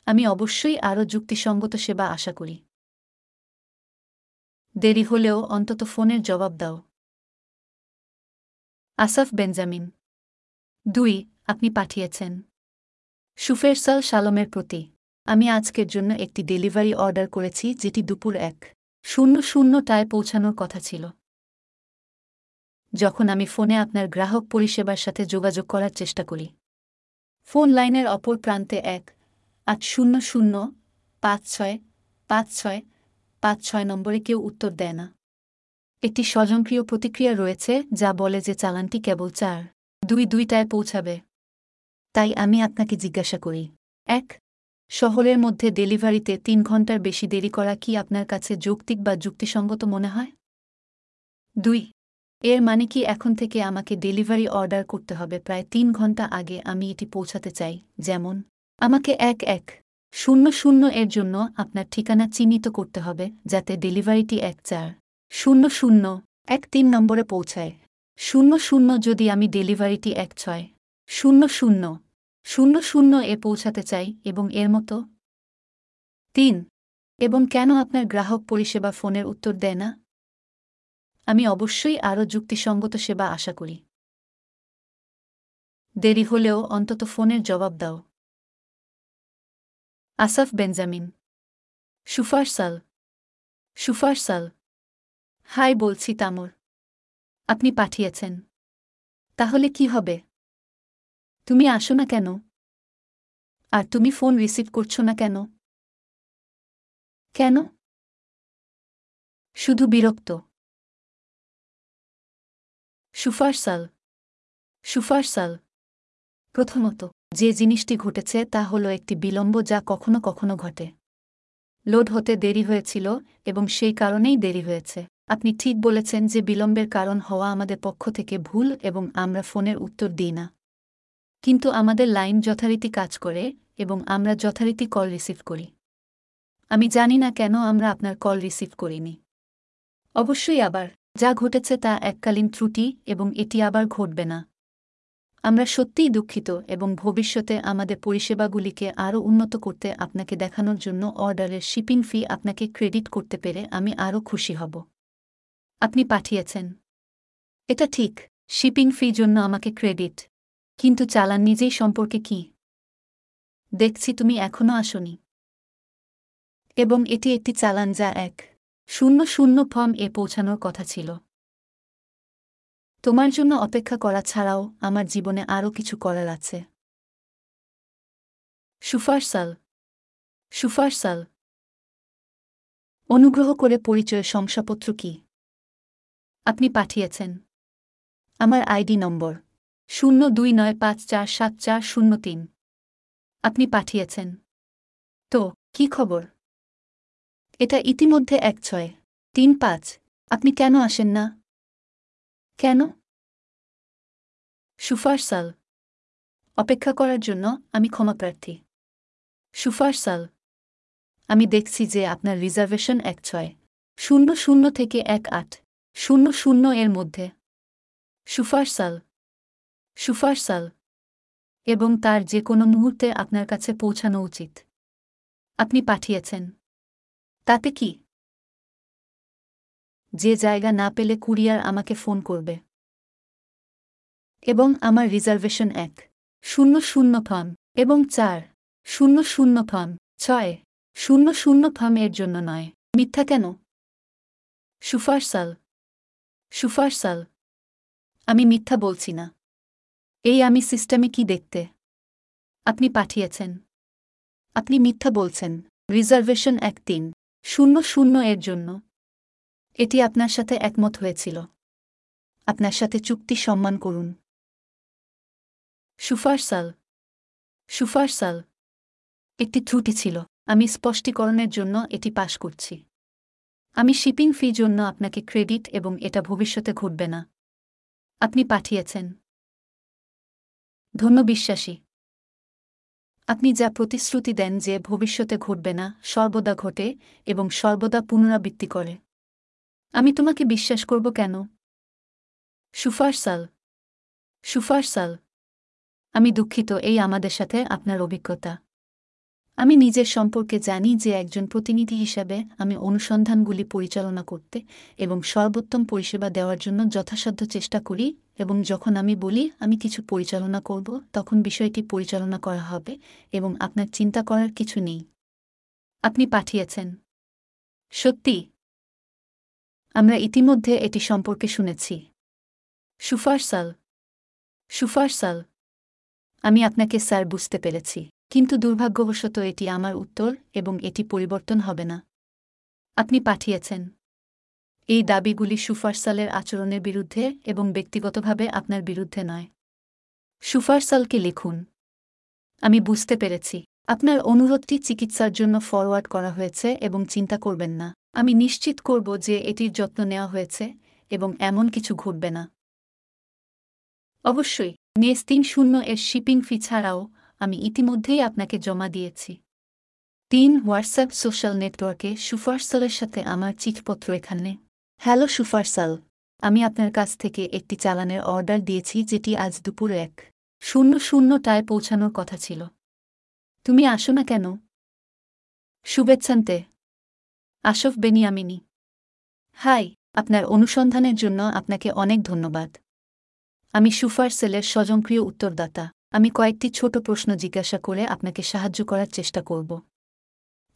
আমি অবশ্যই আরও যুক্তিসঙ্গত সেবা আশা করি। দেরি হলেও অন্তত ফোনের জবাব দাও। Asaf Benjamin. দুই, আপনি পাঠিয়েছেন। সুফেরসাল সালমের প্রতি। আমি আজকের জন্য একটি ডেলিভারি অর্ডার করেছি যেটি দুপুর এক। শূন্য শূন্যটায় পৌঁছানোর কথা ছিল। যখন আমি ফোনে আপনার গ্রাহক পরিষেবার সাথে যোগাযোগ করার চেষ্টা করি। ফোন লাইনের অপর প্রান্তে এক আট শূন্য শূন্য পাঁচ ছয় পাঁচ ছয় পাঁচ ছয় নম্বরে কেউ উত্তর দেয় না। একটি স্বজনপ্রিয় প্রতিক্রিয়া রয়েছে যা বলে যে চালানটি কেবল চার দুই দুইটায় পৌঁছাবে। তাই আমি আপনাকে জিজ্ঞাসা করি, এক শহরের মধ্যে ডেলিভারিতে তিন ঘণ্টার বেশি দেরি করা কি আপনার কাছে যৌক্তিক বা যুক্তিসঙ্গত মনে হয়? দুই, এর মানে কি এখন থেকে আমাকে ডেলিভারি অর্ডার করতে হবে। প্রায় তিন ঘণ্টা আগে আমি এটি পৌঁছাতে চাই। যেমন, আমাকে এক এক শূন্য শূন্য এর জন্য আপনার ঠিকানা চিহ্নিত করতে হবে, যাতে ডেলিভারিটি এক চার শূন্য শূন্য এক তিন নম্বরে পৌঁছায়। শূন্য শূন্য যদি আমি ডেলিভারিটি এক ছয় শূন্য শূন্য শূন্য শূন্য এ পৌঁছাতে চাই এবং এর মতো। তিন, এবং কেন আপনার গ্রাহক পরিষেবা ফোনের উত্তর দেয় না? আমি অবশ্যই আরও যুক্তিসঙ্গত সেবা আশা করি। দেরি হলেও অন্তত ফোনের জবাব দাও। Asaf Benjamin. Shufersal. Shufersal. Hi বলছি তামর। আপনি পাঠিয়েছেন। তাহলে কি হবে? তুমি আসো না কেন? আর তুমি ফোন রিসিভ করছ না কেন? কেন? শুধু বিরক্ত। সুফারসাল। সুফারসাল। প্রথমত, যে জিনিসটি ঘটেছে তা হল একটি বিলম্ব যা কখনো কখনো ঘটে। লোড হতে দেরি হয়েছিল এবং সেই কারণেই দেরি হয়েছে। আপনি ঠিক বলেছেন যে বিলম্বের কারণ হওয়া আমাদের পক্ষ থেকে ভুল এবং আমরা ফোনের উত্তর দিই না। কিন্তু আমাদের লাইন যথারীতি কাজ করে এবং আমরা যথারীতি কল রিসিভ করি। আমি জানি না কেন আমরা আপনার কল রিসিভ করিনি। অবশ্যই আবার, যা ঘটেছে তা এককালীন ত্রুটি এবং এটি আবার ঘটবে না। আমরা সত্যিই দুঃখিত এবং ভবিষ্যতে আমাদের পরিষেবাগুলিকে আরও উন্নত করতে আপনাকে দেখানোর জন্য অর্ডারের শিপিং ফি আপনাকে ক্রেডিট করতে পেরে আমি আরও খুশি হব। আপনি পাঠিয়েছেন। এটা ঠিক, শিপিং ফি জন্য আমাকে ক্রেডিট। কিন্তু চালান নিজেই সম্পর্কে কি? দেখছি তুমি এখনও আসনি। এবং এটি একটি চালান যা এক শূন্য শূন্য ফর্ম এ পৌঁছানোর কথা ছিল। তোমার জন্য অপেক্ষা করা ছাড়াও আমার জীবনে আরও কিছু করার আছে। সুফারসাল। সুফারসাল। অনুগ্রহ করে পরিচয় শংসাপত্র কি? আপনি পাঠিয়েছেন। আমার আইডি নম্বর। শূন্য দুই নয় পাঁচ চার সাত চার শূন্য তিন। আপনি পাঠিয়েছেন। তো, কি খবর? এটা ইতিমধ্যে এক ছয়, তিন পাঁচ, আপনি কেন আসেন না? কেন? সুফারসাল, অপেক্ষা করার জন্য আমি ক্ষমাপ্রার্থী সুফারসাল, আমি দেখছি যে আপনার রিজার্ভেশন এক ছয়, শূন্য শূন্য থেকে এক আট, শূন্য শূন্য এর মধ্যে। সুফারসাল সুফারসাল এবং তার যে কোনো মুহূর্তে আপনার কাছে পৌঁছানো উচিত। আপনি পাঠিয়েছেন। তাতে কি? যে জায়গা না পেলে কুরিয়ার আমাকে ফোন করবে। এবং আমার রিজার্ভেশন এক। শূন্য শূন্য ফার্ম এবং চার। শূন্য শূন্য ফার্ম। ছয়। শূন্য শূন্য ফার্ম এর জন্য নয়। মিথ্যা কেন? সুফারসাল। সুফারসাল। আমি মিথ্যা বলছি না। এই আমি সিস্টেমে কি দেখতে? আপনি পাঠিয়েছেন। আপনি মিথ্যা বলছেন। রিজার্ভেশন এক তিন। শূন্য শূন্য এর জন্য। এটি আপনার সাথে একমত হয়েছিল। আপনার সাথে চুক্তি সম্মান করুন। সুফারসাল। সুফারসাল। একটি ত্রুটি ছিল। আমি স্পষ্টীকরণের জন্য এটি পাশ করছি। আমি শিপিং ফি জন্য আপনাকে ক্রেডিট এবং এটা ভবিষ্যতে ঘটবে না। আপনি পাঠিয়েছেন। ধন্য বিশ্বাসী। আপনি যা প্রতিশ্রুতি দেন যে ভবিষ্যতে ঘটবে না, সর্বদা ঘটে এবং সর্বদা পুনরাবৃত্তি করে। আমি তোমাকে বিশ্বাস করব কেন? সুফারসাল। সুফারসাল। আমি দুঃখিত এই আমাদের সাথে আপনার অভিজ্ঞতা। আমি নিজের সম্পর্কে জানি যে একজন প্রতিনিধি হিসাবে আমি অনুসন্ধানগুলি পরিচালনা করতে এবং সর্বোত্তম পরিষেবা দেওয়ার জন্য যথাসাধ্য চেষ্টা করি এবং যখন আমি বলি, আমি কিছু পরিচালনা করব, তখন বিষয়টি পরিচালনা করা হবে এবং আপনার চিন্তা করার কিছু নেই। আপনি পাঠিয়েছেন। সত্যি। আমরা ইতিমধ্যে এটি সম্পর্কে শুনেছি। সুফারসাল। সুফারসাল। আমি আপনাকে, স্যার, বুঝতে পেরেছি। কিন্তু দুর্ভাগ্যবশত এটি আমার উত্তর এবং এটি পরিবর্তন হবে না। আপনি পাঠিয়েছেন। এই দাবিগুলি সুফারসালের আচরণের বিরুদ্ধে এবং ব্যক্তিগতভাবে আপনার বিরুদ্ধে নয়। সুফারসালকে লিখুন। আমি বুঝতে পেরেছি। আপনার অনুরোধটি চিকিৎসার জন্য ফরওয়ার্ড করা হয়েছে এবং চিন্তা করবেন না। আমি নিশ্চিত করব যে এটির যত্ন নেওয়া হয়েছে এবং এমন কিছু ঘটবে না। অবশ্যই নেস তিন শূন্য এর শিপিং ফি ছাড়াও আমি ইতিমধ্যেই আপনাকে জমা দিয়েছি। তিন হোয়াটসঅ্যাপ সোশ্যাল নেটওয়ার্কে সুফারসালের সাথে আমার চিঠিপত্র এখানে। হ্যালো সুফারসাল, আমি আপনার কাছ থেকে একটি চালানের অর্ডার দিয়েছি যেটি আজ দুপুর এক। শূন্য শূন্যটায় পৌঁছানোর কথা ছিল। তুমি আসো না কেন? শুভেচ্ছান্তে। আশফ বেনিয়ামিনি। হাই, আপনার অনুসন্ধানের জন্য আপনাকে অনেক ধন্যবাদ। আমি সুফার সেলের স্বজনক্রিয় উত্তরদাতা। আমি কয়েকটি ছোট প্রশ্ন জিজ্ঞাসা করে আপনাকে সাহায্য করার চেষ্টা করব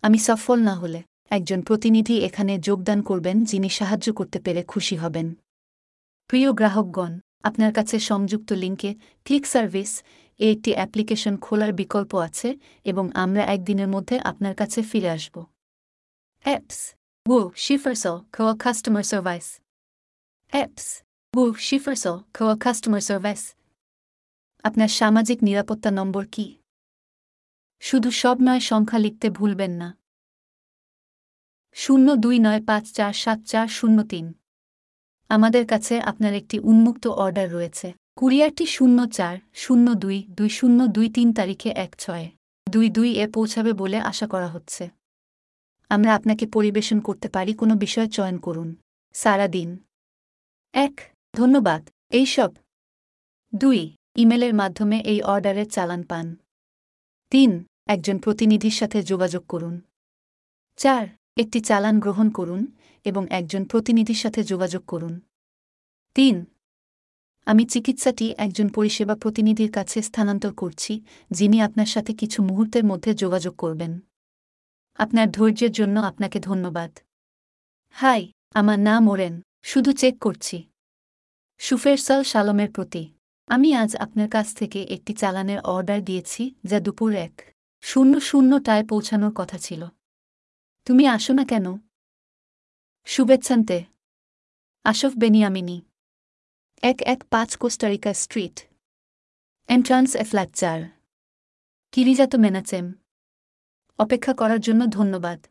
আমি সফল না হলে একজন প্রতিনিধি এখানে যোগদান করবেন যিনি সাহায্য করতে পেরে খুশি হবেন প্রিয় গ্রাহকগণ আপনার কাছে সংযুক্ত লিঙ্কে ক্লিক সার্ভিস এ একটি অ্যাপ্লিকেশন খোলার বিকল্প আছে এবং আমরা একদিনের মধ্যে আপনার কাছে ফিরে আসব apps Woo, Schiffersel, Coa Customer Service. Apps. Woo, Schiffersel, Coa customer Service. আপনার সামাজিক নিরাপত্তা নম্বর কি? শুধু সব নয় সংখ্যা লিখতে ভুলবেন না। শূন্য দুই নয় পাঁচ চার সাত চার শূন্য তিন। আমাদের কাছে আপনার একটি উন্মুক্ত অর্ডার রয়েছে। কুরিয়ারটি শূন্য চার, শূন্য দুই দুই শূন্য দুই তিন তারিখে এক ছয়, দুই দুই এ পৌঁছাবে বলে আশা করা হচ্ছে। আমরা আপনাকে পরিবেশন করতে পারি, কোনো বিষয় চয়ন করুন। সারা দিন এক, ধন্যবাদ। এইসব। দুই ইমেলের মাধ্যমে এই অর্ডারের চালান পান। তিন, একজন প্রতিনিধির সাথে যোগাযোগ করুন। চার, একটি চালান গ্রহণ করুন এবং একজন প্রতিনিধির সাথে যোগাযোগ করুন। তিন, আমি চিকিৎসাটি একজন পরিষেবা প্রতিনিধির কাছে স্থানান্তর করছি যিনি আপনার সাথে কিছু মুহূর্তের মধ্যে যোগাযোগ করবেন। আপনার ধৈর্যের জন্য আপনাকে ধন্যবাদ। হাই, আমার নাম ওরেন, শুধু চেক করছি। সুফেরসাল সালমের প্রতি। আমি আজ আপনার কাছ থেকে একটি চালানের অর্ডার দিয়েছি যা দুপুর এক। শূন্য শূন্যটায় পৌঁছানোর কথা ছিল। তুমি আসো না কেন? শুভেচ্ছান্তে। আশফ বেনিয়ামিনি। এক এক পাঁচ Costa Rica street. Entrance A flat চার কিরিজাত মেনাচেম। অপেক্ষা করার জন্য ধন্যবাদ।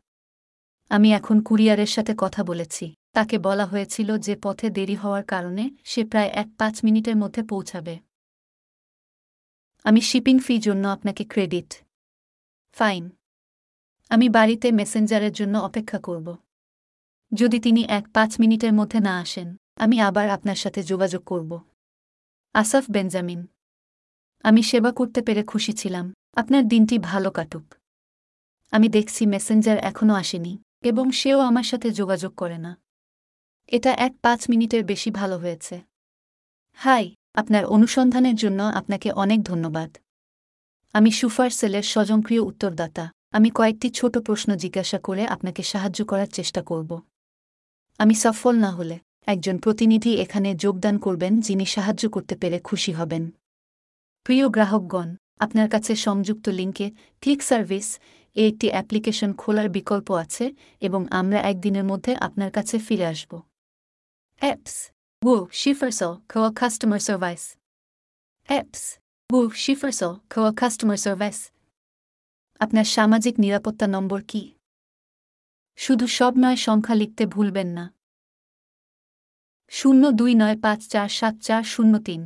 আমি এখন কুরিয়ারের সাথে কথা বলেছি। তাকে বলা হয়েছিল যে পথে দেরি হওয়ার কারণে সে প্রায় এক পাঁচ মিনিটের মধ্যে পৌঁছাবে। আমি শিপিং ফি জন্য আপনাকে ক্রেডিট। ফাইন। আমি বাড়িতে মেসেঞ্জারের জন্য অপেক্ষা করব। যদি তিনি এক পাঁচ মিনিটের মধ্যে না আসেন, আমি আবার আপনার সাথে যোগাযোগ করব। Asaf Benjamin. আমি সেবা করতে পেরে খুশি ছিলাম। আপনার দিনটি ভালো কাটুক। আমি দেখছি মেসেঞ্জার এখনও আসেনি, এবং সেও আমার সাথে যোগাযোগ করে না। এটা এক পাঁচ মিনিটের বেশি ভালো হয়েছে। হাই, আপনার অনুসন্ধানের জন্য আপনাকে অনেক ধন্যবাদ। আমি সুফার সেলের স্বজনক্রিয় উত্তরদাতা। আমি কয়েকটি ছোট প্রশ্ন জিজ্ঞাসা করে আপনাকে সাহায্য করার চেষ্টা করব। আমি সফল না হলে একজন প্রতিনিধি এখানে যোগদান করবেন যিনি সাহায্য করতে পেরে খুশি হবেন। প্রিয় গ্রাহকগণ, আপনার কাছে সংযুক্ত লিঙ্কে ক্লিক সার্ভিস, এ একটি অ্যাপ্লিকেশন খোলার বিকল্প আছে এবং আমরা একদিনের মধ্যে আপনার কাছে ফিরে আসব। Apps Wo Schiffersel Coa Customer Service. Apps. Wo Schiffersel Coa Customer Service. আপনার সামাজিক নিরাপত্তা নম্বর কি? শুধু সব নয় সংখ্যা লিখতে ভুলবেন না। শূন্য দুই নয় পাঁচ চার সাত চার শূন্য তিন।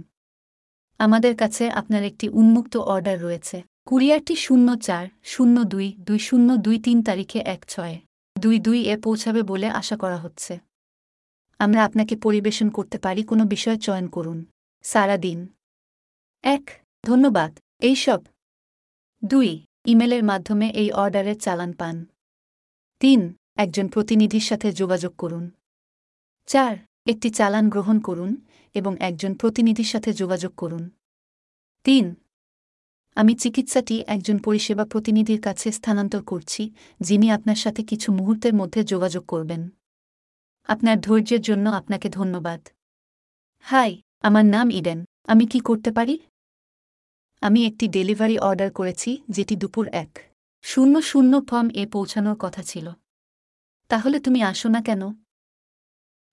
আমাদের কাছে আপনার একটি উন্মুক্ত অর্ডার রয়েছে। কুরিয়ারটি শূন্য চার, শূন্য দুই দুই শূন্য দুই তিন তারিখে এক ছয়, দুই দুই এ পৌঁছাবে বলে আশা করা হচ্ছে। আমরা আপনাকে পরিবেশন করতে পারি, কোনো বিষয় চয়ন করুন। সারা দিন। এক, ধন্যবাদ। এইসব দুই, ইমেলের মাধ্যমে এই অর্ডারের চালান পান। তিন, একজন প্রতিনিধির সাথে যোগাযোগ করুন। চার, একটি চালান গ্রহণ করুন এবং একজন প্রতিনিধির সাথে যোগাযোগ করুন। তিন, আমি চিকিৎসাটি একজন পরিষেবা প্রতিনিধির কাছে স্থানান্তর করছি, যিনি আপনার সাথে কিছু মুহূর্তের মধ্যে যোগাযোগ করবেন। আপনার ধৈর্যের জন্য আপনাকে ধন্যবাদ। হাই, আমার নাম ইডেন। আমি কি করতে পারি? আমি একটি ডেলিভারি অর্ডার করেছি, যেটি দুপুর এক। শূন্য শূন্য ফর্ম এ পৌঁছানোর কথা ছিল। তাহলে তুমি আসো না কেন?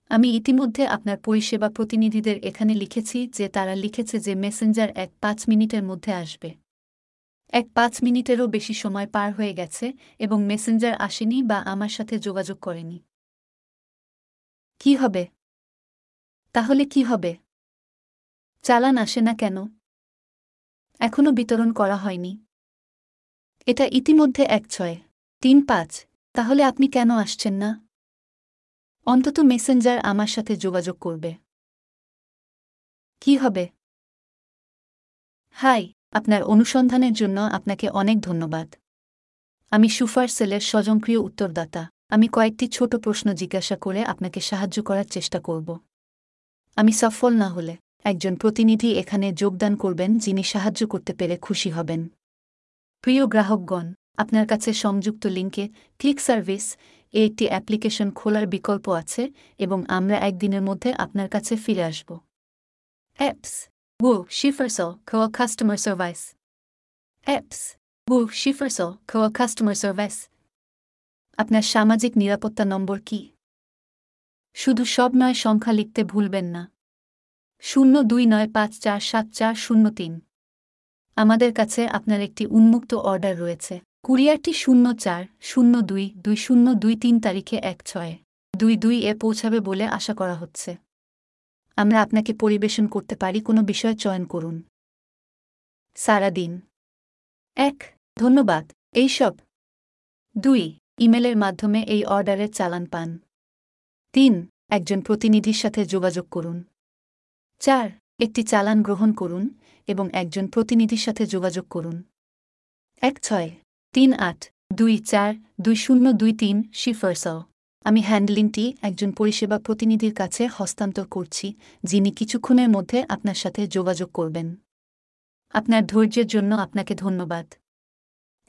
আমি ইতিমধ্যে আপনার পরিষেবা প্রতিনিধিদের এখানে লিখেছি, যে তারা লিখেছে যে মেসেঞ্জার এক পাঁচ মিনিটের মধ্যে আসবে। এক পাঁচ মিনিটেরও বেশি সময় পার হয়ে গেছে, এবং মেসেঞ্জার আসেনি বা আমার সাথে যোগাযোগ করেনি। কি হবে? তাহলে কি হবে? চালান আসে না কেন? এখনও বিতরণ করা হয়নি। এটা ইতিমধ্যে এক ছয়। তিন পাঁচ। তাহলে আপনি কেন আসছেন না? অন্তত মেসেঞ্জার আমার সাথে যোগাযোগ করবে। কি হবে? হাই, আপনার অনুসন্ধানের জন্য আপনাকে অনেক ধন্যবাদ। আমি সুফার সেলের স্বজনক্রিয় উত্তরদাতা। আমি কয়েকটি ছোট প্রশ্ন জিজ্ঞাসা করে আপনাকে সাহায্য করার চেষ্টা করব। আমি সফল না হলে একজন প্রতিনিধি এখানে যোগদান করবেন যিনি সাহায্য করতে পেরে খুশি হবেন। প্রিয় গ্রাহকগণ, আপনার কাছে সংযুক্ত লিঙ্কে ক্লিক সার্ভিস, এ একটি অ্যাপ্লিকেশন খোলার বিকল্প আছে এবং আমরা একদিনের মধ্যে আপনার কাছে ফিরে আসব। Apps Wo Schiffersel Coa Customer Service Apps Wo Schiffersel Coa customer Service আপনার সামাজিক নিরাপত্তা নম্বর কি? শুধু সব নয় সংখ্যা লিখতে ভুলবেন না। শূন্য দুই নয় পাঁচ চার সাত চার শূন্য তিন। আমাদের কাছে আপনার একটি উন্মুক্ত অর্ডার রয়েছে। কুরিয়ারটি শূন্য চার, শূন্য দুই দুই শূন্য দুই তিন তারিখে এক ছয়, দুই দুই এ পৌঁছাবে বলে আশা করা হচ্ছে। আমরা আপনাকে পরিবেশন করতে পারি, কোনো বিষয় চয়ন করুন। সারা দিন এক, ধন্যবাদ। এইসব। দুই ইমেলের মাধ্যমে এই অর্ডারের চালান পান। তিন, একজন প্রতিনিধির সাথে যোগাযোগ করুন। চার, একটি চালান গ্রহণ করুন এবং একজন প্রতিনিধির সাথে যোগাযোগ করুন। এক, ছয়, তিন, আট, দুই, চার, দুই, শূন্য, দুই, তিন শিফার্সাও আমি হ্যান্ডলিংটি একজন পরিষেবা প্রতিনিধির কাছে হস্তান্তর করছি, যিনি কিছুক্ষণের মধ্যে আপনার সাথে যোগাযোগ করবেন। আপনার ধৈর্যের জন্য আপনাকে ধন্যবাদ।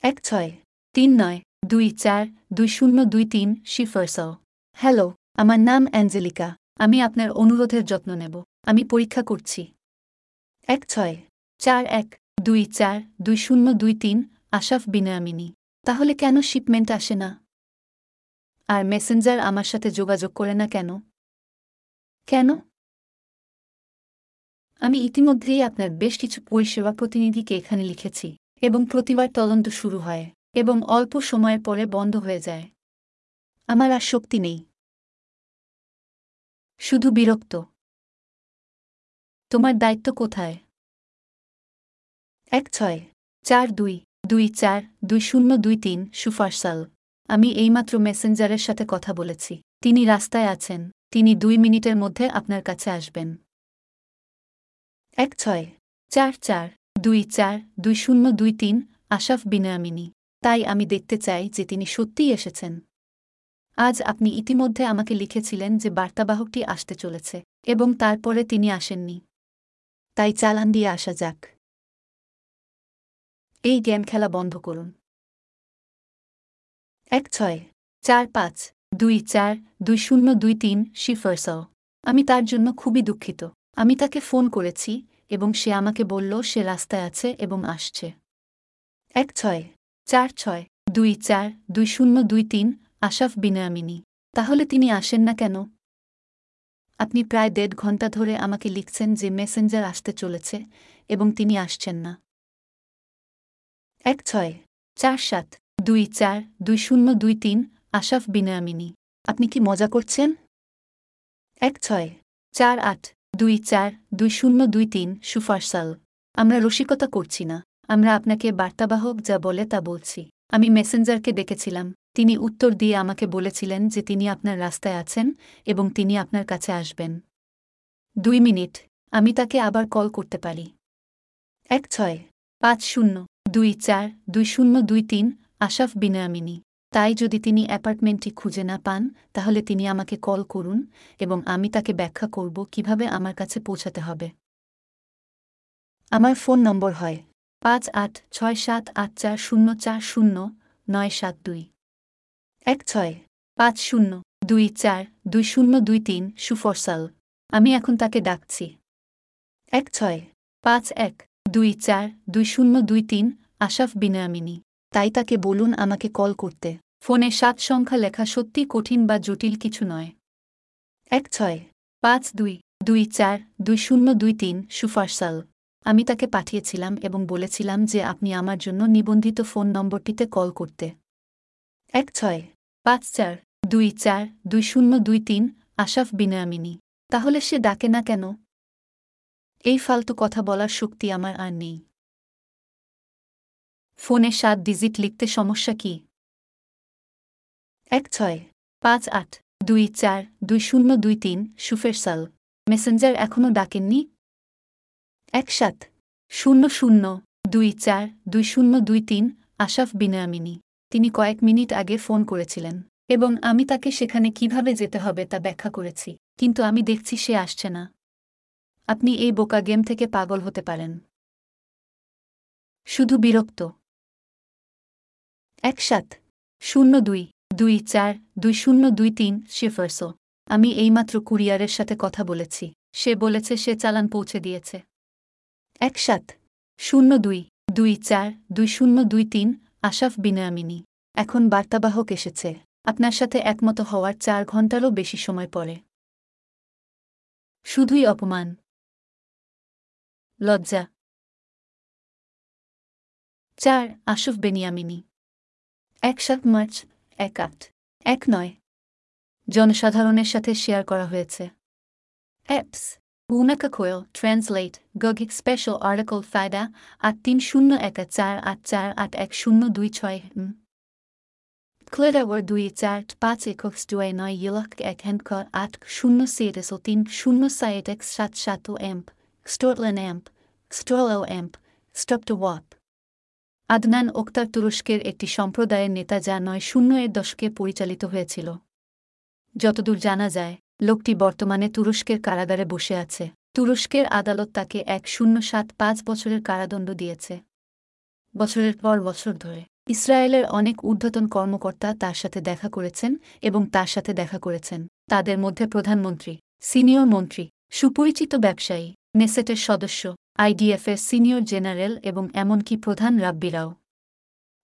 এক, ছয়, তিন, নয় দুই চার দুই শূন্য দুই তিন শিফার্সাও হ্যালো, আমার নাম অ্যাঞ্জেলিকা। আমি আপনার অনুরোধের যত্ন নেব। আমি পরীক্ষা করছি। এক ছয় চার এক দুই চার দুই শূন্য দুই তিন আশাফ বিনায়ামিনী। তাহলে কেন শিপমেন্ট আসে না? আর মেসেঞ্জার আমার সাথে যোগাযোগ করে না কেন? কেন? আমি ইতিমধ্যেই আপনার বেশ কিছু পরিষেবা প্রতিনিধিকে এখানে লিখেছি এবং প্রতিবার তদন্ত শুরু হয়। এবং অল্প সময়ের পরে বন্ধ হয়ে যায়। আমার আর শক্তি নেই। শুধু বিরক্ত। তোমার দায়িত্ব কোথায়? এক ছয়, চার দুই দুই চার, দুই শূন্য, দুই তিন, সুফারসাল। আমি এইমাত্র মেসেঞ্জারের সাথে কথা বলেছি। তিনি রাস্তায় আছেন। তিনি দুই মিনিটের মধ্যে আপনার কাছে আসবেন। এক ছয়, চার চার, দুই চার, দুই শূন্য, দুই তিন আশাফ বিনয়ামিনী। তাই আমি দেখতে চাই যে তিনি সত্যিই এসেছেন। আজ আপনি ইতিমধ্যে আমাকে লিখেছিলেন যে বার্তাবাহকটি আসতে চলেছে, এবং তারপরে তিনি আসেননি। তাই চালান দিয়ে আসা যাক। এই গেম খেলা বন্ধ করুন। এক ছয়, চার পাঁচ, দুই চার, দুই শূন্য, দুই তিন, শিফার্সাও। আমি তার জন্য খুবই দুঃখিত। আমি তাকে ফোন করেছি, এবং সে আমাকে বলল সে রাস্তায় আছে এবং আসছে। এক ছয় চার ছয়, দুই চার, দুই শূন্য, দুই তিন আশাফ বিনয়ামিনী। তাহলে তিনি আসেন না কেন? আপনি প্রায় দেড় ঘণ্টা ধরে আমাকে লিখছেন যে মেসেঞ্জার আসতে চলেছে এবং তিনি আসছেন না। এক ছয়, চার সাত, দুই চার, দুই শূন্য, দুই তিন আশাফ বিনয়ামিনী। আপনি কি মজা করছেন? এক ছয়, চার আট, দুই চার, দুই শূন্য, দুই তিন, সুফারসাল। আমরা রসিকতা করছি না। আমরা আপনাকে বার্তাবাহক যা বলে তা বলছি। আমি মেসেঞ্জারকে ডেকেছিলাম। তিনি উত্তর দিয়ে আমাকে বলেছিলেন যে তিনি আপনার রাস্তায় আছেন এবং তিনি আপনার কাছে আসবেন। দুই মিনিট। আমি তাকে আবার কল করতে পারি। এক ছয়। পাঁচ শূন্য। দুই চার। দুই শূন্য দুই তিন। আশাফ বিনয়ামিনী। তাই যদি তিনি অ্যাপার্টমেন্টটি খুঁজে না পান, তাহলে তিনি আমাকে কল করুন এবং আমি তাকে ব্যাখ্যা করব কীভাবে আমার কাছে পৌঁছাতে হবে। আমার ফোন নম্বর হয় পাঁচ আট ছয় সাত আট চার শূন্য চার শূন্য নয় সাত দুই। এক ছয়। পাঁচ শূন্য দুই চার দুই শূন্য দুই তিন সুফরসাল। আমি এখন তাকে ডাকছি। এক ছয়। পাঁচ এক দুই চার দুই শূন্য দুই তিন আশাফ বিনয়ামিনী। তাই তাকে বলুন আমাকে কল করতে। ফোনে সাত সংখ্যা লেখা সত্যি কঠিন বা জটিল কিছু নয়। এক ছয়। পাঁচ দুই দুই চার দুই শূন্য দুই তিন সুফারসাল। আমি তাকে পাঠিয়েছিলাম এবং বলেছিলাম যে আপনি আমার জন্য নিবন্ধিত ফোন নম্বরটিতে কল করতে। এক ছয়, পাঁচ চার, দুই চার, দুই শূন্য, দুই তিন আশাফ বিনয়ামিনী। তাহলে সে ডাকে না কেন? এই ফালতু কথা বলার শক্তি আমার আর নেই। ফোনে সাত ডিজিট লিখতে সমস্যা কি? এক ছয়, পাঁচ আট, দুই চার, দুই শূন্য, দুই তিন সুফের সাল মেসেঞ্জার এখনও ডাকেননি? এক সাত শূন্য শূন্য, দুই চার, দুই শূন্য দুই তিন, আশাফ বিনয়ামিনী। তিনি কয়েক মিনিট আগে ফোন করেছিলেন। এবং আমি তাকে সেখানে কীভাবে যেতে হবে তা ব্যাখ্যা করেছি, কিন্তু আমি দেখছি সে আসছে না। আপনি এই বোকা গেম থেকে পাগল হতে পারেন। শুধু বিরক্ত। এক সাত শূন্য দুই দুই চার, দুই শূন্য দুই তিন, শিফার্সো। আমি এইমাত্র কুরিয়ারের সাথে কথা বলেছি। সে বলেছে সে চালান পৌঁছে দিয়েছে। এক সাত শূন্য দুই দুই চার, দুই শূন্য, দুই তিন, আশাফ বিনয়ামিনী। এখন বার্তাবাহক এসেছে। আপনার সাথে একমত হওয়ার চার ঘন্টারও বেশি সময় পরে শুধুই অপমান। লজ্জা। চার, আশফ বেনিয়ামিনী। এক সাত মার্চ, এক আট। এক নয়। জনসাধারণের সাথে শেয়ার করা হয়েছে। Apps. Unaka Coil, Translate, Gogik Special Article Fida, আট তিন শূন্য এক চার আট চার আট এক শূন্য দুই ছয় war দুই চার পাঁচ একক দুই নয় ইলক এক হ্যান্ড আট শূন্য সেটেস ও তিন শূন্য সাইট এক সাত সাত ও এম্প স্টোরলেন এম্প স্টোলো এম্প স্টপ টু ওয়াপ আদনান ওক্তার তুরস্কের একটি সম্প্রদায়ের নেতা যা নয় শূন্য এর দশকে পরিচালিত হয়েছিল। যতদূর জানা যায় লোকটি বর্তমানে তুরস্কের কারাগারে বসে আছে। তুরস্কের আদালত তাকে এক শূন্য সাত পাঁচ বছরের কারাদণ্ড দিয়েছে। বছরের পর বছর ধরে ইসরায়েলের অনেক ঊর্ধ্বতন কর্মকর্তা তার সাথে দেখা করেছেন এবং তার সাথে দেখা করেছেন। তাদের মধ্যে প্রধানমন্ত্রী, সিনিয়র মন্ত্রী, সুপরিচিত ব্যবসায়ী, নেসেটের সদস্য, আইডিএফের সিনিয়র জেনারেল এবং এমনকি প্রধান রাব্বিরাও।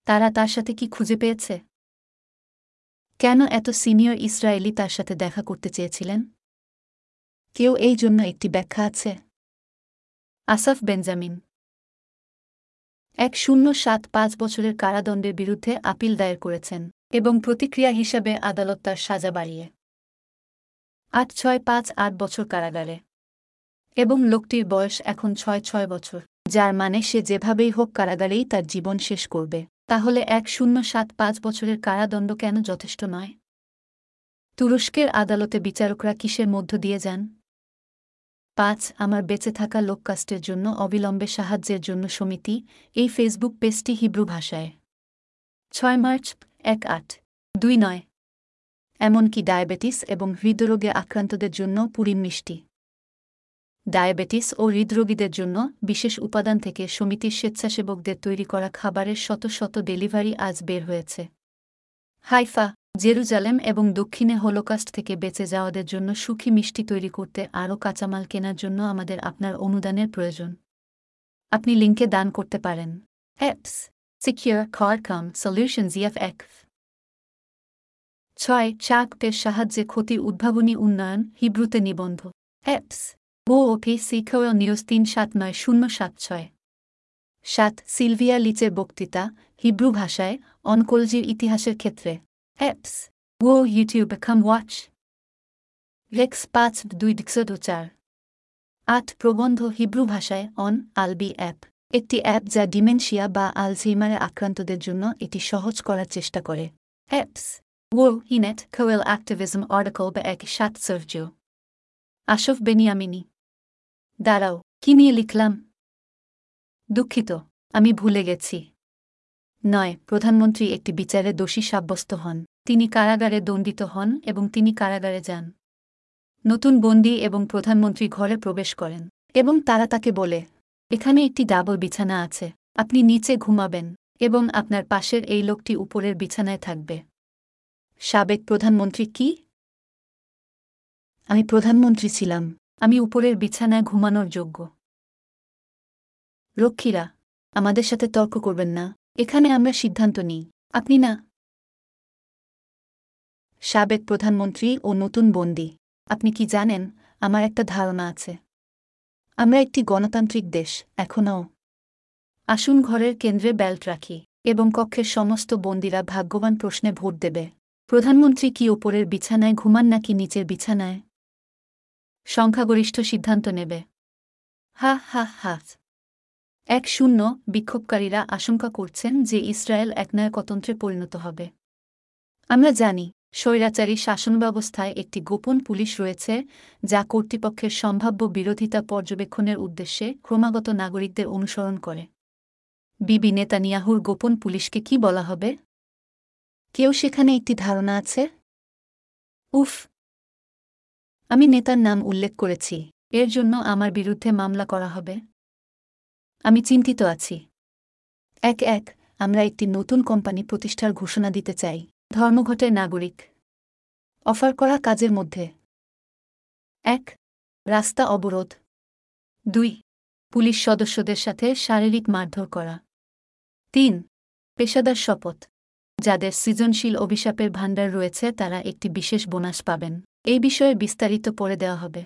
তারা তার সাথে কি খুঁজে পেয়েছে? কেন এত সিনিয়র ইসরায়েলি তার সাথে দেখা করতে চেয়েছিলেন? কেউ এই জন্য একটি ব্যাখ্যা আছে? Asaf Benjamin. এক শূন্য সাত পাঁচ বছরের কারাদণ্ডের বিরুদ্ধে আপিল দায়ের করেছেন এবং প্রতিক্রিয়া হিসাবে আদালত তার সাজা বাড়িয়ে। আট ছয় পাঁচ আট বছর কারাগারে। এবং লোকটির বয়স এখন ছয় ছয় বছর, যার মানে সে যেভাবেই হোক কারাগারেই তার জীবন শেষ করবে। তাহলে এক শূন্য সাত পাঁচ বছরের কারাদণ্ড কেন যথেষ্ট নয়? তুরস্কের আদালতে বিচারকরা কিসের মধ্য দিয়ে যান? পাঁচ, আমার বেঁচে থাকা লোককাস্টের জন্য অবিলম্বে সাহায্যের জন্য সমিতি, এই ফেসবুক পেজটি হিব্রু ভাষায়। ছয় মার্চ, এক আট। দুই নয়। এমনকি ডায়াবেটিস এবং হৃদরোগে আক্রান্তদের জন্য পুরিম মিষ্টি। ডায়াবেটিস ও হৃদরোগীদের জন্য বিশেষ উপাদান থেকে সমিতির স্বেচ্ছাসেবকদের তৈরি করা খাবারের শত শত ডেলিভারি আজ বের হয়েছে। হাইফা, জেরুজালেম এবং দক্ষিণে হোলোকাস্ট থেকে বেঁচে যাওয়াদের জন্য সুখী মিষ্টি তৈরি করতে আরও কাঁচামাল কেনার জন্য আমাদের আপনার অনুদানের প্রয়োজন। আপনি লিঙ্কে দান করতে পারেন। অ্যাপস, সিকিউর খাম সলিউশন জিএফ ছয়, চাকপের সাহায্যে ক্ষতির উদ্ভাবনী উন্নয়ন, হিব্রুতে নিবন্ধ। অ্যাপস ও ওপি সিখোয়েল নিউজ তিন সাত নয় শূন্য সাত ছয়। সাত, সিলভিয়া লিচের বক্তৃতা, হিব্রু ভাষায়, অনকোলজির ইতিহাসের ক্ষেত্রে। অ্যাপস ও ইউটিউব, কাম ওয়াচ। রেক্স পাঁচ, দুই ডিক্সদ চার। আট, প্রবন্ধ, হিব্রু ভাষায়, অন, আলবি অ্যাপ। একটি অ্যাপ যা ডিমেনশিয়া বা আলঝেইমারে আক্রান্তদের জন্য এটি সহজ করার চেষ্টা করে। অ্যাপস ও ইনেট কোয়েল অ্যাক্টিভিজম আর্টিকল বা এক সাত সার্জিও আশফ বেনিয়ামিনী। দাঁড়াও, কি নিয়ে লিখলাম? দুঃখিত, আমি ভুলে গেছি। নয়, প্রধানমন্ত্রী একটি বিচারে দোষী সাব্যস্ত হন। তিনি কারাগারে দণ্ডিত হন এবং তিনি কারাগারে যান। নতুন বন্দী এবং প্রধানমন্ত্রী ঘরে প্রবেশ করেন এবং তারা তাকে বলে, এখানে একটি ডাবল বিছানা আছে, আপনি নিচে ঘুমাবেন এবং আপনার পাশের এই লোকটি উপরের বিছানায় থাকবে। সাবেক প্রধানমন্ত্রী কি? আমি প্রধানমন্ত্রী ছিলাম। আমি উপরের বিছানায় ঘুমানোর যোগ্য। রক্ষীরা, আমাদের সাথে তর্ক করবেন না। এখানে আমরা সিদ্ধান্ত নিই। আপনি না। সাবেক প্রধানমন্ত্রী ও নতুন বন্দী। আপনি কি জানেন, আমার একটা ধারণা আছে। আমরা একটি গণতান্ত্রিক দেশ, এখনও। আসুন ঘরের কেন্দ্রে বেল্ট রাখি এবং কক্ষের সমস্ত বন্দীরা ভাগ্যবান প্রশ্নে ভোট দেবে। প্রধানমন্ত্রী কি ওপরের বিছানায় ঘুমান নাকি নিচের বিছানায়? সংখ্যাগরিষ্ঠ সিদ্ধান্ত নেবে। হা হা হা। এক শূন্য, বিক্ষোভকারীরা আশঙ্কা করছেন যে ইসরায়েল একনায়কতন্ত্রে পরিণত হবে। আমরা জানি, স্বৈরাচারী শাসন ব্যবস্থায় একটি গোপন পুলিশ রয়েছে, যা কর্তৃপক্ষের সম্ভাব্য বিরোধিতা পর্যবেক্ষণের উদ্দেশ্যে ক্রমাগত নাগরিকদের অনুসরণ করে। বিবি নেতানিয়াহুর গোপন পুলিশকে কি বলা হবে? কেউ সেখানে একটি ধারণা আছে? উফ আমি নেতার নাম উল্লেখ করেছি। এর জন্য আমার বিরুদ্ধে মামলা করা হবে। আমি চিন্তিত আছি। এক এক, আমরা একটি নতুন কোম্পানি প্রতিষ্ঠার ঘোষণা দিতে চাই। ধর্মঘটের নাগরিক। অফার করা কাজের মধ্যে। এক, রাস্তা অবরোধ। দুই, পুলিশ সদস্যদের সাথে শারীরিক মারধর করা। তিন, পেশাদার শপথ। যাদের সৃজনশীল অভিশাপের ভাণ্ডার রয়েছে, তারা একটি বিশেষ বোনাস পাবেন। এই বিষয়ে বিস্তারিত পড়ে দেওয়া হবে।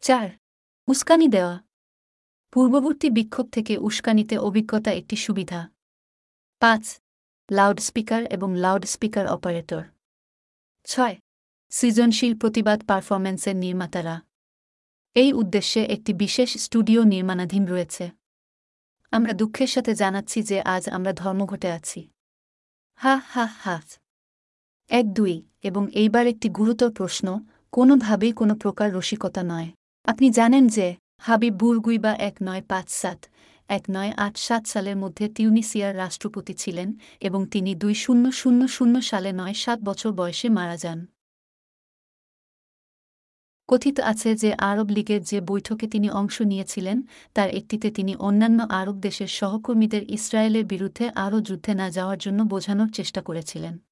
চার, উস্কানি দেওয়া। পূর্ববর্তী বিক্ষোভ থেকে উস্কানিতে অভিজ্ঞতা একটি সুবিধা। পাঁচ, লাউডস্পিকার এবং লাউডস্পিকার অপারেটর। ছয়, সৃজনশীল প্রতিবাদ পারফরম্যান্সের নির্মাতারা। এই উদ্দেশ্যে একটি বিশেষ স্টুডিও নির্মাণাধীন রয়েছে। আমরা দুঃখের সাথে জানাচ্ছি যে আজ আমরা ধর্মঘটে আছি। হা হা হা এক, দুই, এবং এইবার একটি গুরুতর প্রশ্ন, কোনোভাবেই কোনো প্রকার রসিকতা নয়। আপনি জানেন যে, হাবিব বুরগুইবা এক নয় পাঁচ সাত, এক নয় আট সাত সালের মধ্যে তিউনিসিয়ার রাষ্ট্রপতি ছিলেন এবং তিনি দুই শূন্য শূন্য শূন্য সালে নয় সাত বছর বয়সে মারা যান। কথিত আছে যে, আরব লীগের যে বৈঠকে তিনি অংশ নিয়েছিলেন, তার একটিতে তিনি অন্যান্য আরব দেশের সহকর্মীদের ইসরায়েলের বিরুদ্ধে আরও যুদ্ধে না যাওয়ার জন্য বোঝানোর চেষ্টা করেছিলেন।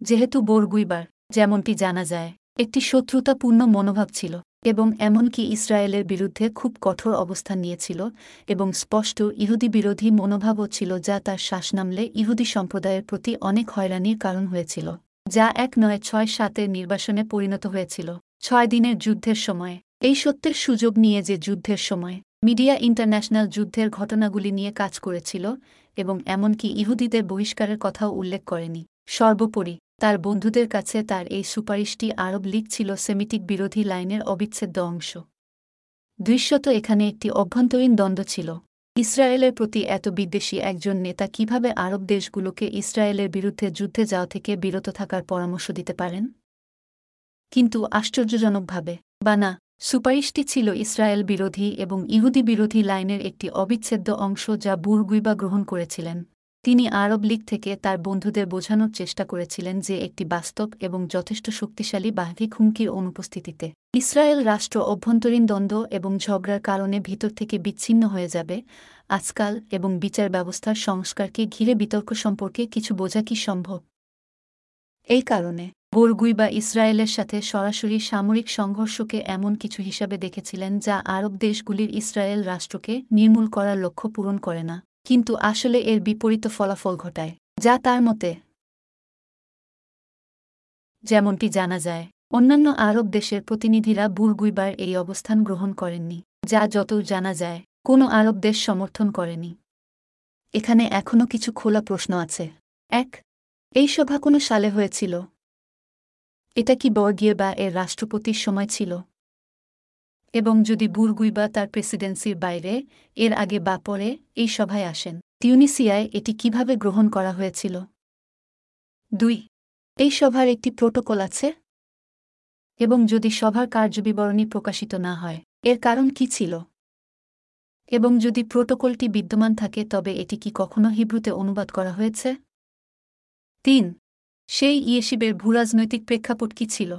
যেহেতু বোরগুইবার, যেমনটি জানা যায়, একটি শত্রুতাপূর্ণ মনোভাব ছিল এবং এমনকি ইসরায়েলের বিরুদ্ধে খুব কঠোর অবস্থান নিয়েছিল এবং স্পষ্ট ইহুদি বিরোধী মনোভাবও ছিল যা তার শ্বাস নামলে ইহুদি সম্প্রদায়ের প্রতি অনেক হয়রানির কারণ হয়েছিল, যা এক নয় ছয় সাতের নির্বাসনে পরিণত হয়েছিল। ছয় দিনের যুদ্ধের সময়, এই সত্যের সুযোগ নিয়ে যে যুদ্ধের সময়, মিডিয়া ইন্টারন্যাশনাল যুদ্ধের ঘটনাগুলি নিয়ে কাজ করেছিল এবং এমনকি ইহুদিদের বহিষ্কারের কথাও উল্লেখ করেনি। সর্বোপরি তার বন্ধুদের কাছে তার এই সুপারিশটি আরব লীগ ছিল সেমিটিক বিরোধী লাইনের অবিচ্ছেদ্য অংশ। দৃশ্যত এখানে একটি অভ্যন্তরীণ দ্বন্দ্ব ছিল। ইসরায়েলের প্রতি এত বিদ্বেষী একজন নেতা কীভাবে আরব দেশগুলোকে ইসরায়েলের বিরুদ্ধে যুদ্ধে যাওয়া থেকে বিরত থাকার পরামর্শ দিতে পারেন? কিন্তু আশ্চর্যজনকভাবে, বা না, সুপারিশটি ছিল ইসরায়েল বিরোধী এবং ইহুদি বিরোধী লাইনের একটি অবিচ্ছেদ্য অংশ যা বুরগুইবা গ্রহণ করেছিলেন। তিনি আরব লীগ থেকে তার বন্ধুদের বোঝানোর চেষ্টা করেছিলেন যে একটি বাস্তব এবং যথেষ্ট শক্তিশালী বাহ্যিক হুমকির অনুপস্থিতিতে ইসরায়েল রাষ্ট্র অভ্যন্তরীণ দ্বন্দ্ব এবং ঝগড়ার কারণে ভিতর থেকে বিচ্ছিন্ন হয়ে যাবে, আজকাল এবং বিচার ব্যবস্থার সংস্কারকে ঘিরে বিতর্ক সম্পর্কে কিছু বোঝা কি সম্ভব? এই কারণে বরগুই বা ইসরায়েলের সাথে সরাসরি সামরিক সংঘর্ষকে এমন কিছু হিসাবে দেখেছিলেন যা আরব দেশগুলির ইসরায়েল রাষ্ট্রকে নির্মূল করার লক্ষ্য পূরণ করে না। কিন্তু আসলে এর বিপরীত ফলাফল ঘটায়, যা তার মতে যেমনটি জানা যায়, অন্যান্য আরব দেশের প্রতিনিধিরা বুরগুইবার এই অবস্থান গ্রহণ করেননি, যা যত জানা যায়, কোনো আরব দেশ সমর্থন করেনি। এখানে এখনও কিছু খোলা প্রশ্ন আছে। এক, এই সভা কোনো সালে হয়েছিল? এটা কি বর্গীয় বা এর রাষ্ট্রপতির সময় ছিল? এবং যদি বুরগুইবা তার প্রেসিডেন্সির বাইরে, এর আগে বা পরে, এই সভায় আসেন। টিউনিসিয়ায় এটি কীভাবে গ্রহণ করা হয়েছিল? দুই, এই সভার একটি প্রোটোকল আছে? এবং যদি সভার কার্যবিবরণী প্রকাশিত না হয়, এর কারণ কি ছিল? এবং যদি প্রোটোকলটি বিদ্যমান থাকে, তবে এটি কি কখনো হিব্রুতে অনুবাদ করা হয়েছে? তিন, সেই ইয়েশিবের ভূরাজনৈতিক প্রেক্ষাপট কি ছিল?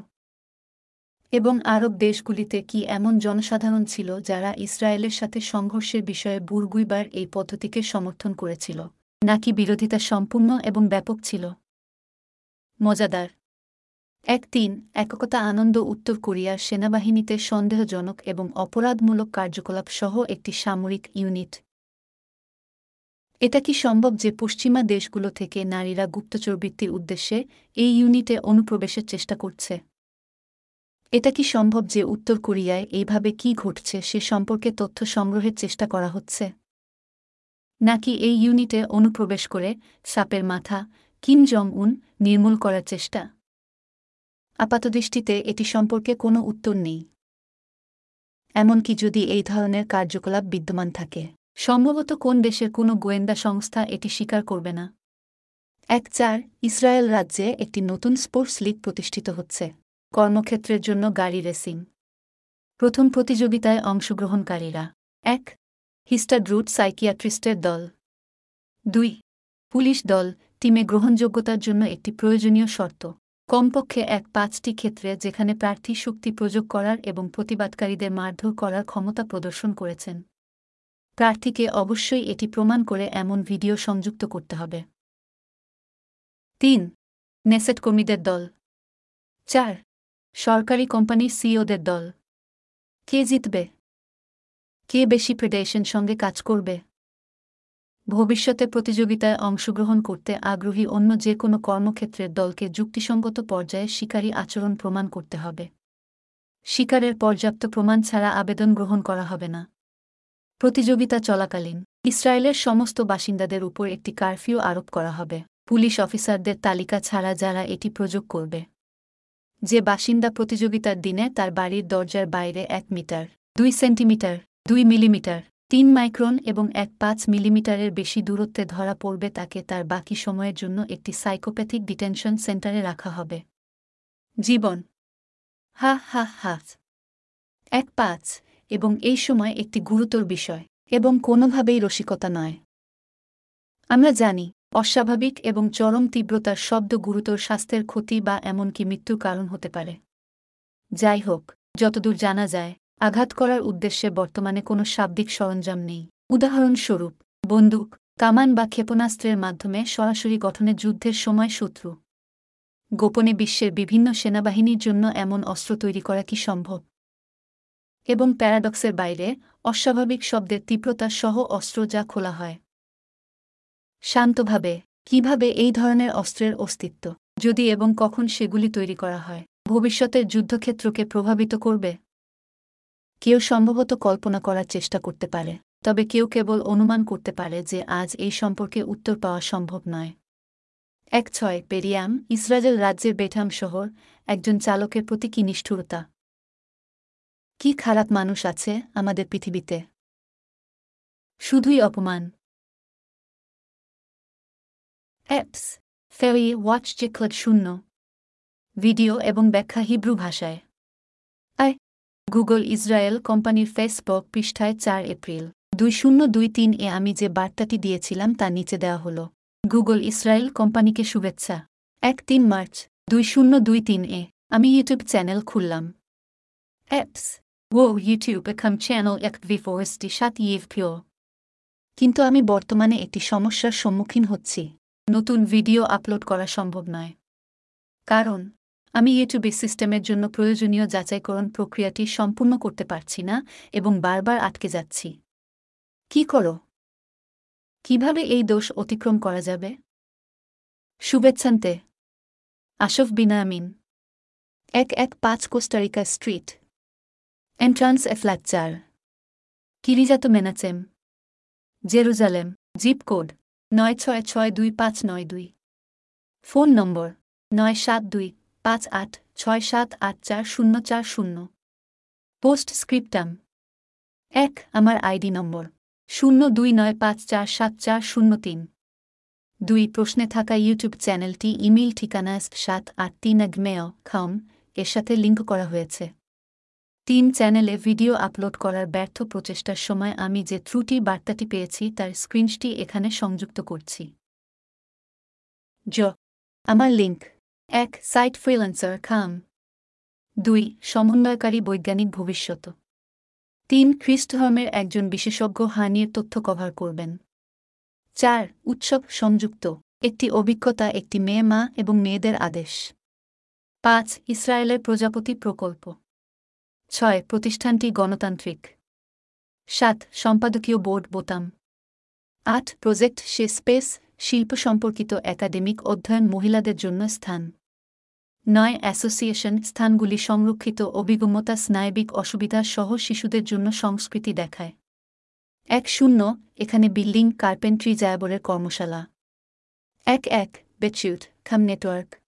এবং আরব দেশগুলিতে কি এমন জনসাধারণ ছিল যারা ইসরায়েলের সাথে সংঘর্ষের বিষয়ে বুরগুইবার এই পদ্ধতিকে সমর্থন করেছিল, নাকি বিরোধিতা সম্পূর্ণ এবং ব্যাপক ছিল? মজাদার। এক তিন, এককতা আনন্দ উত্তর কোরিয়ার সেনাবাহিনীতে সন্দেহজনক এবং অপরাধমূলক কার্যকলাপ সহ একটি সামরিক ইউনিট। এটা কি সম্ভব যে পশ্চিমা দেশগুলো থেকে নারীরা গুপ্তচরবৃত্তির উদ্দেশ্যে এই ইউনিটে অনুপ্রবেশের চেষ্টা করছে? এটা কি সম্ভব যে উত্তর কোরিয়ায় এইভাবে কি ঘটছে সে সম্পর্কে তথ্য সংগ্রহের চেষ্টা করা হচ্ছে? নাকি এই ইউনিটে অনুপ্রবেশ করে সাপের মাথা, কিম জং উন নির্মূল করার চেষ্টা? আপাতদৃষ্টিতে এটি সম্পর্কে কোনো উত্তর নেই। এমনকি যদি এই ধরনের কার্যকলাপ বিদ্যমান থাকে, সম্ভবত কোন দেশের কোনো গোয়েন্দা সংস্থা এটি স্বীকার করবে না। এক চার, ইসরায়েল রাজ্যে একটি নতুন স্পোর্টস লিগ প্রতিষ্ঠিত হচ্ছে। কর্মক্ষেত্রের জন্য গাড়ি রেসিং। প্রথম প্রতিযোগিতায় অংশগ্রহণকারীরা। এক হিস্টাড্রুট সাইকিয়াট্রিস্টের দল। দুই, পুলিশ দল টিমে গ্রহণযোগ্যতার জন্য একটি প্রয়োজনীয় শর্ত। কমপক্ষে এক পাঁচটি ক্ষেত্রে যেখানে প্রার্থী শক্তি প্রযোগ করার এবং প্রতিবাদকারীদের মারধর করার ক্ষমতা প্রদর্শন করেছেন। প্রার্থীকে অবশ্যই এটি প্রমাণ করে এমন ভিডিও সংযুক্ত করতে হবে। তিন, নেসেট কর্মীদের দল। চার সরকারি কোম্পানির সিওদের দল। কে জিতবে? কে বেশি ফেডারেশন সঙ্গে কাজ করবে? ভবিষ্যতে প্রতিযোগিতায় অংশগ্রহণ করতে আগ্রহী অন্য যে কোনো কর্মক্ষেত্রের দলকে যুক্তিসঙ্গত পর্যায়ে শিকারী আচরণ প্রমাণ করতে হবে। শিকারের পর্যাপ্ত প্রমাণ ছাড়া আবেদন গ্রহণ করা হবে না। প্রতিযোগিতা চলাকালীন ইসরায়েলের সমস্ত বাসিন্দাদের উপর একটি কারফিউ আরোপ করা হবে। পুলিশ অফিসারদের তালিকা ছাড়া যারা এটি প্রযোগ করবে। যে বাসিন্দা প্রতিযোগিতার দিনে তার বাড়ির দরজার বাইরে এক মিটার, দুই সেন্টিমিটার, দুই মিলিমিটার, তিন মাইক্রন এবং এক পাঁচ মিলিমিটারের বেশি দূরত্বে ধরা পড়বে তাকে তার বাকি সময়ের জন্য একটি সাইকোপ্যাথিক ডিটেনশন সেন্টারে রাখা হবে। জীবন। হা হা হা। এক পাঁচ এবং এই সময় একটি গুরুতর বিষয় এবং কোনোভাবেই রসিকতা নয়। আমরা জানি অস্বাভাবিক এবং চরম তীব্রতার শব্দ গুরুতর স্বাস্থ্যের ক্ষতি বা এমনকি মৃত্যুর কারণ হতে পারে। যাই হোক, যতদূর জানা যায়, আঘাত করার উদ্দেশ্যে বর্তমানে কোনো শাব্দিক সরঞ্জাম নেই। উদাহরণস্বরূপ, বন্দুক, কামান বা ক্ষেপণাস্ত্রের মাধ্যমে সরাসরি গঠনে যুদ্ধের সময় শত্রু। গোপনে বিশ্বের বিভিন্ন সেনাবাহিনীর জন্য এমন অস্ত্র তৈরি করা কি সম্ভব? এবং প্যারাডক্সের বাইরে অস্বাভাবিক শব্দের তীব্রতা সহ অস্ত্র যা খোলা হয়। শান্তভাবে, কীভাবে এই ধরনের অস্ত্রের অস্তিত্ব? যদি এবং কখন সেগুলি তৈরি করা হয়? ভবিষ্যতের যুদ্ধক্ষেত্রকে প্রভাবিত করবে? কেউ সম্ভবত কল্পনা করার চেষ্টা করতে পারে, তবে কেউ কেবল অনুমান করতে পারে যে আজ এই সম্পর্কে উত্তর পাওয়া সম্ভব নয়। এক ছয়, পেরিয়াম, ইসরায়েল রাজ্যের বেঠাম শহর, একজন চালকের প্রতি কি নিষ্ঠুরতা? কি খারাপ মানুষ আছে আমাদের পৃথিবীতে? শুধুই অপমান। অ্যাপস, ফেরি ওয়াচ চেকলার শূন্য। ভিডিও এবং ব্যাখ্যা হিব্রু ভাষায়। আই, গুগল ইসরায়েল কোম্পানির ফেসবুক পৃষ্ঠায় চার এপ্রিল। দুই শূন্য দুই তিন এ আমি যে বার্তাটি দিয়েছিলাম তা নিচে দেওয়া হল। গুগল ইসরায়েল কোম্পানিকে শুভেচ্ছা। এক তিন মার্চ, দুই শূন্য দুই তিন এ আমি ইউটিউব চ্যানেল খুললাম। অ্যাপস ও ইউটিউব এখাম চ্যানেল এক ভিফোয়েসটি সাত ইভ কিন্তু আমি বর্তমানে একটি সমস্যার সম্মুখীন হচ্ছি। নতুন ভিডিও আপলোড করা সম্ভব নয়। কারণ, আমি ইউটিউবে সিস্টেমের জন্য প্রয়োজনীয় যাচাইকরণ প্রক্রিয়াটি সম্পূর্ণ করতে পারছি না এবং বারবার আটকে যাচ্ছি। কি করো? কীভাবে এই দোষ অতিক্রম করা যাবে? শুভেচ্ছান্তে। আশফ বিনামিন এক এক পাঁচ Costa Rica street. Entrance A flat চার Kiryat Menachem. Jerusalem. Zip code. নয় ছয় ছয় দুই পাঁচ নয় দুই। ফোন নম্বর নয় সাত দুই পাঁচ আট ছয় সাত আট চার শূন্য চার শূন্য। Post scriptum. এক আমার আইডি নম্বর শূন্য দুই নয় পাঁচ চার সাত চার শূন্য তিন। দুই প্রশ্নে থাকা ইউটিউব চ্যানেলটি ইমেইল ঠিকানা সাত আট তিন মেয় খম এর সাথে লিঙ্ক করা হয়েছে। তিন চ্যানেলে ভিডিও আপলোড করার ব্যর্থ প্রচেষ্টার সময় আমি যে ত্রুটি বার্তাটি পেয়েছি তার স্ক্রিনশটি এখানে সংযুক্ত করছি। জ আমার লিঙ্ক এক, সাইট ফ্রিল্যান্সার খাম দুই, সমন্বয়কারী বৈজ্ঞানিক ভবিষ্যৎ। তিন, খ্রিস্টধর্মের একজন বিশেষজ্ঞ হানির তথ্য কভার করবেন। চার, উৎসব সংযুক্ত। একটি অভিজ্ঞতা, একটি মেয়ে মা এবং মেয়েদের আদেশ। পাঁচ, ইসরায়েলের প্রজাপতি প্রকল্প। ছয়, প্রতিষ্ঠানটি গণতান্ত্রিক। সাত, সম্পাদকীয় বোর্ড বোতাম। আট, প্রজেক্ট সে স্পেস, শিল্প সম্পর্কিত একাডেমিক অধ্যয়ন মহিলাদের জন্য স্থান। নয়, অ্যাসোসিয়েশন স্থানগুলি সংরক্ষিত অভিগম্যতা স্নায়বিক অসুবিধা সহ শিশুদের জন্য সংস্কৃতি দেখায়। এক, শূন্য, এখানে বিল্ডিং, কার্পেন্ট্রি, জায়াবরের কর্মশালা। এক এক বেচুট খাম নেটওয়ার্ক।